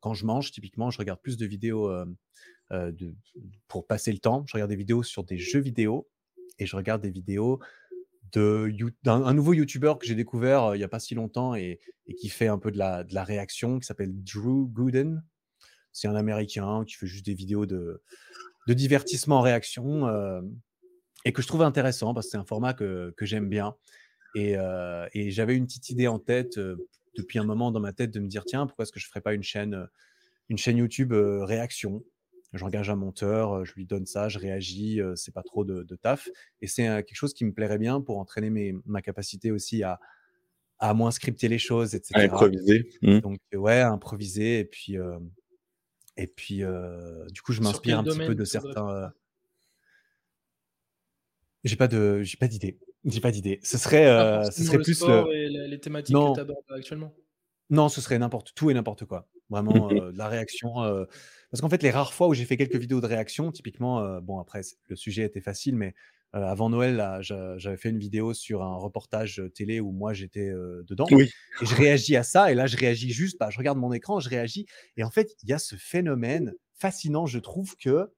quand je mange. Typiquement, je regarde plus de vidéos pour passer le temps. Je regarde des vidéos sur des jeux vidéo et je regarde des vidéos d'un nouveau YouTuber que j'ai découvert il n'y a pas si longtemps et, qui fait un peu de la réaction, qui s'appelle Drew Gooden. C'est un Américain qui fait juste des vidéos de, de divertissement en réaction et que je trouve intéressant parce que c'est un format que, que j'aime bien. Et, et j'avais une petite idée en tête depuis un moment dans ma tête de me dire tiens, pourquoi est-ce que je ne ferais pas une chaîne, une chaîne YouTube réaction? J'engage un monteur, je lui donne ça, je réagis, c'est pas trop de, taf. Et c'est quelque chose qui me plairait bien pour entraîner mes, ma capacité aussi à, à moins scripter les choses, etc. À improviser. Mmh. Donc, ouais, à improviser. Et puis, et puis du coup, je m'inspire un petit peu de certains. J'ai pas de, j'ai pas d'idée. J'ai pas d'idée. Ce serait, euh, ce serait plus le... et les, thématiques que tu abordes actuellement? Non, ce serait n'importe tout et n'importe quoi. Vraiment, euh, la réaction. Euh, parce qu'en fait, les rares fois où j'ai fait quelques vidéos de réaction, typiquement, bon, après, le sujet était facile, mais avant Noël, j'avais fait une vidéo sur un reportage télé où moi j'étais dedans. Oui. Et je réagis à ça. Et là, je réagis juste, bah, je regarde mon écran, je réagis. Et en fait, il y a ce phénomène fascinant, je trouve, que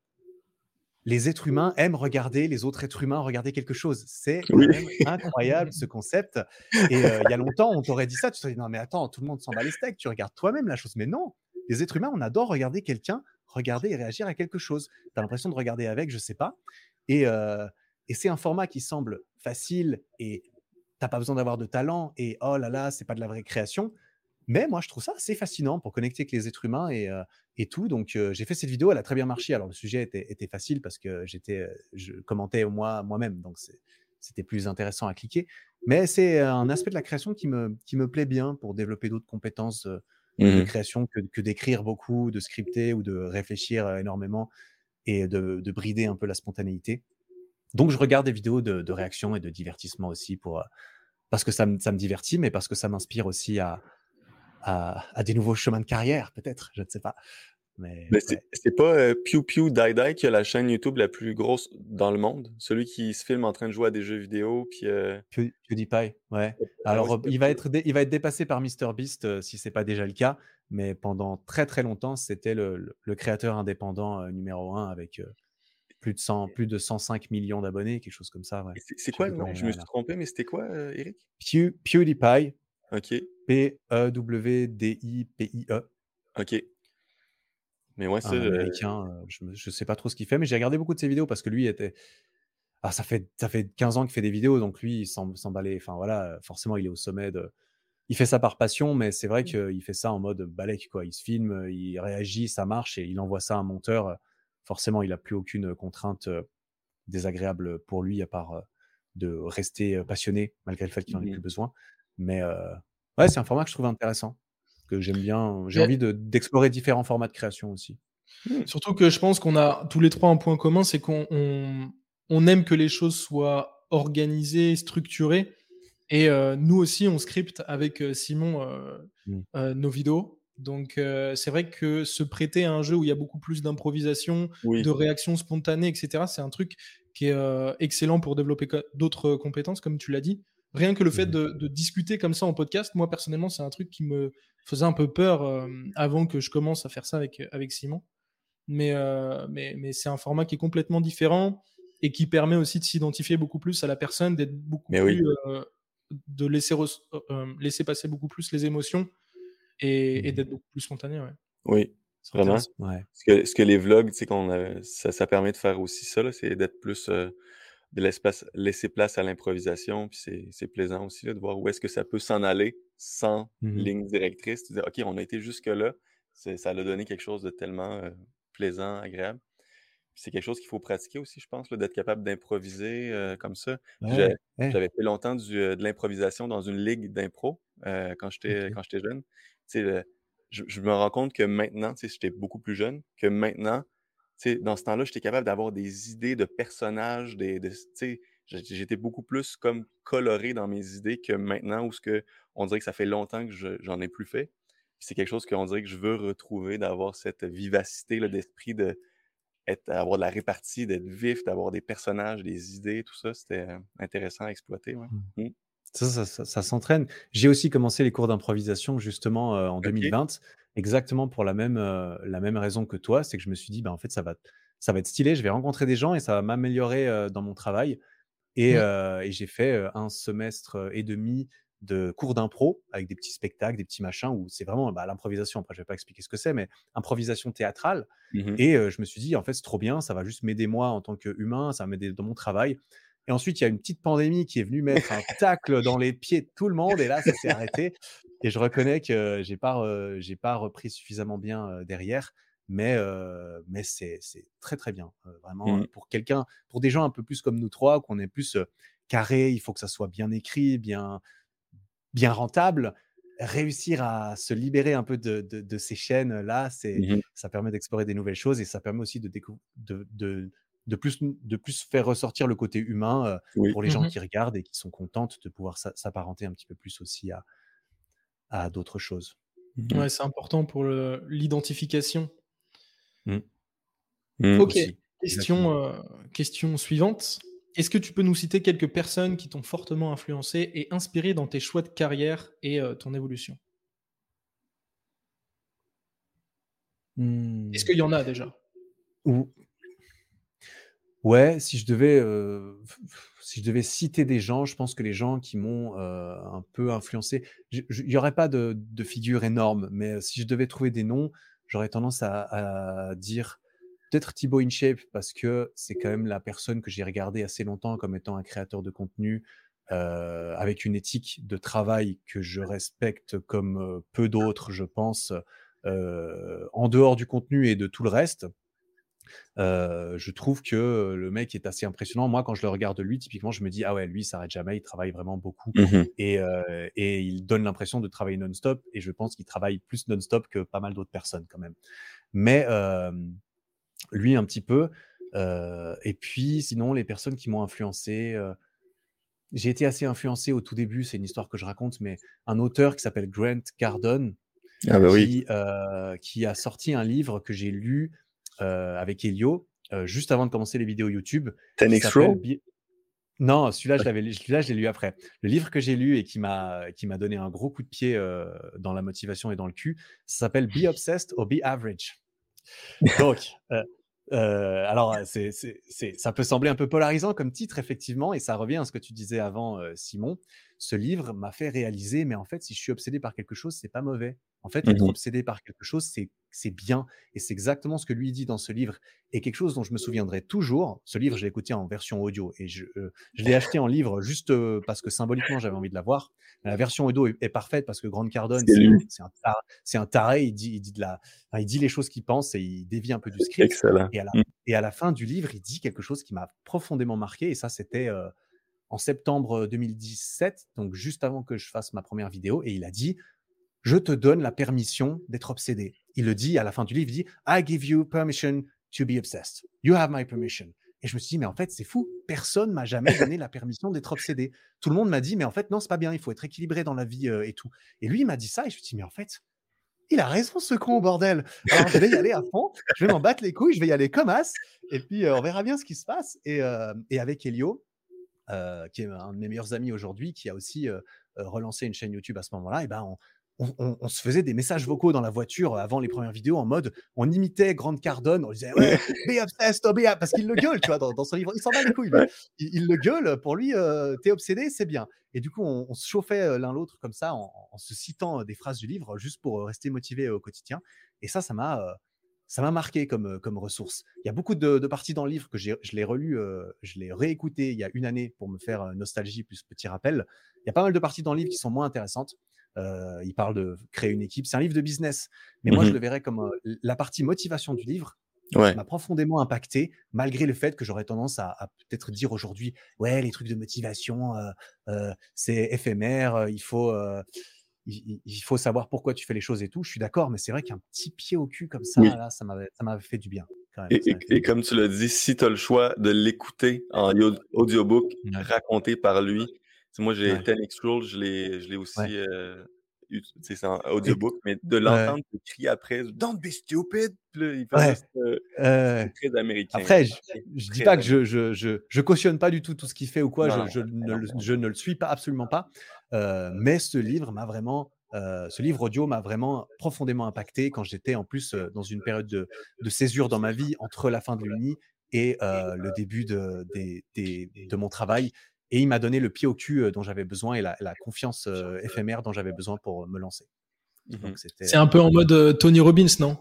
les êtres humains aiment regarder les autres êtres humains regarder quelque chose. C'est incroyable ce concept. Et euh, il y a longtemps, on t'aurait dit ça, tu te dit non mais attends, tout le monde s'en bat les steaks, tu regardes toi-même la chose. Mais non, les êtres humains, on adore regarder quelqu'un regarder et réagir à quelque chose. Tu as l'impression de regarder avec, je sais pas. Et, euh, et c'est un format qui semble facile et t'as pas besoin d'avoir de talent et oh là là, c'est pas de la vraie création. Mais moi, je trouve ça assez fascinant pour connecter avec les êtres humains et, et tout. Donc, j'ai fait cette vidéo, elle a très bien marché. Alors, le sujet était, facile parce que j'étais, je commentais moi, moi-même. Donc, c'était plus intéressant à cliquer. Mais c'est un aspect de la création qui me, qui me plaît bien pour développer d'autres compétences de mmh création que, d'écrire beaucoup, de scripter ou de réfléchir énormément et de, brider un peu la spontanéité. Donc, je regarde des vidéos de, réaction et de divertissement aussi pour, parce que ça ça me divertit, mais parce que ça m'inspire aussi à, à, des nouveaux chemins de carrière, peut-être, je ne sais pas. Mais, c'est pas euh, Pew Pew Die Die qui a la chaîne YouTube la plus grosse dans le monde, celui qui se filme en train de jouer à des jeux vidéo. Puis, euh... PewDiePie, ouais. Alors, il, va être il va être dépassé par MrBeast euh, si c'est pas déjà le cas, mais pendant très très longtemps, c'était le, le, créateur indépendant euh, numéro un avec plus de 100, plus de 105 millions d'abonnés, quelque chose comme ça. Ouais. C'est quoi? le nom Je me suis trompé, mais c'était quoi, Eric? Pew, PewDiePie. Ok. P-E-W-D-I-P-I-E. Ok. Mais moi, c'est. américain, euh, je ne sais pas trop ce qu'il fait, mais j'ai regardé beaucoup de ses vidéos parce que lui était. Ah, ça fait, ça fait 15 ans qu'il fait des vidéos, donc lui, il s'emballait. Enfin voilà, forcément, il est au sommet de. Il fait ça par passion, mais c'est vrai mmh. qu'il fait ça en mode balèque, quoi. Il se filme, il réagit, ça marche et il envoie ça à un monteur. Forcément, il n'a plus aucune contrainte désagréable pour lui à part de rester passionné malgré le fait qu'il n'en ait Mmh plus besoin. Mais ouais, c'est un format que je trouve intéressant, que j'aime bien. J'ai envie de- d'explorer différents formats de création aussi. Surtout que je pense qu'on a tous les trois un point commun, c'est qu'on on, on aime que les choses soient organisées, structurées. Et euh, nous aussi, on scripte avec euh, Simon euh, Mm. euh, nos vidéos. Donc euh, c'est vrai que se prêter à un jeu où il y a beaucoup plus d'improvisation, Oui. de réactions spontanées, etc., c'est un truc qui est euh, excellent pour développer d'autres compétences, comme tu l'as dit. Rien que le fait de, de discuter comme ça en podcast, moi personnellement, c'est un truc qui me faisait un peu peur euh, avant que je commence à faire ça avec, avec Simon mais, euh, mais, mais c'est un format qui est complètement différent et qui permet aussi de s'identifier beaucoup plus à la personne, d'être beaucoup Mais plus. euh, de euh, laisser passer beaucoup plus les émotions et, et Mhm. d'être beaucoup plus spontané. Ouais. Oui. Vraiment. Ouais. Ce que, ce que les vlogs, tu sais, qu'on a- ça, ça permet de faire aussi ça, c'est d'être plus euh, de l'espace, laisser place à l'improvisation. Puis c'est, plaisant aussi là, de voir où est-ce que ça peut s'en aller sans Mhm. ligne directrice. Tu dis, OK, on a été jusque-là. Ça a donné quelque chose de tellement euh, plaisant, agréable. C'est quelque chose qu'il faut pratiquer aussi, je pense, d'être capable d'improviser euh, comme ça. Ouais, ouais. J'avais fait longtemps du, de l'improvisation dans une ligue d'impro euh, quand j'étais Ok. quand j'étais jeune. Le- je, je me rends compte que maintenant, j'étais beaucoup plus jeune, que maintenant, dans ce temps-là, j'étais capable d'avoir des idées de personnages, des, de- j'étais beaucoup plus comme coloré dans mes idées que maintenant où ce que on dirait que ça fait longtemps que je- j'en ai plus fait. C'est quelque chose qu'on dirait que je veux retrouver, d'avoir cette vivacité d'esprit, de être, avoir de la répartie, d'être vif, d'avoir des personnages, des idées, tout ça. C'était euh, intéressant à exploiter. Ouais. Ça, ça, ça- ça s'entraîne. J'ai aussi commencé les cours d'improvisation justement euh, en Ok. 2020, exactement pour la même, euh, la même raison que toi, c'est que je me suis dit, bah, en fait, ça va, ça va être stylé, je vais rencontrer des gens et ça va m'améliorer euh, dans mon travail. Et, Mm. euh, et j'ai fait euh, un semestre et demi de cours d'impro avec des petits spectacles, des petits machins, où c'est vraiment bah, l'improvisation. Après, je vais pas expliquer ce que c'est, mais improvisation théâtrale. Mhm. Et euh, je me suis dit, en fait, c'est trop bien, ça va juste m'aider moi en tant qu'humain, ça va m'aider dans mon travail. Et ensuite, il y a une petite pandémie qui est venue mettre un tacle dans les pieds de tout le monde, et là, ça s'est arrêté. Et je reconnais que j'ai pas, euh, j'ai pas repris suffisamment bien euh, derrière, mais, euh, mais c'est très très bien, vraiment euh, pour quelqu'un, pour des gens un peu plus comme nous trois, qu'on est plus carré, il faut que ça soit bien écrit, bien, bien rentable. Réussir à se libérer un peu de, de, de ces chaînes là, c'est Mhm. ça permet d'explorer des nouvelles choses et ça permet aussi de, de, de, plus, de plus faire ressortir le côté humain euh, Oui. pour les gens Mhm. qui regardent et qui sont contentes de pouvoir s'a- s'apparenter un petit peu plus aussi à, à d'autres choses. Mhm. Ouais, c'est important pour l'identification. Mhm. Ok. Aussi, Question, euh, question suivante. Est-ce que tu peux nous citer quelques personnes qui t'ont fortement influencé et inspiré dans tes choix de carrière et euh, ton évolution? Est-ce qu'il y en a déjà? Ou- Ouais, si je devais, f- si je devais citer des gens, je pense que les gens qui m'ont euh, un peu influencé, il n'y aurait pas de, de figure énorme, mais euh, si je devais trouver des noms, j'aurais tendance à, à dire peut-être Thibaut InShape, parce que c'est quand même la personne que j'ai regardée assez longtemps comme étant un créateur de contenu euh, avec une éthique de travail que je respecte comme euh, peu d'autres, je pense, euh, en dehors du contenu et de tout le reste. Euh, je trouve que le mec est assez impressionnant. Moi, quand je le regarde lui, typiquement, je me dis ah ouais, lui, il s'arrête jamais, il travaille vraiment beaucoup Mhm. et, euh, et il donne l'impression de travailler non-stop. Et je pense qu'il travaille plus non-stop que pas mal d'autres personnes quand même. Mais euh, lui, un petit peu. Et puis, sinon, les personnes qui m'ont influencé. j'ai été assez influencé au tout début, c'est une histoire que je raconte, mais un auteur qui s'appelle Grant Cardone, Ah bah qui, qui a sorti un livre que j'ai lu avec Elio euh, juste avant de commencer les vidéos YouTube. qui 10x s'appelle Row? Bi- Non, celui-là, je l'avais, celui-là, je l'ai lu après. Le livre que j'ai lu et qui m'a, qui m'a donné un gros coup de pied euh, dans la motivation et dans le cul, ça s'appelle Be Obsessed or Be Average. Donc, euh, euh, alors, c'est, c'est, c'est, ça peut sembler un peu polarisant comme titre, effectivement, et ça revient à ce que tu disais avant, euh, Simon. Ce livre m'a fait réaliser, mais en fait, si je suis obsédé par quelque chose, c'est pas mauvais. En fait, être Mhm. obsédé par quelque chose, c'est, c'est bien. Et c'est exactement ce que lui dit dans ce livre. Et quelque chose dont je me souviendrai toujours. Ce livre, je l'ai écouté en version audio et je, euh, je l'ai acheté en livre juste euh, parce que symboliquement, j'avais envie de l'avoir. La version audio est, est parfaite parce que Grant Cardone, C'est un, un tar- c'est un taré. Il dit, il, dit de la, enfin, il dit les choses qu'il pense et il dévie un peu du script. Excellent. Et à, la, Mm. et à la fin du livre, il dit quelque chose qui m'a profondément marqué. Et ça, c'était euh, en septembre 2017, donc juste avant que je fasse ma première vidéo, et il a dit Je te donne la permission d'être obsédé. Il le dit à la fin du livre il dit I give you permission to be obsessed. You have my permission. Et je me suis dit, mais en fait, c'est fou. Personne m'a jamais donné la permission d'être obsédé. Tout le monde m'a dit, mais en fait, non, c'est pas bien. Il faut être équilibré dans la vie et tout. Et lui, il m'a dit ça. Et je me suis dit, mais en fait, il a raison, ce con, bordel. Je vais y aller à fond. Je vais m'en battre les couilles. Je vais y aller comme as. Et puis, on verra bien ce qui se passe. Et, avec Elio, qui est un de mes meilleurs amis aujourd'hui, qui a aussi relancé une chaîne YouTube à ce moment-là, et ben, on, on, se faisait des messages vocaux dans la voiture avant les premières vidéos en mode on imitait Grande Cardone, on disait ouais, be obsessed, oh, be parce qu'il le gueule, tu vois, dans, son livre, il s'en bat les couilles, il, le gueule, pour lui, euh, t'es obsédé, c'est bien. Et du coup, on, se chauffait euh, l'un l'autre comme ça en, se citant euh, des phrases du livre juste pour rester motivé au quotidien. Et ça, ça m'a ça m'a marqué comme, comme ressource. Il y a beaucoup de, parties dans le livre que je l'ai relu, je l'ai réécouté il y a une année pour me faire nostalgie plus petit rappel. Il y a pas mal de parties dans le livre qui sont moins intéressantes. Euh, il parle de créer une équipe. C'est un livre de business. Mais moi, je mmh le verrais comme la partie motivation du livre. m'a profondément impacté, malgré le fait que j'aurais tendance à, peut-être dire aujourd'hui, ouais, les trucs de motivation, c'est éphémère, il faut, il, faut savoir pourquoi tu fais les choses et tout. Je suis d'accord, mais c'est vrai qu'un petit pied au cul comme ça, là, ça m'avait fait du bien. et, comme tu l'as dit, si tu as le choix de l'écouter en audiobook, raconté par lui, moi, j'ai ouais. Ten Rules, je l'ai aussi euh, c'est un audiobook, mais de l'entendre ouais. crier après Don't be stupid, il ouais. euh, très américain. Après, je, je dis pas que je, je, je, je, cautionne pas du tout tout ce qu'il fait ou quoi, non, je, ne, non, je, ne, le suis pas, absolument pas. Mais ce livre m'a vraiment. Euh, ce livre audio m'a vraiment profondément impacté quand j'étais en plus euh, dans une période de, de, césure dans ma vie entre la fin de l'Uni et euh, le début de, mon travail et il m'a donné le pied au cul dont j'avais besoin et la, la confiance éphémère dont j'avais besoin pour me lancer. Mmh c'est un peu en mode Tony Robbins, non?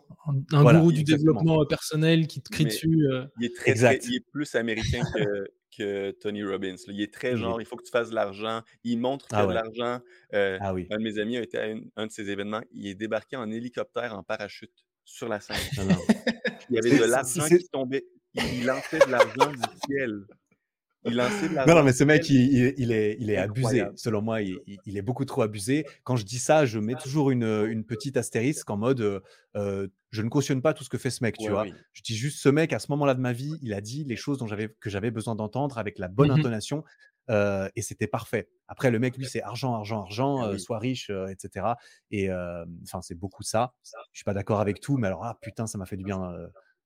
Un voilà, gourou du développement personnel qui te crie Mais dessus. Il, est très, exact. Très, il est plus américain que, que, Tony Robbins. Il est très genre, il faut que tu fasses de l'argent. Il montre qu'il ah, ouais. de l'argent. Euh, ah, oui. Un de mes amis a été à une, un de ces événements. Il est débarqué en hélicoptère en parachute sur la scène. Ah, il y avait de l'argent qui tombait. Il lançait de l'argent du ciel. Il non, non, mais ce mec, il, il, est, il est abusé. Selon moi, il, il, est beaucoup trop abusé. Quand je dis ça, je mets toujours une, une petite astérisque en mode euh, je ne cautionne pas tout ce que fait ce mec, tu ouais, vois. Oui. Je dis juste ce mec, à ce moment-là de ma vie, il a dit les choses dont j'avais, que j'avais besoin d'entendre avec la bonne mmh intonation. Euh, et c'était parfait. Après, le mec, lui, c'est argent, argent, argent, euh, oui. sois riche, euh, etc. Et enfin, c'est beaucoup ça. Je suis pas d'accord avec tout, mais alors, ah putain, ça m'a fait du bien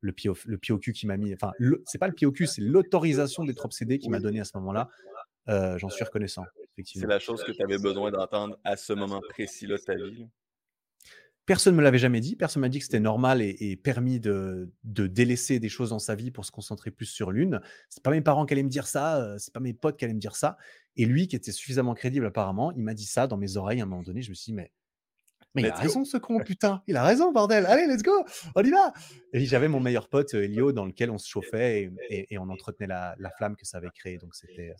le pied au, le pied au cul qui m'a mis. Enfin, c'est pas le pied au cul, c'est l'autorisation d'être obsédé qui m'a donné à ce moment-là. Euh, J'en suis reconnaissant. C'est la chose que tu avais besoin d'entendre à ce moment précis-là de ta vie? Personne ne me l'avait jamais dit. Personne m'a dit que c'était normal et, et permis de, de, délaisser des choses dans sa vie pour se concentrer plus sur l'une. C'est pas mes parents qui allaient me dire ça. Euh, c'est pas mes potes qui allaient me dire ça. Et lui, qui était suffisamment crédible apparemment, il m'a dit ça dans mes oreilles à un moment donné. Je me suis dit, mais mais let's il a raison, go. ce con, putain. Il a raison, bordel. Allez, let's go. On y va. Et j'avais mon meilleur pote, Elio, dans lequel on se chauffait et, et, et on entretenait la, la, flamme que ça avait créée. Donc, c'était,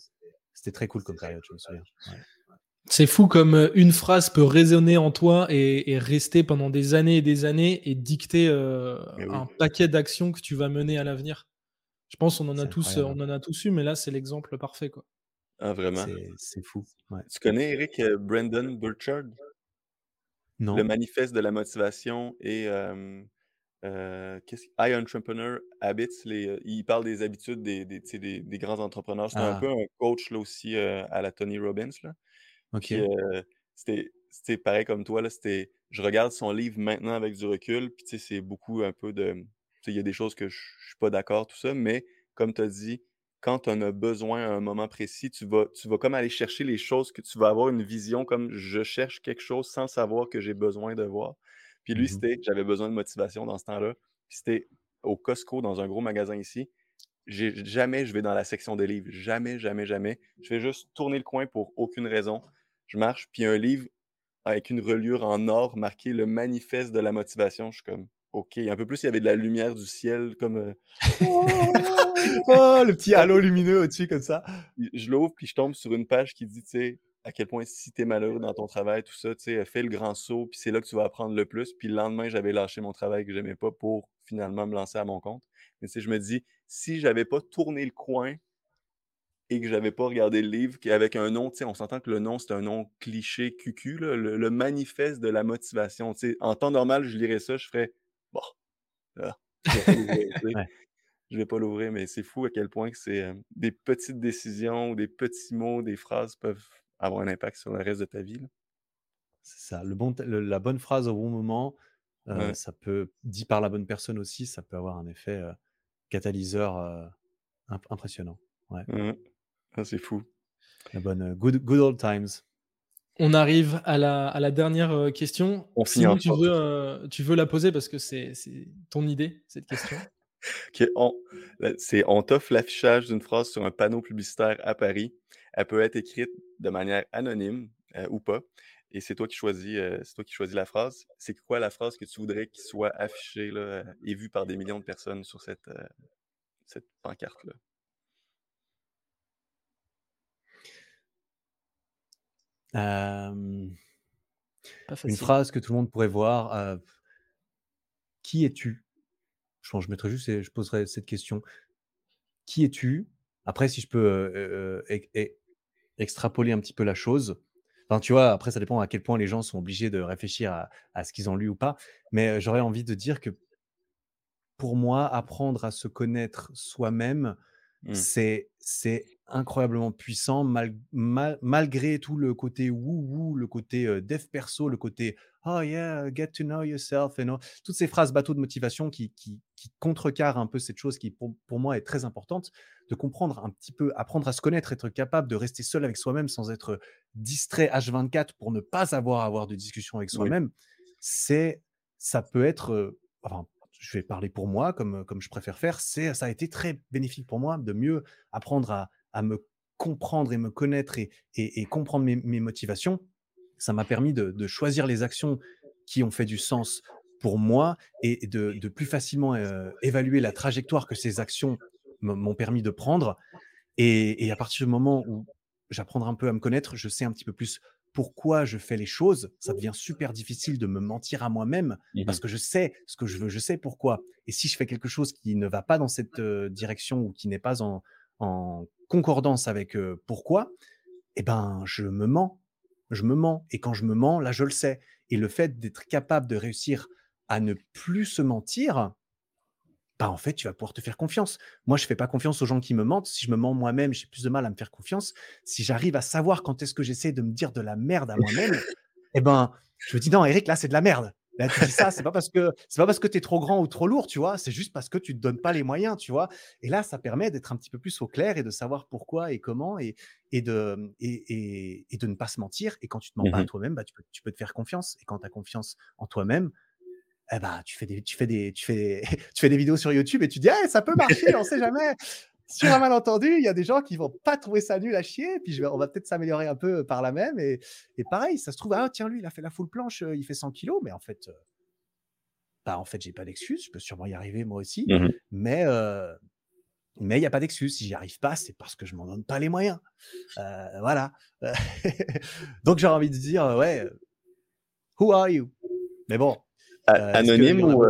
c'était très cool comme période, je me souviens. Ouais. C'est fou comme euh, une phrase peut résonner en toi et, et, rester pendant des années et des années et dicter euh, oui. un paquet d'actions que tu vas mener à l'avenir. Je pense qu'on en a tous, on en a tous eu, mais là c'est l'exemple parfait quoi. Ah vraiment. C'est fou. Ouais. Tu connais Eric euh, Brandon Burchard? Non. Le manifeste de la motivation et euh, High Entrepreneur Habits. Les, euh, il parle des habitudes des, des, des, des grands entrepreneurs. Ah. un peu un coach là aussi euh, à la Tony Robbins. Là. Ok. Euh, c'était pareil comme toi. Là, je regarde son livre maintenant avec du recul. Puis c'est beaucoup un peu de. Il y a des choses que je ne suis pas d'accord, tout ça. Mais comme tu as dit, quand on a besoin à un moment précis, tu vas, tu vas comme aller chercher les choses que tu vas avoir une vision comme je cherche quelque chose sans savoir que j'ai besoin de voir. Puis lui, mmh c'était, j'avais besoin de motivation dans ce temps-là. Puis c'était au Costco, dans un gros magasin ici. Jamais je vais dans la section des livres. Jamais, jamais, jamais. Je vais juste tourner le coin pour aucune raison. Je marche, puis un livre avec une reliure en or marqué le manifeste de la motivation. Je suis comme, OK. Un peu plus, il y avait de la lumière du ciel, comme. Euh... oh, le petit halo lumineux au-dessus, comme ça. Je l'ouvre, puis je tombe sur une page qui dit, tu sais, à quel point si tu es malheureux dans ton travail, tout ça, tu sais, fais le grand saut, puis c'est là que tu vas apprendre le plus. Puis le lendemain, j'avais lâché mon travail que j'aimais pas pour finalement me lancer à mon compte. Mais tu sais, je me dis, si j'avais pas tourné le coin et que j'avais pas regardé le livre, qu'avec un nom, tu sais, on s'entend que le nom, c'est un nom cliché cucu, là, le, manifeste de la motivation. Tu sais, en temps normal, je lirais ça, je ferais bon, là, je vais pas l'ouvrir, mais c'est fou à quel point que c'est euh, des petites décisions ou des petits mots, des phrases peuvent avoir un impact sur le reste de ta vie. C'est ça, le bon, la bonne phrase au bon moment, euh, ça peut, dit par la bonne personne aussi, ça peut avoir un effet euh, catalyseur impressionnant. Ouais. Ah, c'est fou. La bonne good, good old times. On arrive à la, à la dernière question. On finit tu veux, tu veux la poser parce que c'est ton idée, cette question? On, c'est, on t'offre l'affichage d'une phrase sur un panneau publicitaire à Paris. Elle peut être écrite de manière anonyme euh, ou pas. Et c'est toi qui choisis, euh, c'est toi qui choisis la phrase. C'est quoi la phrase que tu voudrais qu'il soit affichée là, et vue par des millions de personnes sur cette, euh, cette pancarte-là? une phrase que tout le monde pourrait voir. qui es-tu? Je, je mettrais juste et je poserais cette question. Qui es-tu? Après, si je peux extrapoler un petit peu la chose. Enfin, tu vois, après, ça dépend à quel point les gens sont obligés de réfléchir à, ce qu'ils ont lu ou pas. Mais j'aurais envie de dire que pour moi, apprendre à se connaître soi-même, mmh. c'est incroyablement puissant malgré tout le côté wou-wou, le côté dev perso, le côté oh yeah, get to know yourself, et toutes ces phrases bateaux de motivation qui, qui, contrecarrent un peu cette chose qui pour, moi est très importante, de comprendre un petit peu, apprendre à se connaître, être capable de rester seul avec soi-même sans être distrait H24 pour ne pas avoir à avoir de discussion avec soi-même, c'est ça peut être, enfin, je vais parler pour moi, comme, comme je préfère faire, c'est, ça a été très bénéfique pour moi de mieux apprendre à, à me comprendre et me connaître et, et, comprendre mes, motivations, ça m'a permis de, choisir les actions qui ont fait du sens pour moi et de, de plus facilement euh, évaluer la trajectoire que ces actions m'ont permis de prendre. Et, et, à partir du moment où j'apprendrai un peu à me connaître, je sais un petit peu plus pourquoi je fais les choses. Ça devient super difficile de me mentir à moi-même mmh parce que je sais ce que je veux, je sais pourquoi. Et si je fais quelque chose qui ne va pas dans cette euh, direction ou qui n'est pas en, en concordance avec pourquoi, eh ben, je me mens. Je me mens. Et quand je me mens, là, je le sais. Et le fait d'être capable de réussir à ne plus se mentir, bah, en fait, tu vas pouvoir te faire confiance. Moi, je fais pas confiance aux gens qui me mentent. Si je me mens moi-même, j'ai plus de mal à me faire confiance. Si j'arrive à savoir quand est-ce que j'essaie de me dire de la merde à moi-même, eh ben, je me dis non, Eric, là, c'est de la merde. Là, tu dis ça, c'est pas parce que c'est pas parce que tu es trop grand ou trop lourd, tu vois, c'est juste parce que tu te donnes pas les moyens, tu vois. Et là, ça permet d'être un petit peu plus au clair et de savoir pourquoi et comment et, et de, et, et, de ne pas se mentir. Et quand tu te mens pas à mmh toi-même, bah, tu, peux, tu peux te faire confiance. Et quand tu as confiance en toi-même, eh bah, tu fais des, tu fais des, tu fais, tu fais des vidéos sur YouTube et tu dis, ça peut marcher, on sait jamais sur un malentendu, il y a des gens qui vont pas trouver ça nul à chier, puis je vais, on va peut-être s'améliorer un peu par la même. Et, et, pareil, ça se trouve, ah tiens, lui, il a fait la full planche, euh, il fait 100 kilos, mais en fait, euh, bah, en fait, j'ai pas d'excuse, je peux sûrement y arriver moi aussi, mmh mais euh, mais il n'y a pas d'excuse. Si j'y arrive pas, c'est parce que je m'en donne pas les moyens. voilà. Donc j'ai envie de dire, ouais, who are you? Mais bon, anonyme ou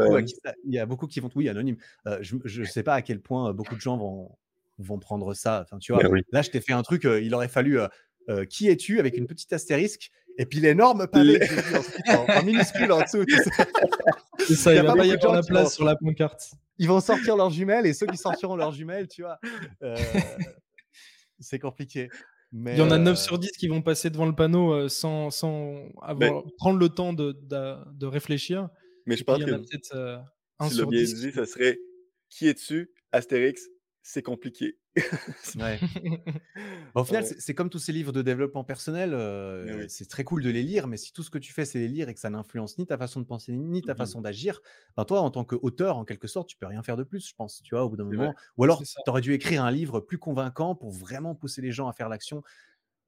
il y a beaucoup qui vont oui anonyme. je ne sais pas à quel point beaucoup de gens vont vont prendre ça. Enfin, tu vois, là, je t'ai fait un truc, il aurait fallu qui es-tu avec une petite astérisque et puis l'énorme pavé en, minuscule en dessous. C'est ça, il, va pas y avoir la place sur la pancarte. Ils vont sortir leurs jumelles et ceux qui sortiront leurs jumelles, tu vois, c'est compliqué. Mais il y en a 9 sur 10 qui vont passer devant le panneau sans, sans avoir, prendre le temps de, de, réfléchir. Mais je pense que si le bien dit, ça serait qui es-tu Astérix, c'est compliqué. au final, c'est comme tous ces livres de développement personnel. C'est très cool de les lire, mais si tout ce que tu fais, c'est les lire et que ça n'influence ni ta façon de penser, ni ta mmh façon d'agir, ben toi, en tant qu'auteur, en quelque sorte, tu peux rien faire de plus, je pense, tu vois, au bout d'un moment. Ou alors, tu aurais dû écrire un livre plus convaincant pour vraiment pousser les gens à faire l'action.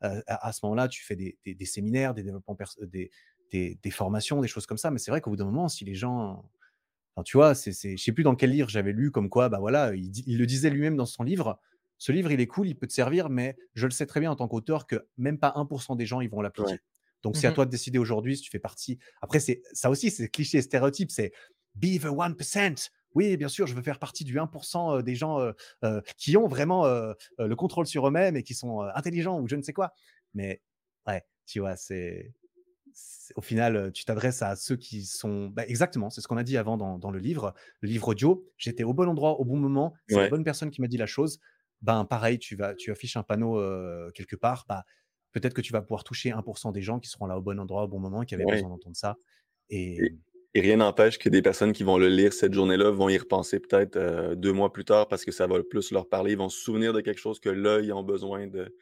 à, ce moment-là, tu fais des, séminaires, des développements, des, des, formations, des choses comme ça. Mais c'est vrai qu'au bout d'un moment, si les gens tu vois, c'est, c'est, je sais plus dans quel livre j'avais lu comme quoi, bah voilà, il, le disait lui-même dans son livre. Ce livre, il est cool, il peut te servir, mais je le sais très bien en tant qu'auteur que même pas 1% des gens ils vont l'appliquer. Donc c'est à mmh toi de décider aujourd'hui si tu fais partie. Après, c'est ça aussi, c'est cliché, stéréotype, c'est be the 1%. oui, bien sûr, je veux faire partie du 1% des gens qui ont vraiment le contrôle sur eux-mêmes et qui sont intelligents ou je ne sais quoi. Mais ouais, tu vois, c'est au final, tu t'adresses à ceux qui sont. Bah, exactement, c'est ce qu'on a dit avant dans, le livre, le livre audio. J'étais au bon endroit, au bon moment. C'est la bonne personne qui m'a dit la chose. Ben, pareil, tu, vas, tu affiches un panneau quelque part. Bah, peut-être que tu vas pouvoir toucher 1% des gens qui seront là au bon endroit, au bon moment, qui avaient besoin d'entendre ça. Et... rien n'empêche que des personnes qui vont le lire cette journée-là vont y repenser peut-être deux mois plus tard parce que ça va plus leur parler. Ils vont se souvenir de quelque chose que là, ils ont besoin de.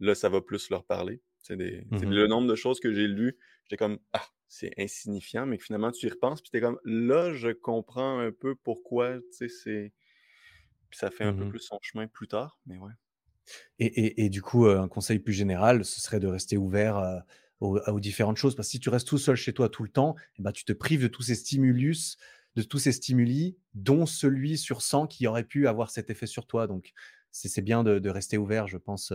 Là, ça va plus leur parler. C'est mmh le nombre de choses que j'ai lues j'étais comme, ah, c'est insignifiant, mais que finalement, tu y repenses, puis t'es comme, là, je comprends un peu pourquoi, tu sais, c'est. Puis ça fait un peu mmh plus son chemin plus tard, mais ouais. Et, du coup, un conseil plus général, ce serait de rester ouvert aux, différentes choses. Parce que si tu restes tout seul chez toi tout le temps, eh ben, tu te prives de tous ces stimulus, de tous ces stimuli, dont celui sur 100 qui aurait pu avoir cet effet sur toi. Donc, c'est bien de, rester ouvert, je pense.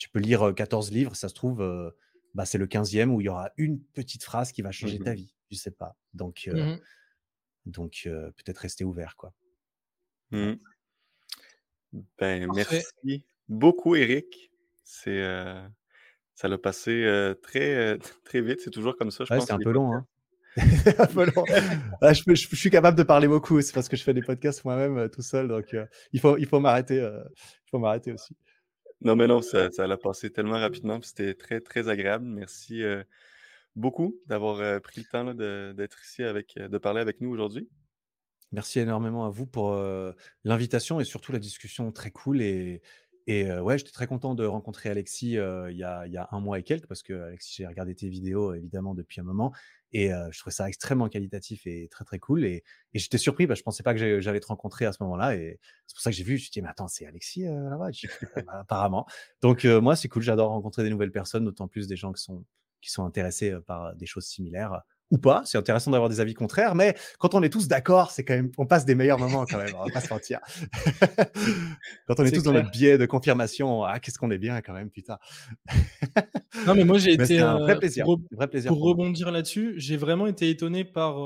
Tu peux lire 14 livres, ça se trouve, bah, c'est le 15e où il y aura une petite phrase qui va changer ta mmh vie. Je sais pas. Donc, mmh donc peut-être rester ouvert. quoi. Mmh. Ben, merci beaucoup, Eric. C'est, ça l'a passé très, très vite. C'est toujours comme ça, je C'est un peu long. Hein. un peu long. Ah, je, je, suis capable de parler beaucoup. C'est parce que je fais des podcasts moi-même tout seul. Donc, il faut, il faut m'arrêter. il faut m'arrêter aussi. Non, mais non, ça, l'a passé tellement rapidement, c'était très, très agréable. Merci beaucoup d'avoir pris le temps d'être ici avec, de parler avec nous aujourd'hui. Merci énormément à vous pour l'invitation et surtout la discussion très cool. Et, et ouais, j'étais très content de rencontrer Alexis il, y a, il y a un mois et quelques parce que Alexis, j'ai regardé tes vidéos évidemment depuis un moment et je trouvais ça extrêmement qualitatif et très très cool. Et, j'étais surpris, bah, je pensais pas que j'allais te rencontrer à ce moment-là. Et c'est pour ça que j'ai vu, je me suis dit, mais attends, c'est Alexis là-bas? bah, Apparemment. Donc moi, c'est cool, j'adore rencontrer des nouvelles personnes, d'autant plus des gens qui sont, qui sont intéressés par des choses similaires ou pas. C'est intéressant d'avoir des avis contraires, mais quand on est tous d'accord, c'est quand même, on passe des meilleurs moments quand même. On va pas se mentir. quand on est, tous dans notre biais de confirmation, ah, qu'est-ce qu'on est bien quand même, putain. non, mais moi j'ai été un vrai plaisir. Pour, vrai plaisir pour, rebondir là-dessus, j'ai vraiment été étonné par.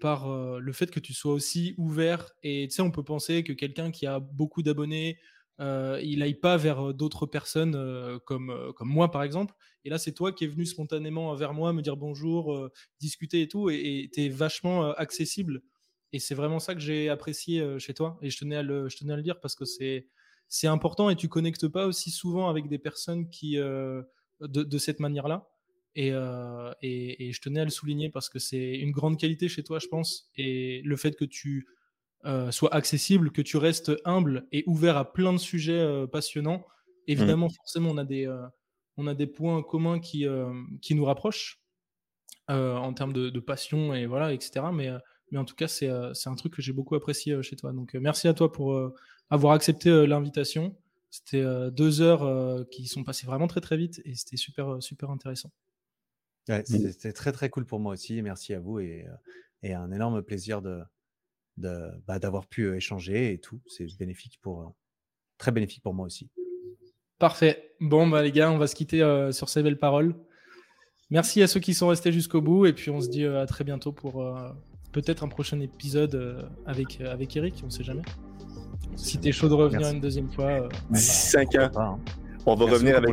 par le fait que tu sois aussi ouvert et tu sais on peut penser que quelqu'un qui a beaucoup d'abonnés il aille pas vers d'autres personnes comme, comme moi par exemple. Et là, c'est toi qui es venu spontanément vers moi, me dire bonjour, discuter et tout, et tu es vachement accessible. Et c'est vraiment ça que j'ai apprécié chez toi. Et je tenais à le, je tenais à le dire parce que c'est, c'est important et tu connectes pas aussi souvent avec des personnes qui, de, de, cette manière-là. Et, et, et, je tenais à le souligner parce que c'est une grande qualité chez toi, je pense. Et le fait que tu euh, soit accessible, que tu restes humble et ouvert à plein de sujets euh, passionnants. Évidemment, mmh. forcément, on a des, euh, on a des points communs qui, qui nous rapprochent en termes de, passion et voilà, etc. Mais, mais en tout cas, c'est un truc que j'ai beaucoup apprécié chez toi. Donc, merci à toi pour avoir accepté l'invitation. C'était deux heures qui sont passées vraiment très très vite et c'était super super intéressant. Ouais, c'était très très cool pour moi aussi. Merci à vous et, et un énorme plaisir de, bah, d'avoir pu échanger et tout. C'est bénéfique pour, très bénéfique pour moi aussi. Parfait. Bon, bah, les gars, on va se quitter sur ces belles paroles. Merci à ceux qui sont restés jusqu'au bout et puis on se dit à très bientôt pour peut-être un prochain épisode avec, avec Eric, on sait jamais. si t'es chaud de revenir une deuxième fois. D'ici 5 ans. Hein. On va revenir avec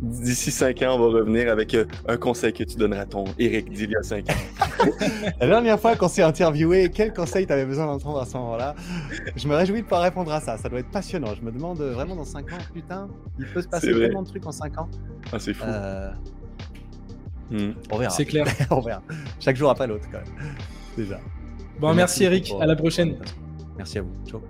d'ici 5 ans, on va revenir avec euh, un conseil que tu donneras à ton Eric d'il y a 5 ans. La dernière fois qu'on s'est interviewé, quel conseil tu avais besoin d'entendre à ce moment-là? Je me réjouis de pouvoir répondre à ça. Ça doit être passionnant. Je me demande euh, vraiment dans 5 ans, putain, il peut se passer tellement de trucs en 5 ans. Ah, c'est fou. Euh, hmm. On verra. C'est clair. on verra. Chaque jour après l'autre, quand même. Déjà. Bon, merci, Eric. À la prochaine. Merci à vous. Ciao.